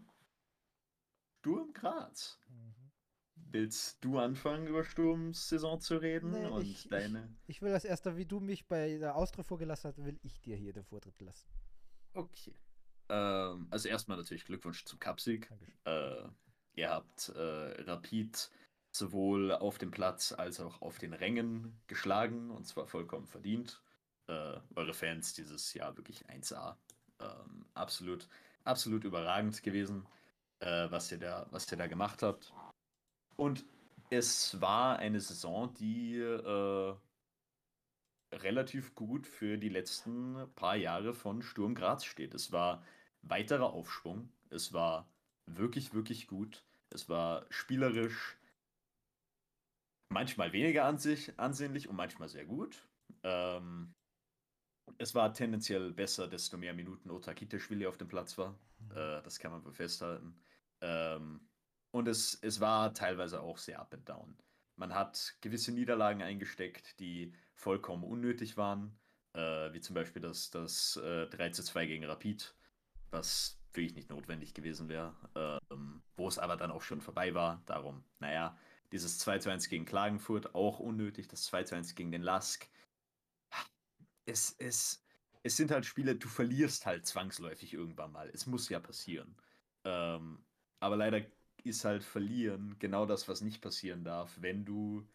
Sturm Graz. Mhm. Willst du anfangen, über Sturms Saison zu reden? Nee, und ich, deine... Ich, ich, will als erster, wie du mich bei der Austria vorgelassen hast, will ich dir hier den Vortritt lassen. Okay. Ähm, also erstmal natürlich Glückwunsch zum Cupsieg. Äh, Ihr habt äh, Rapid sowohl auf dem Platz als auch auf den Rängen geschlagen und zwar vollkommen verdient. Äh, eure Fans dieses Jahr wirklich 1A. Ähm, absolut, absolut überragend gewesen, äh, was, ihr da, was ihr da gemacht habt. Und es war eine Saison, die äh, relativ gut für die letzten paar Jahre von Sturm Graz steht. Es war weiterer Aufschwung. Es war wirklich, wirklich gut. Es war spielerisch manchmal weniger an sich, ansehnlich und manchmal sehr gut. Ähm, es war tendenziell besser, desto mehr Minuten Otakiteschwili auf dem Platz war. Mhm. Äh, das kann man wohl festhalten. Ähm, und es, es war teilweise auch sehr up and down. Man hat gewisse Niederlagen eingesteckt, die vollkommen unnötig waren, äh, wie zum Beispiel das, das äh, 3 zu 2 gegen Rapid, was wirklich nicht notwendig gewesen wäre, ähm, wo es aber dann auch schon vorbei war. Darum, naja, dieses 2 zu 1 gegen Klagenfurt auch unnötig, das 2 zu 1 gegen den Lask. Es, es, es sind halt Spiele, du verlierst halt zwangsläufig irgendwann mal. Es muss ja passieren. Ähm, aber leider ist halt verlieren genau das, was nicht passieren darf, wenn du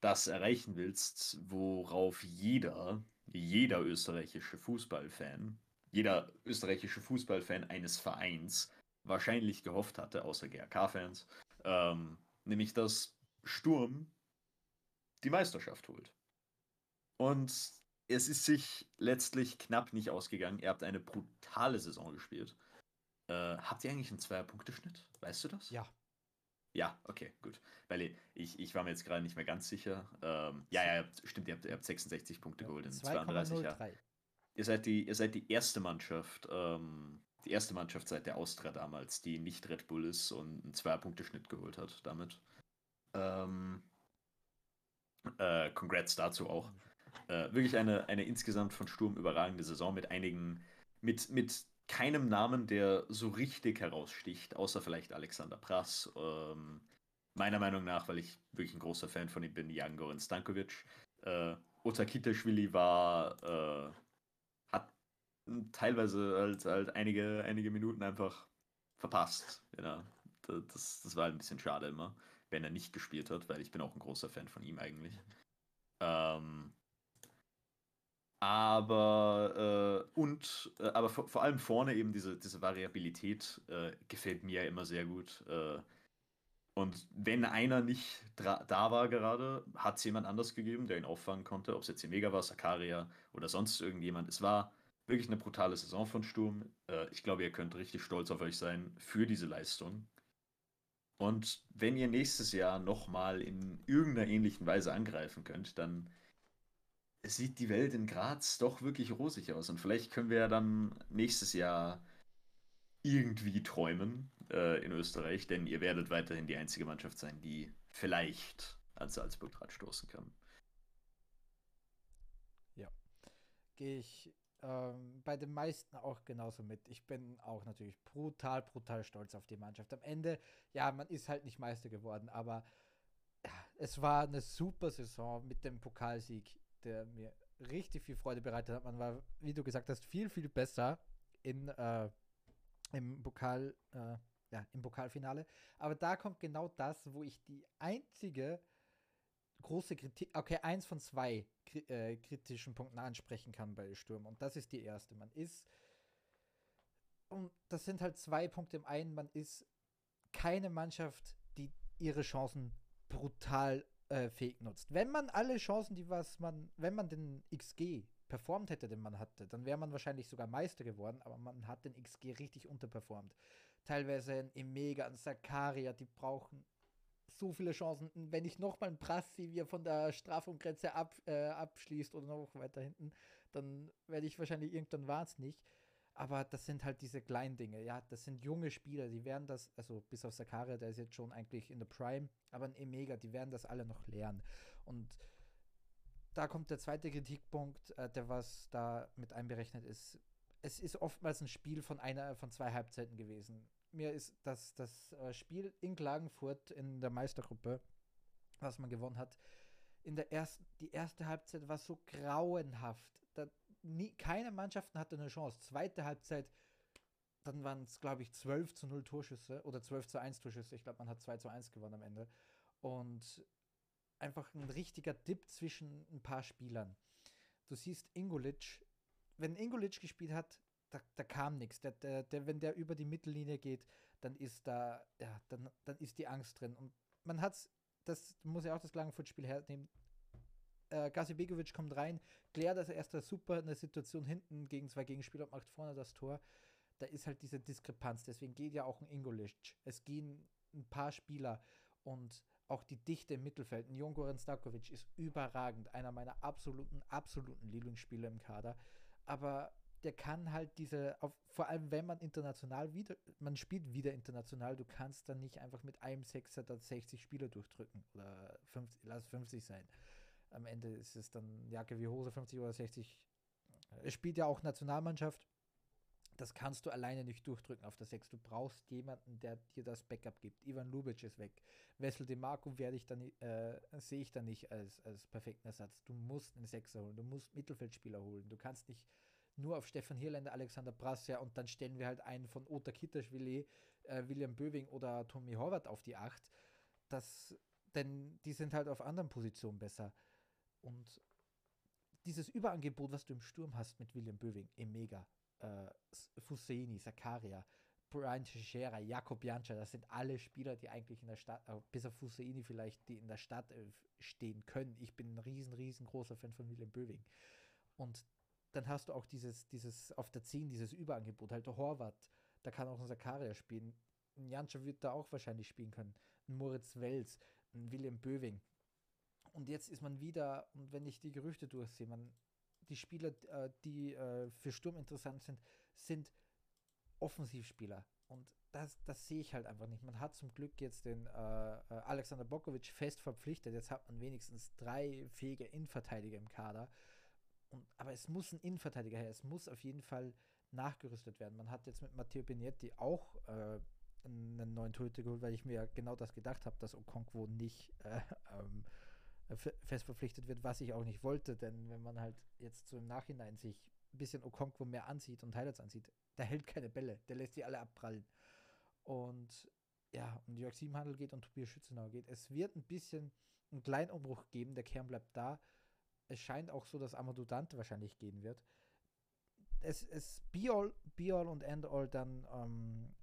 das erreichen willst, worauf jeder, jeder österreichische Fußballfan, jeder österreichische Fußballfan eines Vereins wahrscheinlich gehofft hatte, außer GRK-Fans, ähm, nämlich dass Sturm die Meisterschaft holt. Und es ist sich letztlich knapp nicht ausgegangen. Ihr habt eine brutale Saison gespielt. Äh, habt ihr eigentlich einen Zweier-Punkte-Schnitt? Weißt du das? Ja. Ja, okay, gut. Weil ich, ich war mir jetzt gerade nicht mehr ganz sicher. Ähm, ja, ja, stimmt, ihr habt, ihr habt 66 Punkte ja, geholt in 32 Jahren. Ihr seid die, ihr seid die erste Mannschaft, ähm, die erste Mannschaft seit der Austria damals, die nicht Red Bull ist und einen Zweier-Punkte-Schnitt geholt hat damit. Ähm, äh, congrats dazu auch. Äh, wirklich eine, eine insgesamt von Sturm überragende Saison mit einigen, mit, mit keinem Namen, der so richtig heraussticht, außer vielleicht Alexander Prass. Ähm, meiner Meinung nach, weil ich wirklich ein großer Fan von ihm bin, Jan Goran Stankovic. Äh, Otakitashvili war, äh, teilweise halt, halt einige, einige Minuten einfach verpasst. Ja, das, das war halt ein bisschen schade immer, wenn er nicht gespielt hat, weil ich bin auch ein großer Fan von ihm eigentlich. Ähm, aber äh, und äh, aber vor, vor, allem vorne eben diese, diese Variabilität äh, gefällt mir ja immer sehr gut. Äh. und wenn einer nicht da war gerade, hat es jemand anders gegeben, der ihn auffangen konnte, ob es jetzt Mega war, Sakaria oder sonst irgendjemand. Es war wirklich eine brutale Saison von Sturm. Äh, ich glaube, ihr könnt richtig stolz auf euch sein für diese Leistung. Und wenn ihr nächstes Jahr nochmal in irgendeiner ähnlichen Weise angreifen könnt, dann sieht die Welt in Graz doch wirklich rosig aus. Und vielleicht können wir ja dann nächstes Jahr irgendwie träumen äh, in Österreich, denn ihr werdet weiterhin die einzige Mannschaft sein, die vielleicht an Salzburg dran stoßen kann. Ja, gehe ich ähm, bei den meisten auch genauso mit. Ich bin auch natürlich brutal, brutal stolz auf die Mannschaft. Am Ende, ja, man ist halt nicht Meister geworden, aber ja, es war eine super Saison mit dem Pokalsieg der mir richtig viel Freude bereitet hat. Man war, wie du gesagt hast, viel, viel besser in, äh, im Pokal, äh, ja, im Pokalfinale. Aber da kommt genau das, wo ich die einzige große Kritik, okay, eins von zwei äh, kritischen Punkten ansprechen kann bei Sturm. Und das ist die erste. Man ist, und das sind halt zwei Punkte im einen, man ist keine Mannschaft, die ihre Chancen brutal äh, fake nutzt. Wenn man alle Chancen, die was man, wenn man den XG performt hätte, den man hatte, dann wäre man wahrscheinlich sogar Meister geworden, aber man hat den XG richtig unterperformt. Teilweise ein Emega, ein Sakaria, die brauchen so viele Chancen. Wenn ich nochmal ein Prassi, wie er von der Strafumgrenze ab, äh, abschließt oder noch weiter hinten, dann werde ich wahrscheinlich irgendwann wahnsinnig. Aber das sind halt diese kleinen Dinge, ja. Das sind junge Spieler, die werden das, also bis auf Sakaria, der ist jetzt schon eigentlich in der Prime, aber ein Emega, die werden das alle noch lernen. Und da kommt der zweite Kritikpunkt, äh, der was da mit einberechnet ist. Es ist oftmals ein Spiel von einer, von zwei Halbzeiten gewesen. Mir ist das, das äh, Spiel in Klagenfurt in der Meistergruppe, was man gewonnen hat, in der ersten, die erste Halbzeit war so grauenhaft. Da nie, keine Mannschaften hatte eine Chance. Zweite Halbzeit, dann waren es, glaube ich, 12 zu 0 Torschüsse oder 12 zu 1 Torschüsse. Ich glaube, man hat 2 zu 1 gewonnen am Ende. Und einfach ein richtiger Dip zwischen ein paar Spielern. Du siehst Ingolic, wenn Ingolic gespielt hat, da, da kam nichts. Der, der, der, wenn der über die Mittellinie geht, dann ist da, ja, dann, dann ist die Angst drin. Und man hat's, das muss ja auch das Klagenfurt-Spiel hernehmen. Äh, Gazi Begovic kommt rein, klärt das erste super eine Situation hinten gegen zwei Gegenspieler und macht vorne das Tor. Da ist halt diese Diskrepanz. Deswegen geht ja auch ein Ingolic. Es gehen ein paar Spieler und auch die Dichte im Mittelfeld. Ein Jongoran Stavkovic ist überragend, einer meiner absoluten, absoluten Lieblingsspieler im Kader. Aber der kann halt diese, auf, vor allem wenn man international wieder, man spielt wieder international, du kannst dann nicht einfach mit einem Sechser dann 60 Spieler durchdrücken oder 50, lass 50 sein. Am Ende ist es dann Jacke wie Hose 50 oder 60. Es spielt ja auch Nationalmannschaft das kannst du alleine nicht durchdrücken auf der 6. Du brauchst jemanden, der dir das Backup gibt. Ivan Lubic ist weg. Wessel de Marco werde ich dann, äh, sehe ich dann nicht als, als perfekten Ersatz. Du musst einen Sechser holen, du musst Mittelfeldspieler holen. Du kannst nicht nur auf Stefan Hirländer, Alexander Brassia und dann stellen wir halt einen von Ota Kitterschwili, äh, William Böwing oder Tommy Horvath auf die 8. Das, denn die sind halt auf anderen Positionen besser. Und dieses Überangebot, was du im Sturm hast mit William Böwing, eh mega äh, Fuseni, Sakaria, Brian Teixeira, Jakob Jancha, das sind alle Spieler, die eigentlich in der Stadt, äh, bis auf Fuseni vielleicht, die in der Stadt äh, stehen können. Ich bin ein riesen, riesengroßer Fan von Willem Böwing. Und dann hast du auch dieses, dieses auf der 10, dieses Überangebot, halt der Horvath, da kann auch ein Sakaria spielen. Ein Jancha wird da auch wahrscheinlich spielen können. Ein Moritz Wels, ein Willem Böwing. Und jetzt ist man wieder, und wenn ich die Gerüchte durchsehe, man die Spieler, äh, die äh, für Sturm interessant sind, sind Offensivspieler. Und das, das sehe ich halt einfach nicht. Man hat zum Glück jetzt den äh, äh Alexander Bokovic fest verpflichtet. Jetzt hat man wenigstens drei fähige Innenverteidiger im Kader. Und, aber es muss ein Innenverteidiger her. Es muss auf jeden Fall nachgerüstet werden. Man hat jetzt mit Matteo Benetti auch äh, einen neuen Torhüter geholt, weil ich mir genau das gedacht habe, dass Okonkwo nicht äh, ähm, fest verpflichtet wird, was ich auch nicht wollte, denn wenn man halt jetzt so im Nachhinein sich ein bisschen Okonkwo mehr ansieht und Highlights ansieht, der hält keine Bälle, der lässt die alle abprallen. Und ja, und Jörg Siebenhandel geht und Tobias Schützenauer geht. Es wird ein bisschen einen kleinen Umbruch geben, der Kern bleibt da. Es scheint auch so, dass Amadou Dante wahrscheinlich gehen wird. Es ist Be-All be all und End-All dann ähm,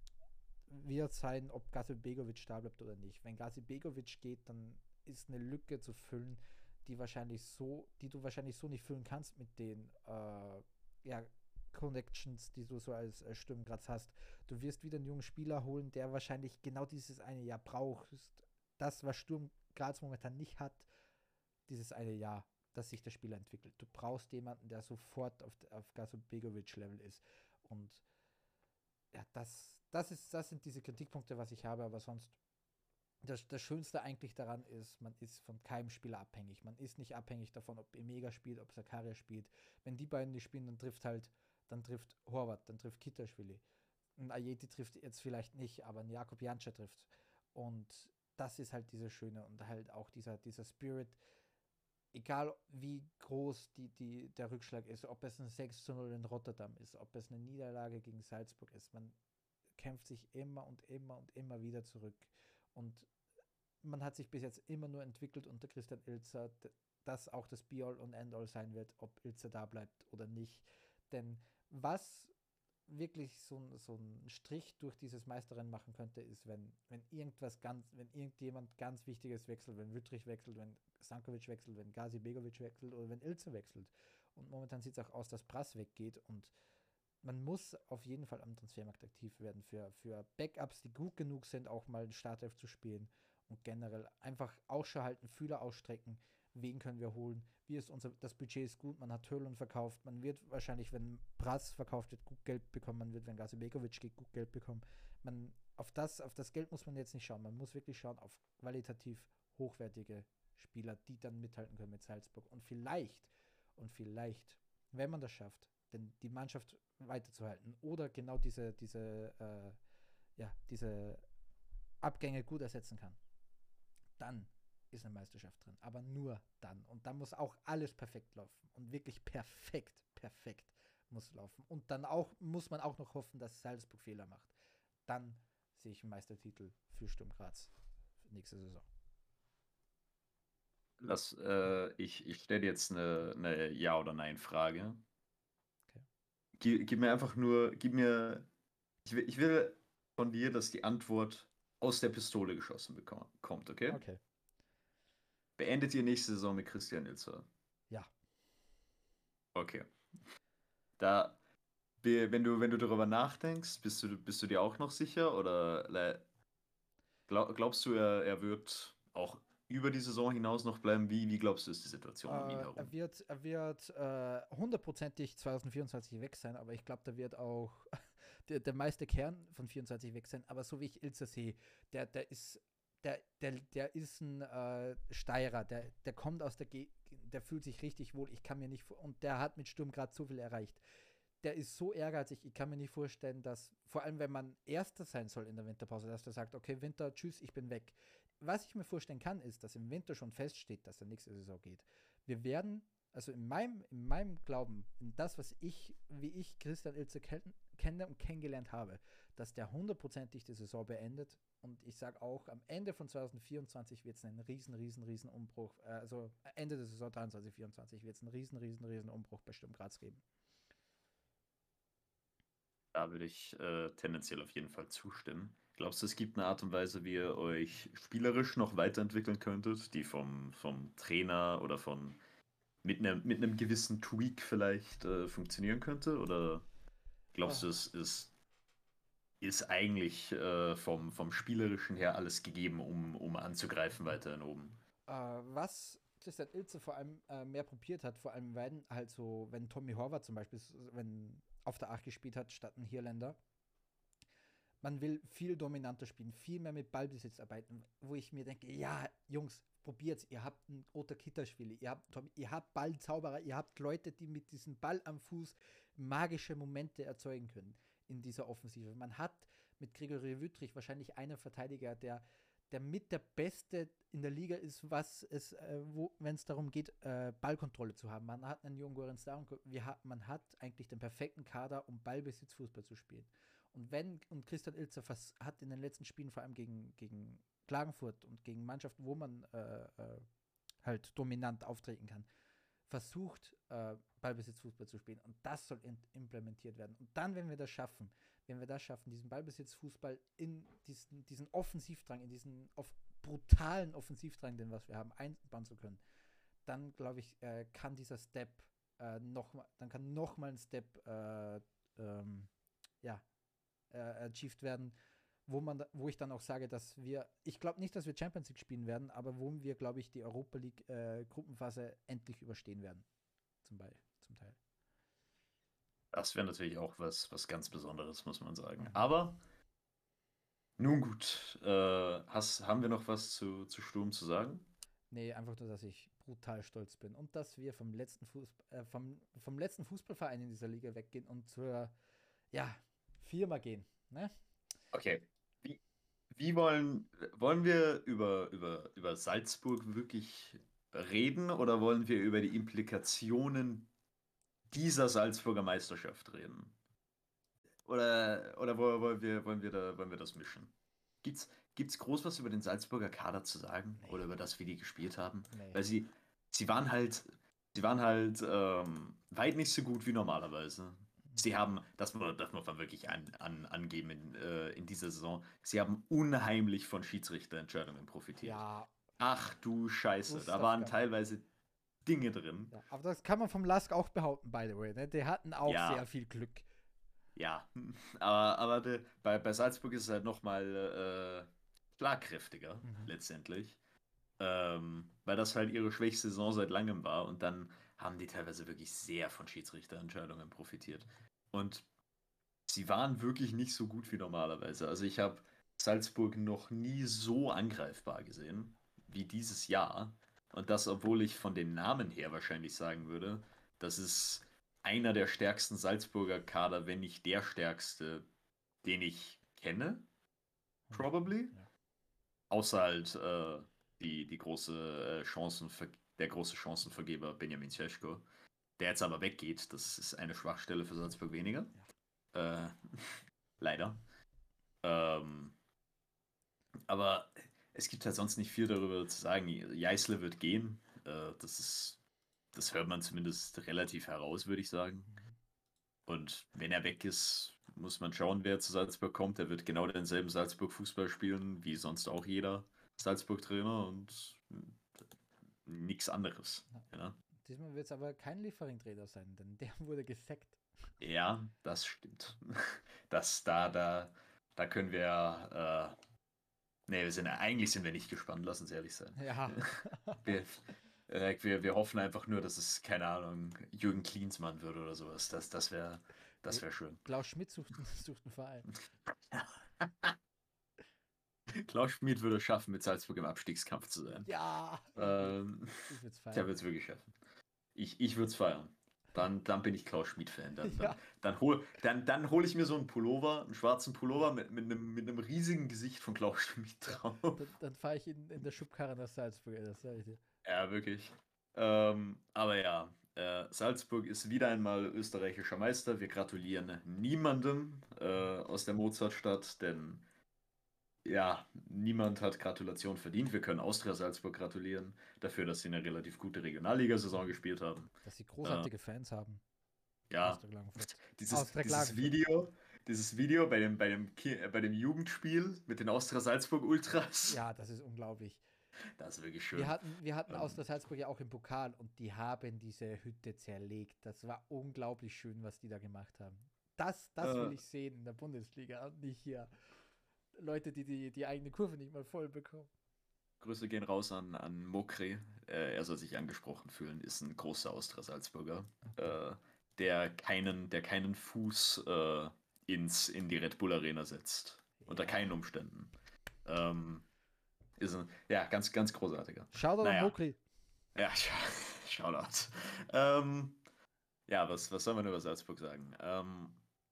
wird sein, ob Gazi Begovic da bleibt oder nicht. Wenn Gazi Begovic geht, dann ist eine Lücke zu füllen, die wahrscheinlich so, die du wahrscheinlich so nicht füllen kannst mit den äh, ja, Connections, die du so als äh, Sturmgraz hast. Du wirst wieder einen jungen Spieler holen, der wahrscheinlich genau dieses eine Jahr braucht. Das, was Sturm Graz momentan nicht hat, dieses eine Jahr, dass sich der Spieler entwickelt. Du brauchst jemanden, der sofort auf, auf Gaso Begovic-Level ist. Und ja, das, das, ist, das sind diese Kritikpunkte, was ich habe, aber sonst das, das Schönste eigentlich daran ist, man ist von keinem Spieler abhängig. Man ist nicht abhängig davon, ob Emega spielt, ob Sakaria spielt. Wenn die beiden nicht spielen, dann trifft halt, dann trifft Horvath, dann trifft Kitaschwili. Ein Ayeti trifft jetzt vielleicht nicht, aber ein Jakob Jantscha trifft. Und das ist halt dieses Schöne und halt auch dieser, dieser Spirit, egal wie groß die, die, der Rückschlag ist, ob es ein 6 zu 0 in Rotterdam ist, ob es eine Niederlage gegen Salzburg ist, man kämpft sich immer und immer und immer wieder zurück. Und man hat sich bis jetzt immer nur entwickelt unter Christian Ilzer, dass auch das Be-All und End-All sein wird, ob Ilzer da bleibt oder nicht. Denn was wirklich so, so ein Strich durch dieses Meisterrennen machen könnte, ist, wenn, wenn irgendwas ganz, wenn irgendjemand ganz Wichtiges wechselt, wenn Wittrich wechselt, wenn Sankovic wechselt, wenn Gazi Begovic wechselt oder wenn Ilze wechselt. Und momentan sieht es auch aus, dass Brass weggeht und man muss auf jeden Fall am Transfermarkt aktiv werden für, für Backups, die gut genug sind, auch mal Startelf zu spielen und generell einfach Ausschau halten, Fühler ausstrecken. Wen können wir holen? Wie ist unser, das Budget ist gut, man hat Törlund verkauft, man wird wahrscheinlich, wenn Brass verkauft wird, gut Geld bekommen, man wird, wenn Gazibekovic geht, gut Geld bekommen. Man, auf das, auf das Geld muss man jetzt nicht schauen, man muss wirklich schauen auf qualitativ hochwertige Spieler, die dann mithalten können mit Salzburg. Und vielleicht, und vielleicht, wenn man das schafft, denn die Mannschaft weiterzuhalten oder genau diese, diese, äh, ja, diese Abgänge gut ersetzen kann, dann ist eine Meisterschaft drin. Aber nur dann. Und dann muss auch alles perfekt laufen. Und wirklich perfekt, perfekt muss laufen. Und dann auch muss man auch noch hoffen, dass Salzburg Fehler macht. Dann sehe ich einen Meistertitel für Sturm Graz nächste Saison. Lass, äh, ich ich stelle jetzt eine, eine Ja- oder Nein-Frage. Okay. Gib, gib mir einfach nur, gib mir, ich will, ich will von dir, dass die Antwort aus der Pistole geschossen bekommt, kommt, okay? Okay. Beendet ihr nächste Saison mit Christian Ilzer? Ja. Okay. Da, wenn du, wenn du darüber nachdenkst, bist du, bist du dir auch noch sicher oder glaub, glaubst du, er, er wird auch über die Saison hinaus noch bleiben? Wie, wie glaubst du, ist die Situation um ihn Äh, herum? er wird, er wird äh, hundertprozentig 2024 weg sein, aber ich glaube, da wird auch der, der meiste Kern von 24 weg sein. Aber so wie ich Ilse sehe, der, der ist, der, der, der ist ein äh, Steirer, der, der kommt aus der Gegend, der fühlt sich richtig wohl. Ich kann mir nicht und der hat mit Sturm gerade so viel erreicht. Der ist so ehrgeizig, ich kann mir nicht vorstellen, dass, vor allem wenn man Erster sein soll in der Winterpause, dass der sagt, okay, Winter, tschüss, ich bin weg. Was ich mir vorstellen kann, ist, dass im Winter schon feststeht, dass er nächste Saison geht. Wir werden, also in meinem, in meinem Glauben, in das, was ich, wie ich Christian Ilze ken kenne und kennengelernt habe, dass der hundertprozentig die Saison beendet. Und ich sage auch, am Ende von 2024 wird es einen riesen, riesen, riesen Umbruch, äh, also Ende der Saison 23, 24 wird es einen riesen, riesen, riesen Umbruch bei Sturm Graz geben. Da würde ich äh, tendenziell auf jeden Fall zustimmen. Glaubst du, es gibt eine Art und Weise, wie ihr euch spielerisch noch weiterentwickeln könntet, die vom, vom Trainer oder von mit einem mit einem gewissen Tweak vielleicht äh, funktionieren könnte? Oder glaubst du, es ist, ist eigentlich äh, vom, vom Spielerischen her alles gegeben, um, um anzugreifen weiterhin oben? Äh, was Christian Ilze vor allem äh, mehr probiert hat, vor allem wenn halt so, wenn Tommy Horvath zum Beispiel, wenn auf der 8 gespielt hat, statt ein Hirländer, man will viel dominanter spielen, viel mehr mit Ballbesitz arbeiten, wo ich mir denke, ja, Jungs, probiert's, ihr habt einen Ota Kitterschwili, ihr habt, ihr habt Ballzauberer, ihr habt Leute, die mit diesem Ball am Fuß magische Momente erzeugen können in dieser Offensive. Man hat mit Gregory Wüttrich wahrscheinlich einen Verteidiger, der der mit der Beste in der Liga ist, was es, äh, wenn es darum geht, äh, Ballkontrolle zu haben. Man hat einen jungen Gorenz Daronco, wir ha man hat eigentlich den perfekten Kader, um Ballbesitzfußball zu spielen. Und wenn, und Christian Ilzer hat in den letzten Spielen, vor allem gegen, gegen Klagenfurt und gegen Mannschaften, wo man äh, äh, halt dominant auftreten kann, versucht, äh, Ballbesitzfußball zu spielen. Und das soll implementiert werden. Und dann, wenn wir das schaffen, wenn wir das schaffen, diesen Ballbesitzfußball in diesen, diesen Offensivdrang, in diesen off brutalen Offensivdrang, den was wir haben, einbauen zu können, dann glaube ich, äh, kann dieser Step äh, noch mal, dann kann noch mal ein Step äh, ähm, ja, äh, achieved werden, wo man, wo ich dann auch sage, dass wir, ich glaube nicht, dass wir Champions League spielen werden, aber wo wir, glaube ich, die Europa League äh, Gruppenphase endlich überstehen werden, zum, Be zum Teil. Das wäre natürlich auch was, was ganz Besonderes, muss man sagen. Mhm. Aber nun gut, äh, hast, haben wir noch was zu, zu Sturm zu sagen? Nee, einfach nur, dass ich brutal stolz bin und dass wir vom letzten, Fußball, äh, vom, vom letzten Fußballverein in dieser Liga weggehen und zur ja, Firma gehen. Ne? Okay. Wie, wie wollen, wollen wir über, über, über Salzburg wirklich reden oder wollen wir über die Implikationen dieser Salzburger Meisterschaft reden? Oder, oder wo- wollen, wir, wollen, wir da, wollen wir das mischen? Gibt's, gibt's groß was über den Salzburger Kader zu sagen? Nee. Oder über das, wie die gespielt haben? Nee. Weil sie, sie waren halt, sie waren halt ähm, weit nicht so gut wie normalerweise. Sie haben, das, mu- das muss man wirklich an, an, angeben in, äh, in dieser Saison, sie haben unheimlich von Schiedsrichterentscheidungen profitiert. Ja, Ach du Scheiße, da waren teilweise Dinge drin. ja, aber das kann man vom Lask auch behaupten, by the way. Ne? Die hatten auch Ja. sehr viel Glück. Ja, aber, aber de, bei, bei Salzburg ist es halt nochmal äh, schlagkräftiger, Mhm. letztendlich. Ähm, weil das halt ihre schwächste Saison seit langem war und dann haben die teilweise wirklich sehr von Schiedsrichterentscheidungen profitiert. Und sie waren wirklich nicht so gut wie normalerweise. Also ich habe Salzburg noch nie so angreifbar gesehen wie dieses Jahr. Und das, obwohl ich von den Namen her wahrscheinlich sagen würde, das ist einer der stärksten Salzburger Kader, wenn nicht der stärkste, den ich kenne. Probably. Ja. Außer halt äh, die, die große äh, Chancenver der große Chancenvergeber Benjamin Cesko, der jetzt aber weggeht. Das ist eine Schwachstelle für Salzburg weniger. Ja. Äh, leider. Ähm, aber es gibt halt sonst nicht viel darüber zu sagen. Jeißle wird gehen. Äh, das ist, das hört man zumindest relativ heraus, würde ich sagen. Und wenn er weg ist, muss man schauen, wer zu Salzburg kommt. Er wird genau denselben Salzburg-Fußball spielen, wie sonst auch jeder Salzburg-Trainer und nichts anderes. Ja. Diesmal wird es aber kein Liefering-Trainer sein, denn der wurde gesackt. Ja, das stimmt. Das da, da, da können wir. Äh, nee, wir sind eigentlich sind wir nicht gespannt, lass uns ehrlich sein. Ja. wir, äh, wir, wir hoffen einfach nur, dass es, keine Ahnung, Jürgen Klinsmann wird oder sowas. Das, das wäre das wär schön. Klaus Schmidt sucht, sucht einen Verein. Klaus Schmidt würde es schaffen, mit Salzburg im Abstiegskampf zu sein. Ja. Ähm, ich würde es feiern. Der wird es wirklich schaffen. Ich, ich würde es feiern. Dann, dann bin ich Klaus Schmidt-Fan. Dann, ja. dann, dann hole dann, dann hol ich mir so einen Pullover, einen schwarzen Pullover mit, mit, einem, mit einem riesigen Gesicht von Klaus Schmidt drauf. Dann, dann fahre ich in, in der Schubkarre nach Salzburg, das sage ich dir. Ja, wirklich. Ähm, aber ja, äh, Salzburg ist wieder einmal österreichischer Meister. Wir gratulieren niemandem äh, aus der Mozartstadt, denn ja, niemand hat Gratulation verdient. Wir können Austria Salzburg gratulieren dafür, dass sie eine relativ gute Regionalliga-Saison gespielt haben. Dass sie großartige äh, Fans haben. Ja, dieses, dieses Video, dieses Video bei dem, bei, dem, äh, bei dem Jugendspiel mit den Austria Salzburg Ultras. Ja, das ist unglaublich. Das ist wirklich schön. Wir hatten, wir hatten ähm, Austria Salzburg ja auch im Pokal und die haben diese Hütte zerlegt. Das war unglaublich schön, was die da gemacht haben. Das, das äh, will ich sehen in der Bundesliga und nicht hier Leute, die, die die eigene Kurve nicht mal voll bekommen. Grüße gehen raus an, an Mokri. Äh, er soll sich angesprochen fühlen, ist ein großer Austria-Salzburger, okay. äh, der, keinen, der keinen Fuß äh, ins, in die Red Bull Arena setzt. Ja. Unter keinen Umständen. Ähm, ist ein, ja, ganz, ganz großartiger. Shoutout naja. an Mokri. Ja, Shoutout. Ähm, ja, was, was soll man über Salzburg sagen? Ähm,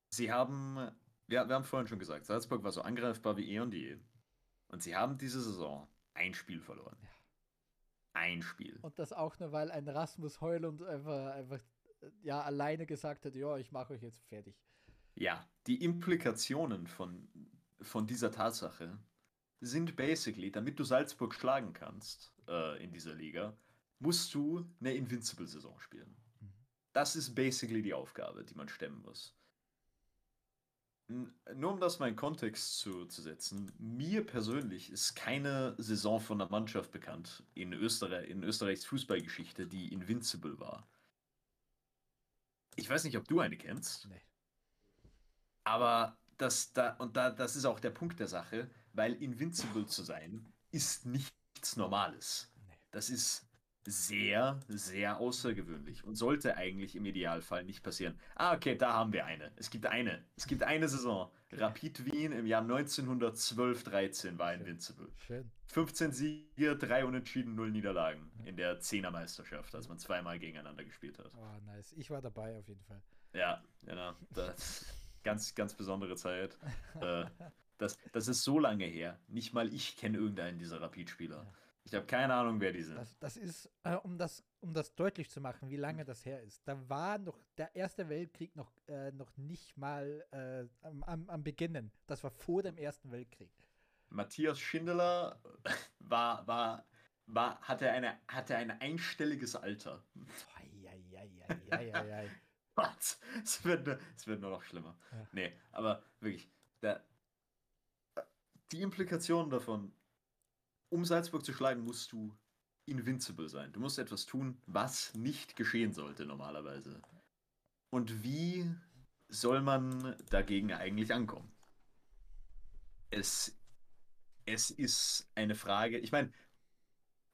sie haben wir, wir haben vorhin schon gesagt, Salzburg war so angreifbar wie eh und je. Und sie haben diese Saison ein Spiel verloren. Ja. Ein Spiel. Und das auch nur, weil ein Rasmus Heulund einfach, einfach ja, alleine gesagt hat, ja, ich mache euch jetzt fertig. Ja, die Implikationen von, von dieser Tatsache sind basically, damit du Salzburg schlagen kannst äh, in dieser Liga, musst du eine Invincible-Saison spielen. Mhm. Das ist basically die Aufgabe, die man stemmen muss nur um das mal in Kontext zu, zu setzen, mir persönlich ist keine Saison von einer Mannschaft bekannt in, Österreich, in Österreichs Fußballgeschichte, die invincible war. Ich weiß nicht, ob du eine kennst. Nee. Aber das, da, und da, das ist auch der Punkt der Sache, weil invincible zu sein, ist nichts Normales. Nee. Das ist sehr, sehr außergewöhnlich und sollte eigentlich im Idealfall nicht passieren. Ah, okay, da haben wir eine. Es gibt eine. Es gibt eine Saison. Rapid Wien im Jahr 1912-13 war Invincible. Schön. 15 Siege, 3 Unentschieden, 0 Niederlagen in der Zehnermeisterschaft, als man zweimal gegeneinander gespielt hat. Oh, nice. Ich war dabei auf jeden Fall. Ja, genau. Das, ganz, ganz besondere Zeit. Äh, das, das ist so lange her. Nicht mal ich kenne irgendeinen dieser Rapid-Spieler. Ja. Ich habe keine Ahnung, wer die sind. Das, das ist, äh, um, das, um das deutlich zu machen, wie lange das her ist. Da war noch der Erste Weltkrieg noch, äh, noch nicht mal äh, am, am Beginnen. Das war vor dem Ersten Weltkrieg. Matthias Schindler war, war, war, hatte, eine, hatte ein einstelliges Alter. es, wird, es wird nur noch schlimmer. Ja. Nee, aber wirklich, der, die Implikationen davon um Salzburg zu schlagen, musst du invincible sein. Du musst etwas tun, was nicht geschehen sollte normalerweise. Und wie soll man dagegen eigentlich ankommen? Es, es ist eine Frage, ich meine,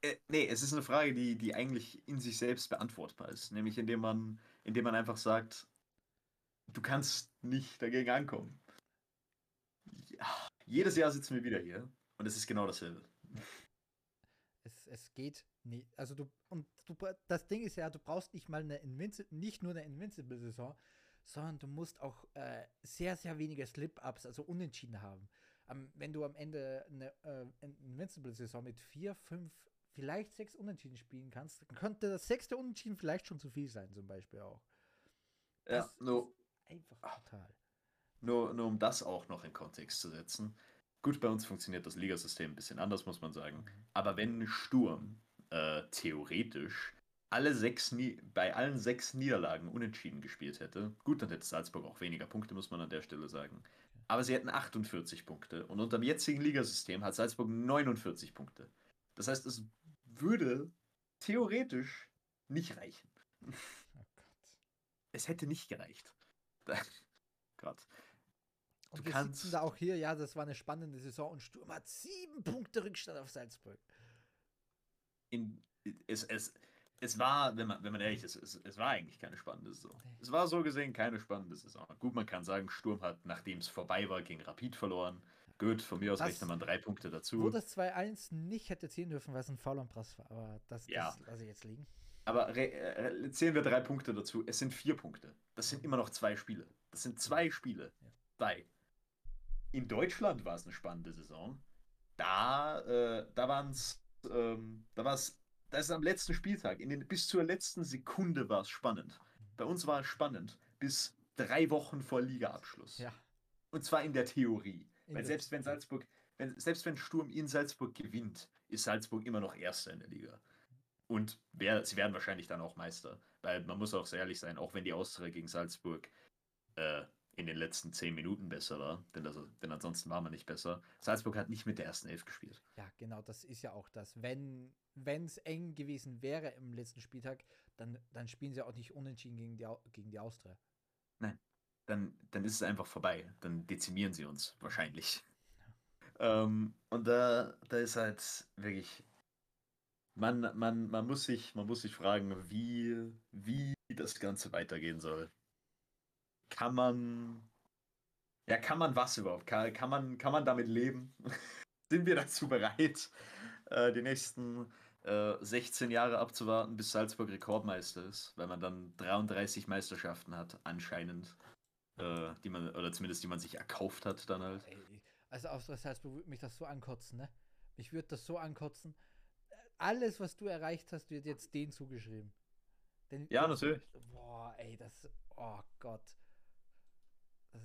äh, nee, es ist eine Frage, die, die eigentlich in sich selbst beantwortbar ist. Nämlich indem man, indem man einfach sagt, du kannst nicht dagegen ankommen. Ja, jedes Jahr sitzen wir wieder hier und es ist genau dasselbe. Es, es geht nie. Also du, und du, das Ding ist ja, du brauchst nicht mal eine Invincible, nicht nur eine Invincible-Saison, sondern du musst auch äh, sehr, sehr wenige Slip-Ups, also Unentschieden haben. Ähm, wenn du am Ende eine äh, Invincible-Saison mit vier, fünf vielleicht sechs Unentschieden spielen kannst, dann könnte das sechste Unentschieden vielleicht schon zu viel sein, zum Beispiel auch. Ja, Das nur, ist einfach total. nur, nur um das auch noch in Kontext zu setzen. Gut, bei uns funktioniert das Ligasystem ein bisschen anders, muss man sagen. Aber wenn Sturm äh, theoretisch alle sechs Nie bei allen sechs Niederlagen unentschieden gespielt hätte, gut, dann hätte Salzburg auch weniger Punkte, muss man an der Stelle sagen. Aber sie hätten 48 Punkte und unter dem jetzigen Ligasystem hat Salzburg 49 Punkte. Das heißt, es würde theoretisch nicht reichen. Oh Gott. Es hätte nicht gereicht. Gott. Und Du wir kannst- sitzen da auch hier, ja, das war eine spannende Saison und Sturm hat sieben Punkte Rückstand auf Salzburg. in, es, es, es war, wenn man, wenn man ehrlich ist, es, es war eigentlich keine spannende Saison. Nee. Es war so gesehen keine spannende Saison. Gut, man kann sagen, Sturm hat, nachdem es vorbei war, gegen Rapid verloren. Gut, von mir aus Das- rechnet man drei Punkte Wo dazu. das 2-1 nicht hätte ziehen dürfen, weil es ein Foul am Prass war. Aber das, Ja. das lasse ich jetzt liegen. Aber äh, zählen wir drei Punkte dazu. Es sind vier Punkte. Das sind immer noch zwei Spiele. Das sind zwei Spiele. Ja. Zwei. In Deutschland war es eine spannende Saison. Da, äh, da waren es, ähm, da war es, da ist am letzten Spieltag, in den, bis zur letzten Sekunde war es spannend. Bei uns war es spannend bis drei Wochen vor Ligaabschluss. Ja. Und zwar in der Theorie. in Weil selbst wenn Salzburg, wenn, selbst wenn Sturm in Salzburg gewinnt, ist Salzburg immer noch Erster in der Liga. Und wer, sie werden wahrscheinlich dann auch Meister. Weil man muss auch sehr ehrlich sein, auch wenn die Austria gegen Salzburg äh, in den letzten zehn Minuten besser war, denn, das, denn ansonsten war man nicht besser. Salzburg hat nicht mit der ersten Elf gespielt. Ja, genau, das ist ja auch das. Wenn es eng gewesen wäre im letzten Spieltag, dann, dann spielen sie auch nicht unentschieden gegen die, gegen die Austria. Dann, dann ist es einfach vorbei. Dann dezimieren sie uns wahrscheinlich. Ähm, und da, da ist halt wirklich. Man, man, man, muss sich, man muss sich fragen, wie, wie das Ganze weitergehen soll. Kann man. Ja, kann man was überhaupt? Kann, kann, man, kann man damit leben? Sind wir dazu bereit, äh, die nächsten äh, 16 Jahre abzuwarten, bis Salzburg Rekordmeister ist? Weil man dann 33 Meisterschaften hat, anscheinend. Äh, die man, oder zumindest die man sich erkauft hat dann halt. Also Austria Salzburg würde mich das so ankotzen, ne? Mich würde das so ankotzen. Alles, was du erreicht hast, wird jetzt denen zugeschrieben. Denn, Ja, natürlich. Boah, ey, das. Oh Gott.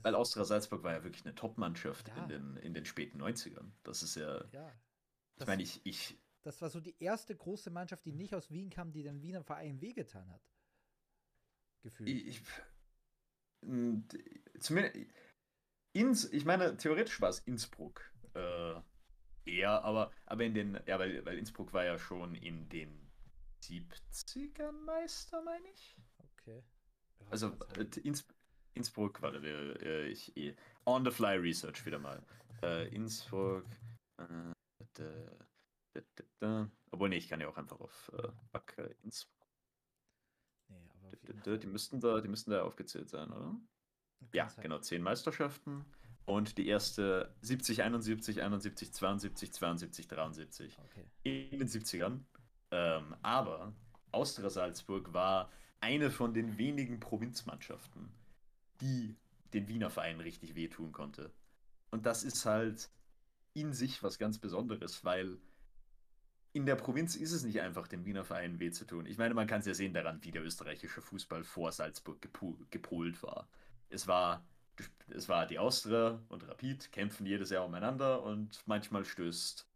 Weil Austria Salzburg war ja wirklich eine Top-Mannschaft Ja. in, den, in den späten 90ern. Das ist ja. Ja. Ich Das, meine, ich, ich. das war so die erste große Mannschaft, die nicht aus Wien kam, die den Wiener Verein wehgetan hat. Gefühlt. ich, ich m, d- zumindest. Ins, ich meine, theoretisch war es Innsbruck. Äh, eher, aber, aber in den. Ja, weil, weil Innsbruck war ja schon in den 70ern Meister, meine ich. okay. Ja, Also äh, halt. Inns, Innsbruck, warte, wir, äh, ich eh. On the fly Research wieder mal. Äh, Innsbruck. Äh, da, da, da. Obwohl, nee, ich kann ja auch einfach auf äh, Wacker Innsbruck. nee, aber die müssten da, die müssten da aufgezählt sein, oder? Ja, genau, zehn Meisterschaften. Und die erste 70, 71, 71, 72, 72, 73 Okay. in den 70ern. Ähm, aber Austria Salzburg war eine von den wenigen Provinzmannschaften, die den Wiener Verein richtig wehtun konnte. Und das ist halt in sich was ganz Besonderes, weil in der Provinz ist es nicht einfach, den Wiener Verein weh zu tun. Ich meine, man kann es ja sehen daran, wie der österreichische Fußball vor Salzburg gepolt war. Es war, es war die Austria und Rapid kämpfen jedes Jahr umeinander und manchmal stößt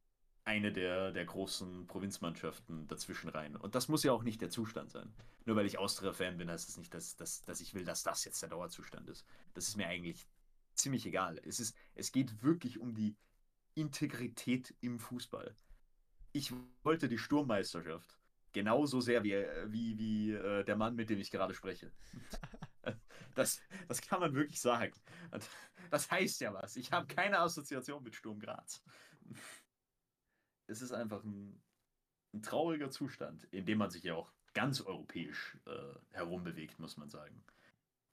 eine der, der großen Provinzmannschaften dazwischen rein. Und das muss ja auch nicht der Zustand sein. Nur weil ich Austria-Fan bin, heißt das nicht, dass, dass, dass ich will, dass das jetzt der Dauerzustand ist. Das ist mir eigentlich ziemlich egal. Es, ist, es geht wirklich um die Integrität im Fußball. Ich wollte die Sturmmeisterschaft genauso sehr wie, wie, wie äh, der Mann, mit dem ich gerade spreche. Das, das kann man wirklich sagen. Das heißt ja was. Ich habe keine Assoziation mit Sturm Graz. Es ist einfach ein, ein trauriger Zustand, in dem man sich ja auch ganz europäisch äh, herumbewegt, muss man sagen.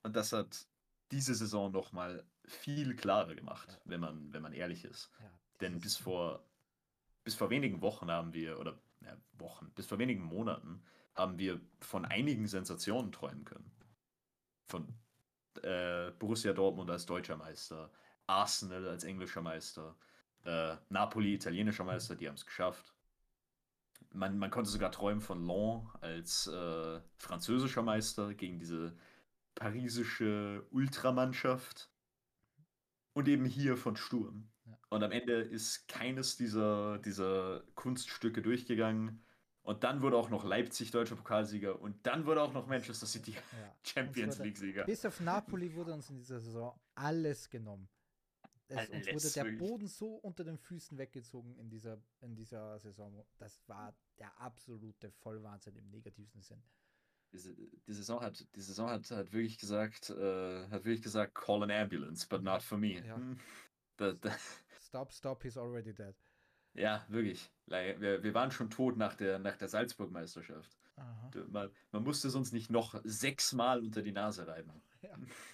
Und das hat diese Saison nochmal viel klarer gemacht, Ja. wenn, man, wenn man ehrlich ist. Ja, Denn bis vor, bis vor wenigen Wochen haben wir, oder ja, Wochen, bis vor wenigen Monaten haben wir von einigen Sensationen träumen können. Von äh, Borussia Dortmund als deutscher Meister, Arsenal als englischer Meister, äh, Napoli italienischer Meister, die haben es geschafft. man, man konnte sogar träumen von Lens als äh, französischer Meister gegen diese parisische Ultramannschaft. Und eben hier von Sturm. Ja. Und am Ende ist keines dieser, dieser Kunststücke durchgegangen. Und dann wurde auch noch Leipzig deutscher Pokalsieger und dann wurde auch noch Manchester City Ja. Champions League-Sieger. Bis auf Napoli wurde uns in dieser Saison alles genommen. Es, uns wurde der. Boden so unter den Füßen weggezogen in dieser, in dieser Saison. Das war der absolute Vollwahnsinn im negativsten Sinn. Diese, die Saison hat, die Saison hat, hat wirklich gesagt, äh, hat wirklich gesagt, call an ambulance, but not for me. Ja. Hm. Da, da, Stop, stop, he's already dead. ja, wirklich. Wir, wir waren schon tot nach der, nach der Salzburg-Meisterschaft. Man, man musste es uns nicht noch sechsmal unter die Nase reiben, Ja.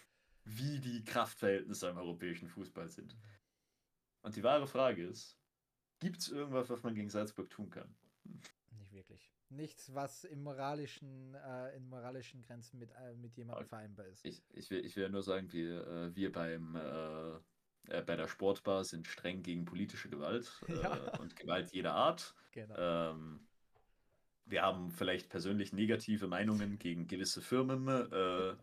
wie die Kraftverhältnisse im europäischen Fußball sind. Und die wahre Frage ist, gibt es irgendwas, was man gegen Salzburg tun kann? Nicht wirklich. Nichts, was im moralischen, äh, in moralischen Grenzen mit, äh, mit jemandem Okay. vereinbar ist. Ich, ich, will, ich will ja nur sagen, wir, äh, wir beim, äh, äh, bei der Sportbar sind streng gegen politische Gewalt äh, Ja. und Gewalt jeder Art. Genau. Ähm, wir haben vielleicht persönlich negative Meinungen gegen gewisse Firmen, äh,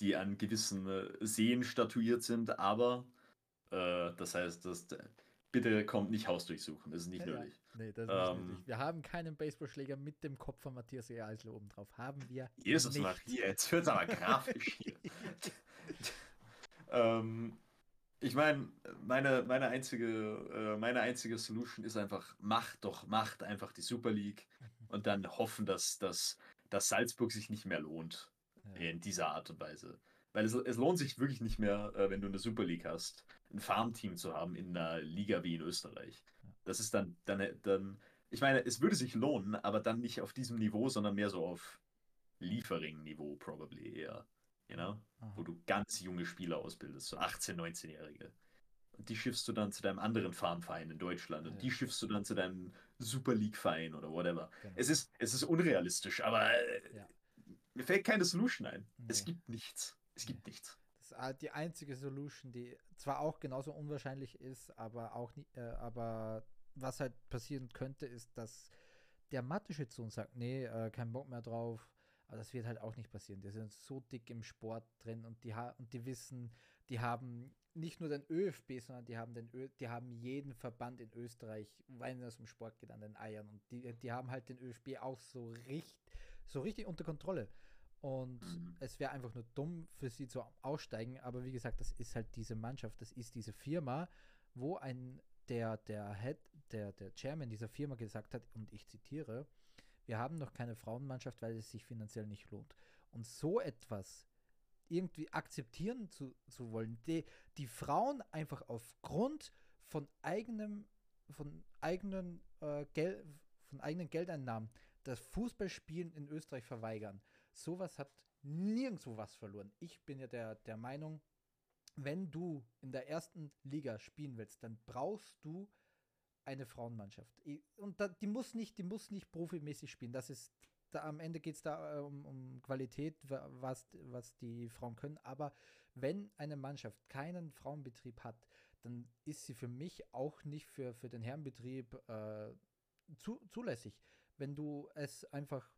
die an gewissen äh, Seen statuiert sind, aber äh, das heißt, dass, bitte kommt nicht Haus durchsuchen, das ist nicht Ja, ja. nötig. Nee, das ist nicht Ähm, nötig. Wir haben keinen Baseballschläger mit dem Kopf von Matthias E. Eisler oben drauf. Haben wir Jesus nicht. Maria, jetzt wird es aber grafisch hier. ähm, ich meine, meine, meine, einzige, äh, meine einzige Solution ist einfach, macht doch, macht einfach die Super League und dann hoffen, dass, dass, dass Salzburg sich nicht mehr lohnt. In dieser Art und Weise. Weil es, es lohnt sich wirklich nicht mehr, äh, wenn du eine Super League hast, ein Farmteam zu haben in einer Liga wie in Österreich. Das ist dann, dann, dann, ich meine, es würde sich lohnen, aber dann nicht auf diesem Niveau, sondern mehr so auf Liefering-Niveau, probably eher. You know? Aha. Wo du ganz junge Spieler ausbildest, so 18-, 19-Jährige. Und die schiffst du dann zu deinem anderen Farmverein in Deutschland und Ja. die schiffst du dann zu deinem Super League-Verein oder whatever. Genau. Es ist, es ist unrealistisch, aber äh, Ja. Mir fällt keine Solution ein. Es Nee. gibt nichts. Es gibt nichts. Das ist halt die einzige Solution, die zwar auch genauso unwahrscheinlich ist, aber auch nie, äh, aber was halt passieren könnte, ist, dass der Mathe-Schütze uns sagt, nee, äh, kein Bock mehr drauf. Aber das wird halt auch nicht passieren. Die sind so dick im Sport drin und die, ha und die wissen, die haben nicht nur den ÖFB, sondern die haben den Ö die haben jeden Verband in Österreich, wenn es um Sport geht, an den Eiern. Und die, die haben halt den ÖFB auch so, richt so richtig unter Kontrolle. Und Mhm. es wäre einfach nur dumm für sie zu aussteigen. Aber wie gesagt, das ist halt diese Mannschaft, das ist diese Firma, wo ein der, der Head, der, der Chairman dieser Firma gesagt hat, und ich zitiere, wir haben noch keine Frauenmannschaft, weil es sich finanziell nicht lohnt. Und so etwas irgendwie akzeptieren zu, zu wollen, die, die Frauen einfach aufgrund von eigenem, von eigenen äh, Gel von eigenen Geldeinnahmen das Fußballspielen in Österreich verweigern. Sowas hat nirgendwo was verloren. Ich bin ja der, der Meinung, wenn du in der ersten Liga spielen willst, dann brauchst du eine Frauenmannschaft. Und da, die muss nicht, die muss nicht profimäßig spielen. Das ist, da, am Ende geht es da äh, um, um Qualität, wa- was, was die Frauen können. Aber wenn eine Mannschaft keinen Frauenbetrieb hat, dann ist sie für mich auch nicht für, für den Herrenbetrieb äh, zu, zulässig. Wenn du es einfach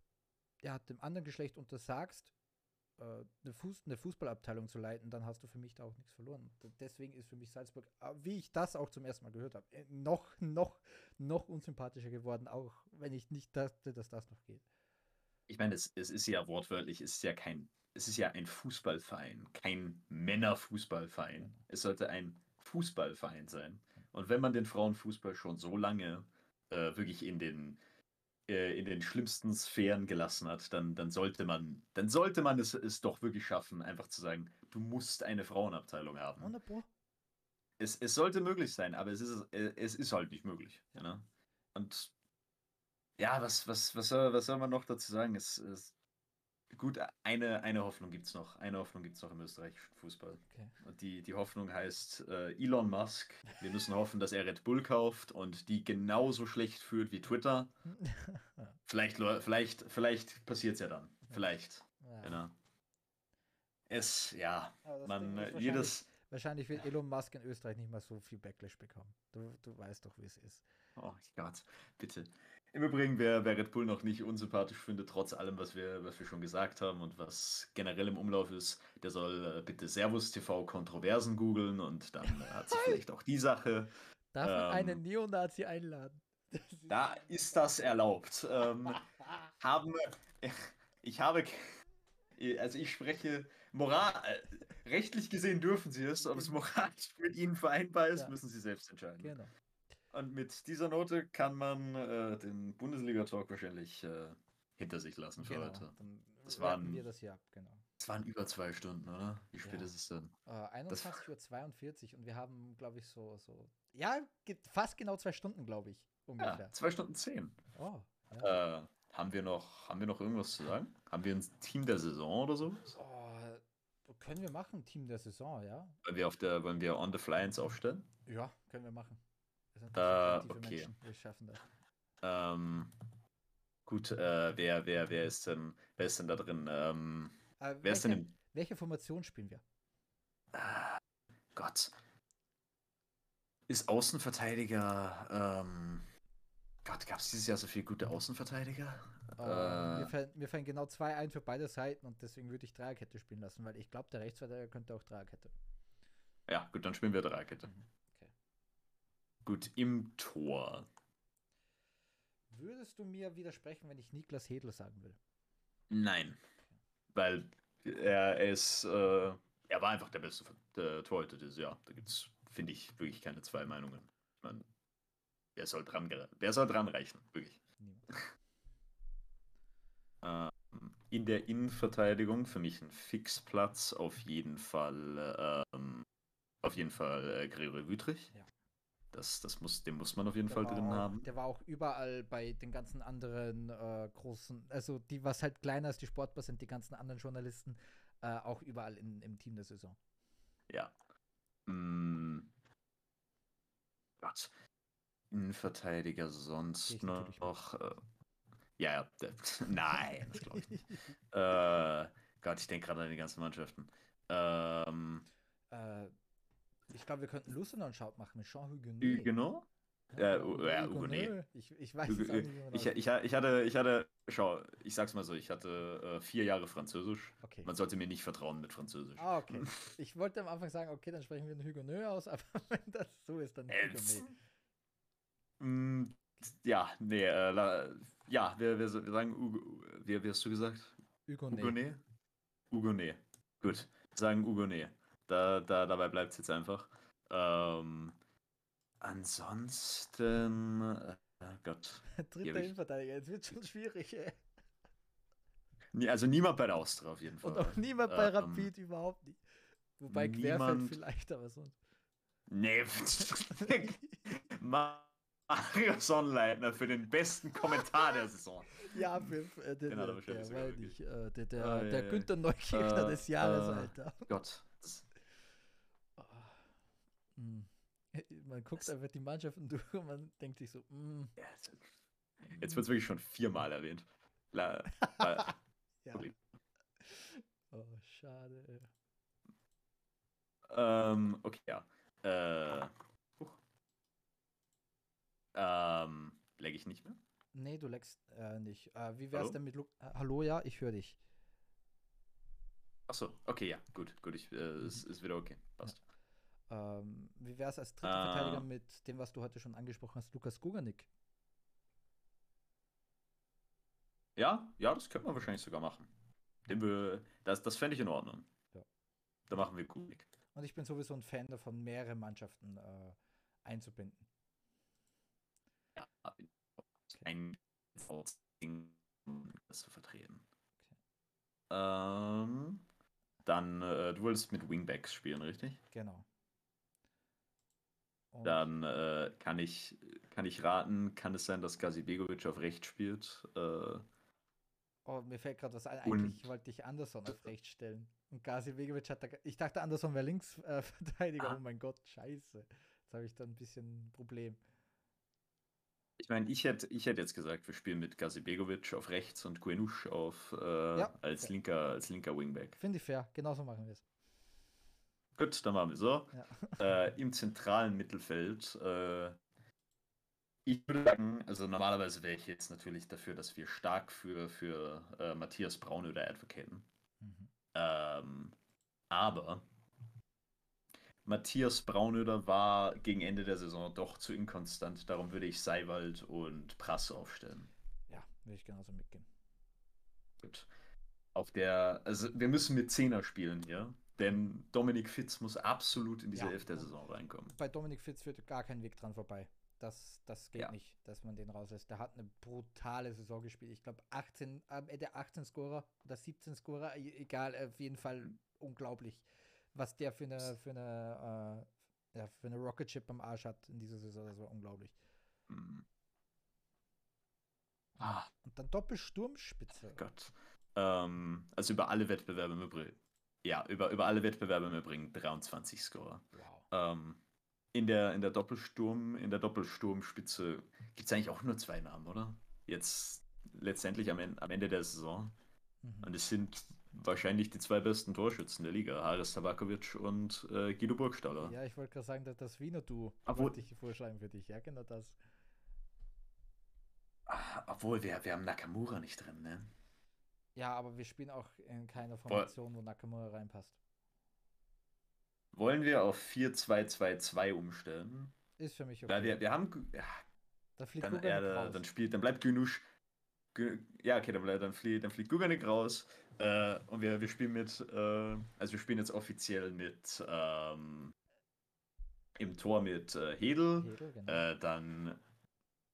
ja, dem anderen Geschlecht untersagst, äh, eine, Fuß, eine Fußballabteilung zu leiten, dann hast du für mich da auch nichts verloren. Deswegen ist für mich Salzburg, äh, wie ich das auch zum ersten Mal gehört habe, äh, noch, noch, noch unsympathischer geworden, auch wenn ich nicht dachte, dass das noch geht. Ich meine, es, es ist ja wortwörtlich, es ist ja kein, es ist ja ein Fußballverein, kein Männerfußballverein. Es sollte ein Fußballverein sein. Und wenn man den Frauenfußball schon so lange äh, wirklich in den in den schlimmsten Sphären gelassen hat, dann, dann sollte man, dann sollte man es, es doch wirklich schaffen, einfach zu sagen, du musst eine Frauenabteilung haben. Wunderbar. es, es sollte möglich sein, aber es ist, äh, es ist halt nicht möglich. Ja. Ne? Und ja, was, was, was, soll, was soll man noch dazu sagen? Es, es, gut, eine, eine Hoffnung gibt es noch. Eine Hoffnung gibt es noch im österreichischen Fußball. Okay. Und die, die Hoffnung heißt äh, Elon Musk. Wir müssen hoffen, dass er Red Bull kauft und die genauso schlecht führt wie Twitter. Vielleicht, vielleicht, vielleicht passiert es ja dann. Vielleicht. ja. Genau. Es, ja, man, äh, wahrscheinlich- jedes. Wahrscheinlich wird Elon Musk in Österreich nicht mal so viel Backlash bekommen. Du, du weißt doch, wie es ist. Oh Gott, bitte. Im Übrigen, wer, wer Red Bull noch nicht unsympathisch findet, trotz allem, was wir, was wir schon gesagt haben und was generell im Umlauf ist, der soll äh, bitte Servus TV Kontroversen googeln und dann äh, hat sich vielleicht auch die Sache. Darf man Ähm, einen Neonazi einladen? Ist- Da ist das erlaubt. Ähm, haben, ich habe, also ich spreche moral, äh, rechtlich gesehen dürfen sie es, ob es moralisch mit ihnen vereinbar ist, Ja. müssen sie selbst entscheiden. genau. Und mit dieser Note kann man äh, den Bundesliga-Talk wahrscheinlich äh, hinter sich lassen für genau. heute. Dann Das waren- wir das hier ab, genau. Es waren über zwei Stunden, oder? Wie spät Ja. ist es denn? Äh, 21.42 Uhr und wir haben, glaube ich, so, so. Ja, fast genau zwei Stunden, glaube ich. Ungefähr. Ja, zwei Stunden zehn. Oh, ja. Äh, haben wir noch, haben wir noch irgendwas zu sagen? Haben wir ein Team der Saison oder so? oh, können wir machen, Team der Saison, ja? Wollen wir auf der, wollen wir on the fly ins aufstellen? Ja, können wir machen. Äh, okay. Menschen, wir schaffen das. Ähm, gut, äh, wer, wer, wer ist denn, wer ist denn da drin? Ähm, Äh, wer ist denn welche, im, welche Formation spielen wir? Ah, Gott. Ist Außenverteidiger, ähm, Gott, gab es dieses Jahr so viele gute Außenverteidiger? Äh, mir, fallen, mir fallen genau zwei ein für beide Seiten und deswegen würde ich Dreierkette spielen lassen, weil ich glaube, der Rechtsverteidiger könnte auch Dreierkette. ja, gut, dann spielen wir Dreierkette. Mhm. Gut, im Tor. Würdest du mir widersprechen, wenn ich Niklas Hedl sagen will? Nein. Weil er, ist, äh, er war einfach der beste äh, Torhüter dieses Jahr. Da gibt es, finde ich, wirklich keine zwei Meinungen. Ich meine, wer soll dran, wer soll dran reichen? Wirklich. Ähm, in der Innenverteidigung für mich ein Fixplatz auf jeden Fall, ähm, auf jeden Fall äh, Gregory Wüthrich. Ja. Das, das muss, den muss man auf jeden Der Fall drin auch, haben. Der war auch überall bei den ganzen anderen äh, großen, also die, was halt kleiner als die Sportbar sind, die ganzen anderen Journalisten, äh, auch überall in, im Team der Saison. Ja. Mm. Gott. Innenverteidiger sonst noch. Äh, ja, ja. Nein, das glaube ich nicht. Äh, Gott, ich denke gerade an die ganzen Mannschaften. Ähm, äh, ich glaube, wir könnten Shout machen mit Jean. Huguenot? Ja, U- ja. Huguenet. Ich, ich weiß Hugo- es auch nicht, Ich, ich, ich, hatte, ich hatte, schau, ich sag's mal so, ich hatte äh, vier Jahre Französisch. Okay. Man sollte mir nicht vertrauen mit Französisch. Ah, okay. Ich wollte am Anfang sagen, okay, dann sprechen wir einen Huguenet aus, aber wenn das so ist, dann Äh, Huguenet. Mm, ja, nee, äh, la, ja, wir, wir, wir sagen, Ugo, wie, wie hast du gesagt? Huguenet. Hugonet? Hugonet. Gut, sagen Hugonet. Da, da, dabei bleibt es jetzt einfach. Ähm, ansonsten, äh, Gott. Dritter. Innenverteidiger, jetzt wird schon schwierig, ey. Also niemand bei der Austria auf jeden Fall. Und auch niemand bei Ähm, Rapid überhaupt nicht. Wobei Querfeld niemand- vielleicht, aber sonst. Nee, Mario Sonnleitner für den besten Kommentar der Saison. Ja, für, äh, der, Den hat er der, der, äh, der, der, Ah, ja, der ja. Günther Neukirchner Äh, des Jahres, äh, Alter. Gott. Oh. Hm. Man guckt Das- einfach die Mannschaften durch und man denkt sich so, hm, ja, jetzt jetzt wird es wirklich schon viermal erwähnt. La, la, ja. sorry. Oh, schade. ähm, okay, ja. Äh, huch. ähm, lege ich nicht mehr? Nee, du leckst äh, nicht. Äh, wie wär's Hallo? denn mit Lu äh, Hallo, ja, ich höre dich. Achso, okay, ja, gut, gut, ich, äh, ist, ist wieder okay. Passt. Ähm, wie wär's als dritter Verteidiger Ah. mit dem, was du heute schon angesprochen hast, Lukas Guganik? Ja, ja, das könnte man wahrscheinlich sogar machen. Den wir, das das fände ich in Ordnung. Ja. Da machen wir gut. Und ich bin sowieso ein Fan davon, mehrere Mannschaften äh, einzubinden. Ja, ein Ding, das zu vertreten. Ähm, dann, äh, du wolltest mit Wingbacks spielen, richtig? Genau. Und Dann äh, kann ich kann ich raten, kann es sein, dass Gazi Begovic auf rechts spielt? Äh, Oh, mir fällt gerade was ein. Eigentlich wollte ich Anderson auf rechts stellen. Und Gazi Vegovic hat da. Ich dachte, Anderson wäre Linksverteidiger. Äh. Ah. Oh mein Gott, scheiße. Jetzt habe ich da ein bisschen ein Problem. ich meine, ich hätte ich hätte jetzt gesagt, wir spielen mit Gazi Begovic auf rechts und Guenusch auf äh, Ja, als linker als linker Wingback. Finde ich fair. Genauso machen wir es. Gut, dann machen wir so. Ja. Äh, Im zentralen Mittelfeld äh, Ich würde sagen, also normalerweise wäre ich jetzt natürlich dafür, dass wir stark für, für äh, Matthias Braun oder advocaten. Mhm. Ähm, aber Matthias Braunöder war gegen Ende der Saison doch zu inkonstant. Darum würde ich Seiwald und Prass aufstellen. Ja, würde ich genauso mitgehen. Gut. Auf der, also wir müssen mit Zehner spielen hier, denn Dominik Fitz muss absolut in diese ja, Elf der Saison reinkommen. Bei Dominik Fitz führt gar kein Weg dran vorbei. Das, das geht ja. nicht, dass man den rauslässt. Der hat eine brutale Saison gespielt. Ich glaube, 18, am Ende 18 Scorer oder 17 Scorer, e-, egal, auf jeden Fall unglaublich was der für eine, für eine, äh, ja, für eine Rocket Chip am Arsch hat in dieser Saison. Das war unglaublich. Mhm. Ah. Und dann Doppelsturmspitze. Gott. Ähm, also über alle Wettbewerbe im Übrigen. Ja, über, über alle Wettbewerbe im Übrigen 23 Scorer. Wow. Ähm, in der, in der Doppelsturm, in der Doppelsturmspitze gibt es eigentlich auch nur zwei Namen, oder? Jetzt letztendlich am, am Ende der Saison. Mhm. Und es sind wahrscheinlich die zwei besten Torschützen der Liga, Haris Tabakovic und äh, Guido Burgstaller. Ja, ich wollte gerade sagen, dass das Wiener Du wollte ich vorschlagen für dich. Ja, genau das. Ach, obwohl, wir, wir haben Nakamura nicht drin, ne? Ja, aber wir spielen auch in keiner Formation, wo Nakamura reinpasst. Wollen wir auf 4-2-2-2 umstellen? Ist für mich okay. Weil wir, wir haben. Ja, da fliegt dann, ja, dann, spielt, dann bleibt Günusch. Ja, okay, dann, bleibt, dann, fliegt, dann fliegt Guganik raus. Äh, und wir, wir spielen mit, äh, also wir spielen jetzt offiziell mit ähm, im Tor mit äh, Hedel, Hedel genau. Äh, dann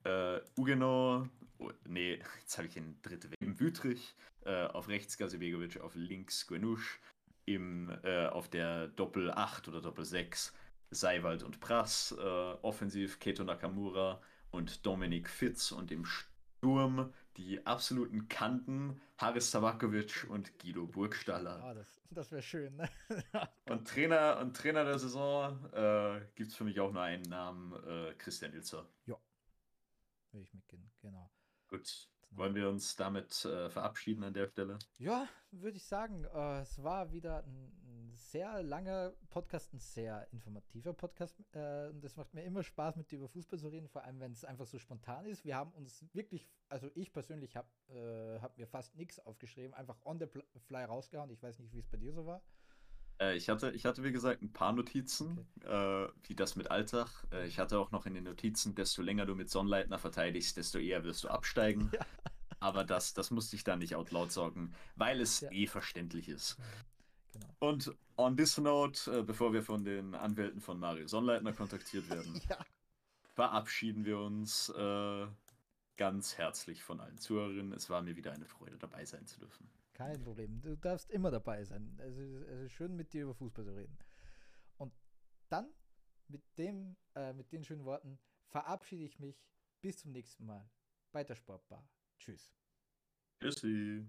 äh, Ugeno, oh, nee, jetzt habe ich den dritten Weg, im Wütrich, äh, auf rechts Gazibegovic, auf links Gwenusch, im, auf der Doppel 8 oder Doppel 6 Seiwald und Prass, offensiv Keto Nakamura und Dominik Fitz und im Sturm die absoluten Kanten Haris Tabakovic und Guido Burgstaller. Ah, das, das wäre schön. Ne? und, Trainer, und Trainer der Saison äh, gibt es für mich auch nur einen Namen, äh, Christian Ilzer. Ja, will ich mitgehen, genau. Gut, wollen wir uns damit äh, verabschieden an der Stelle? Ja, würde ich sagen. Äh, es war wieder ein, ein, sehr langer Podcast, ein sehr informativer Podcast. Äh, und es macht mir immer Spaß, mit dir über Fußball zu reden, vor allem wenn es einfach so spontan ist. Wir haben uns wirklich, also ich persönlich habe äh, hab mir fast nichts aufgeschrieben, einfach on the fly rausgehauen. Ich weiß nicht, wie es bei dir so war. Äh, ich, hatte, ich hatte, wie gesagt, ein paar Notizen, okay. äh, wie das mit Alltag. Äh, ich hatte auch noch in den Notizen, desto länger du mit Sonnleitner verteidigst, desto eher wirst du absteigen. Ja. Aber das, das musste ich da nicht out laut sorgen, weil es ja. eh verständlich ist. Genau. Und on this note, äh, bevor wir von den Anwälten von Mario Sonnleitner kontaktiert werden, ja. verabschieden wir uns äh, ganz herzlich von allen Zuhörerinnen. Es war mir wieder eine Freude, dabei sein zu dürfen. Kein Problem. Du darfst immer dabei sein. Es ist, es ist schön, mit dir über Fußball zu reden. Und dann mit, dem, äh, mit den schönen Worten verabschiede ich mich. Bis zum nächsten Mal bei der Sportbar. Tschüss. Tschüssi.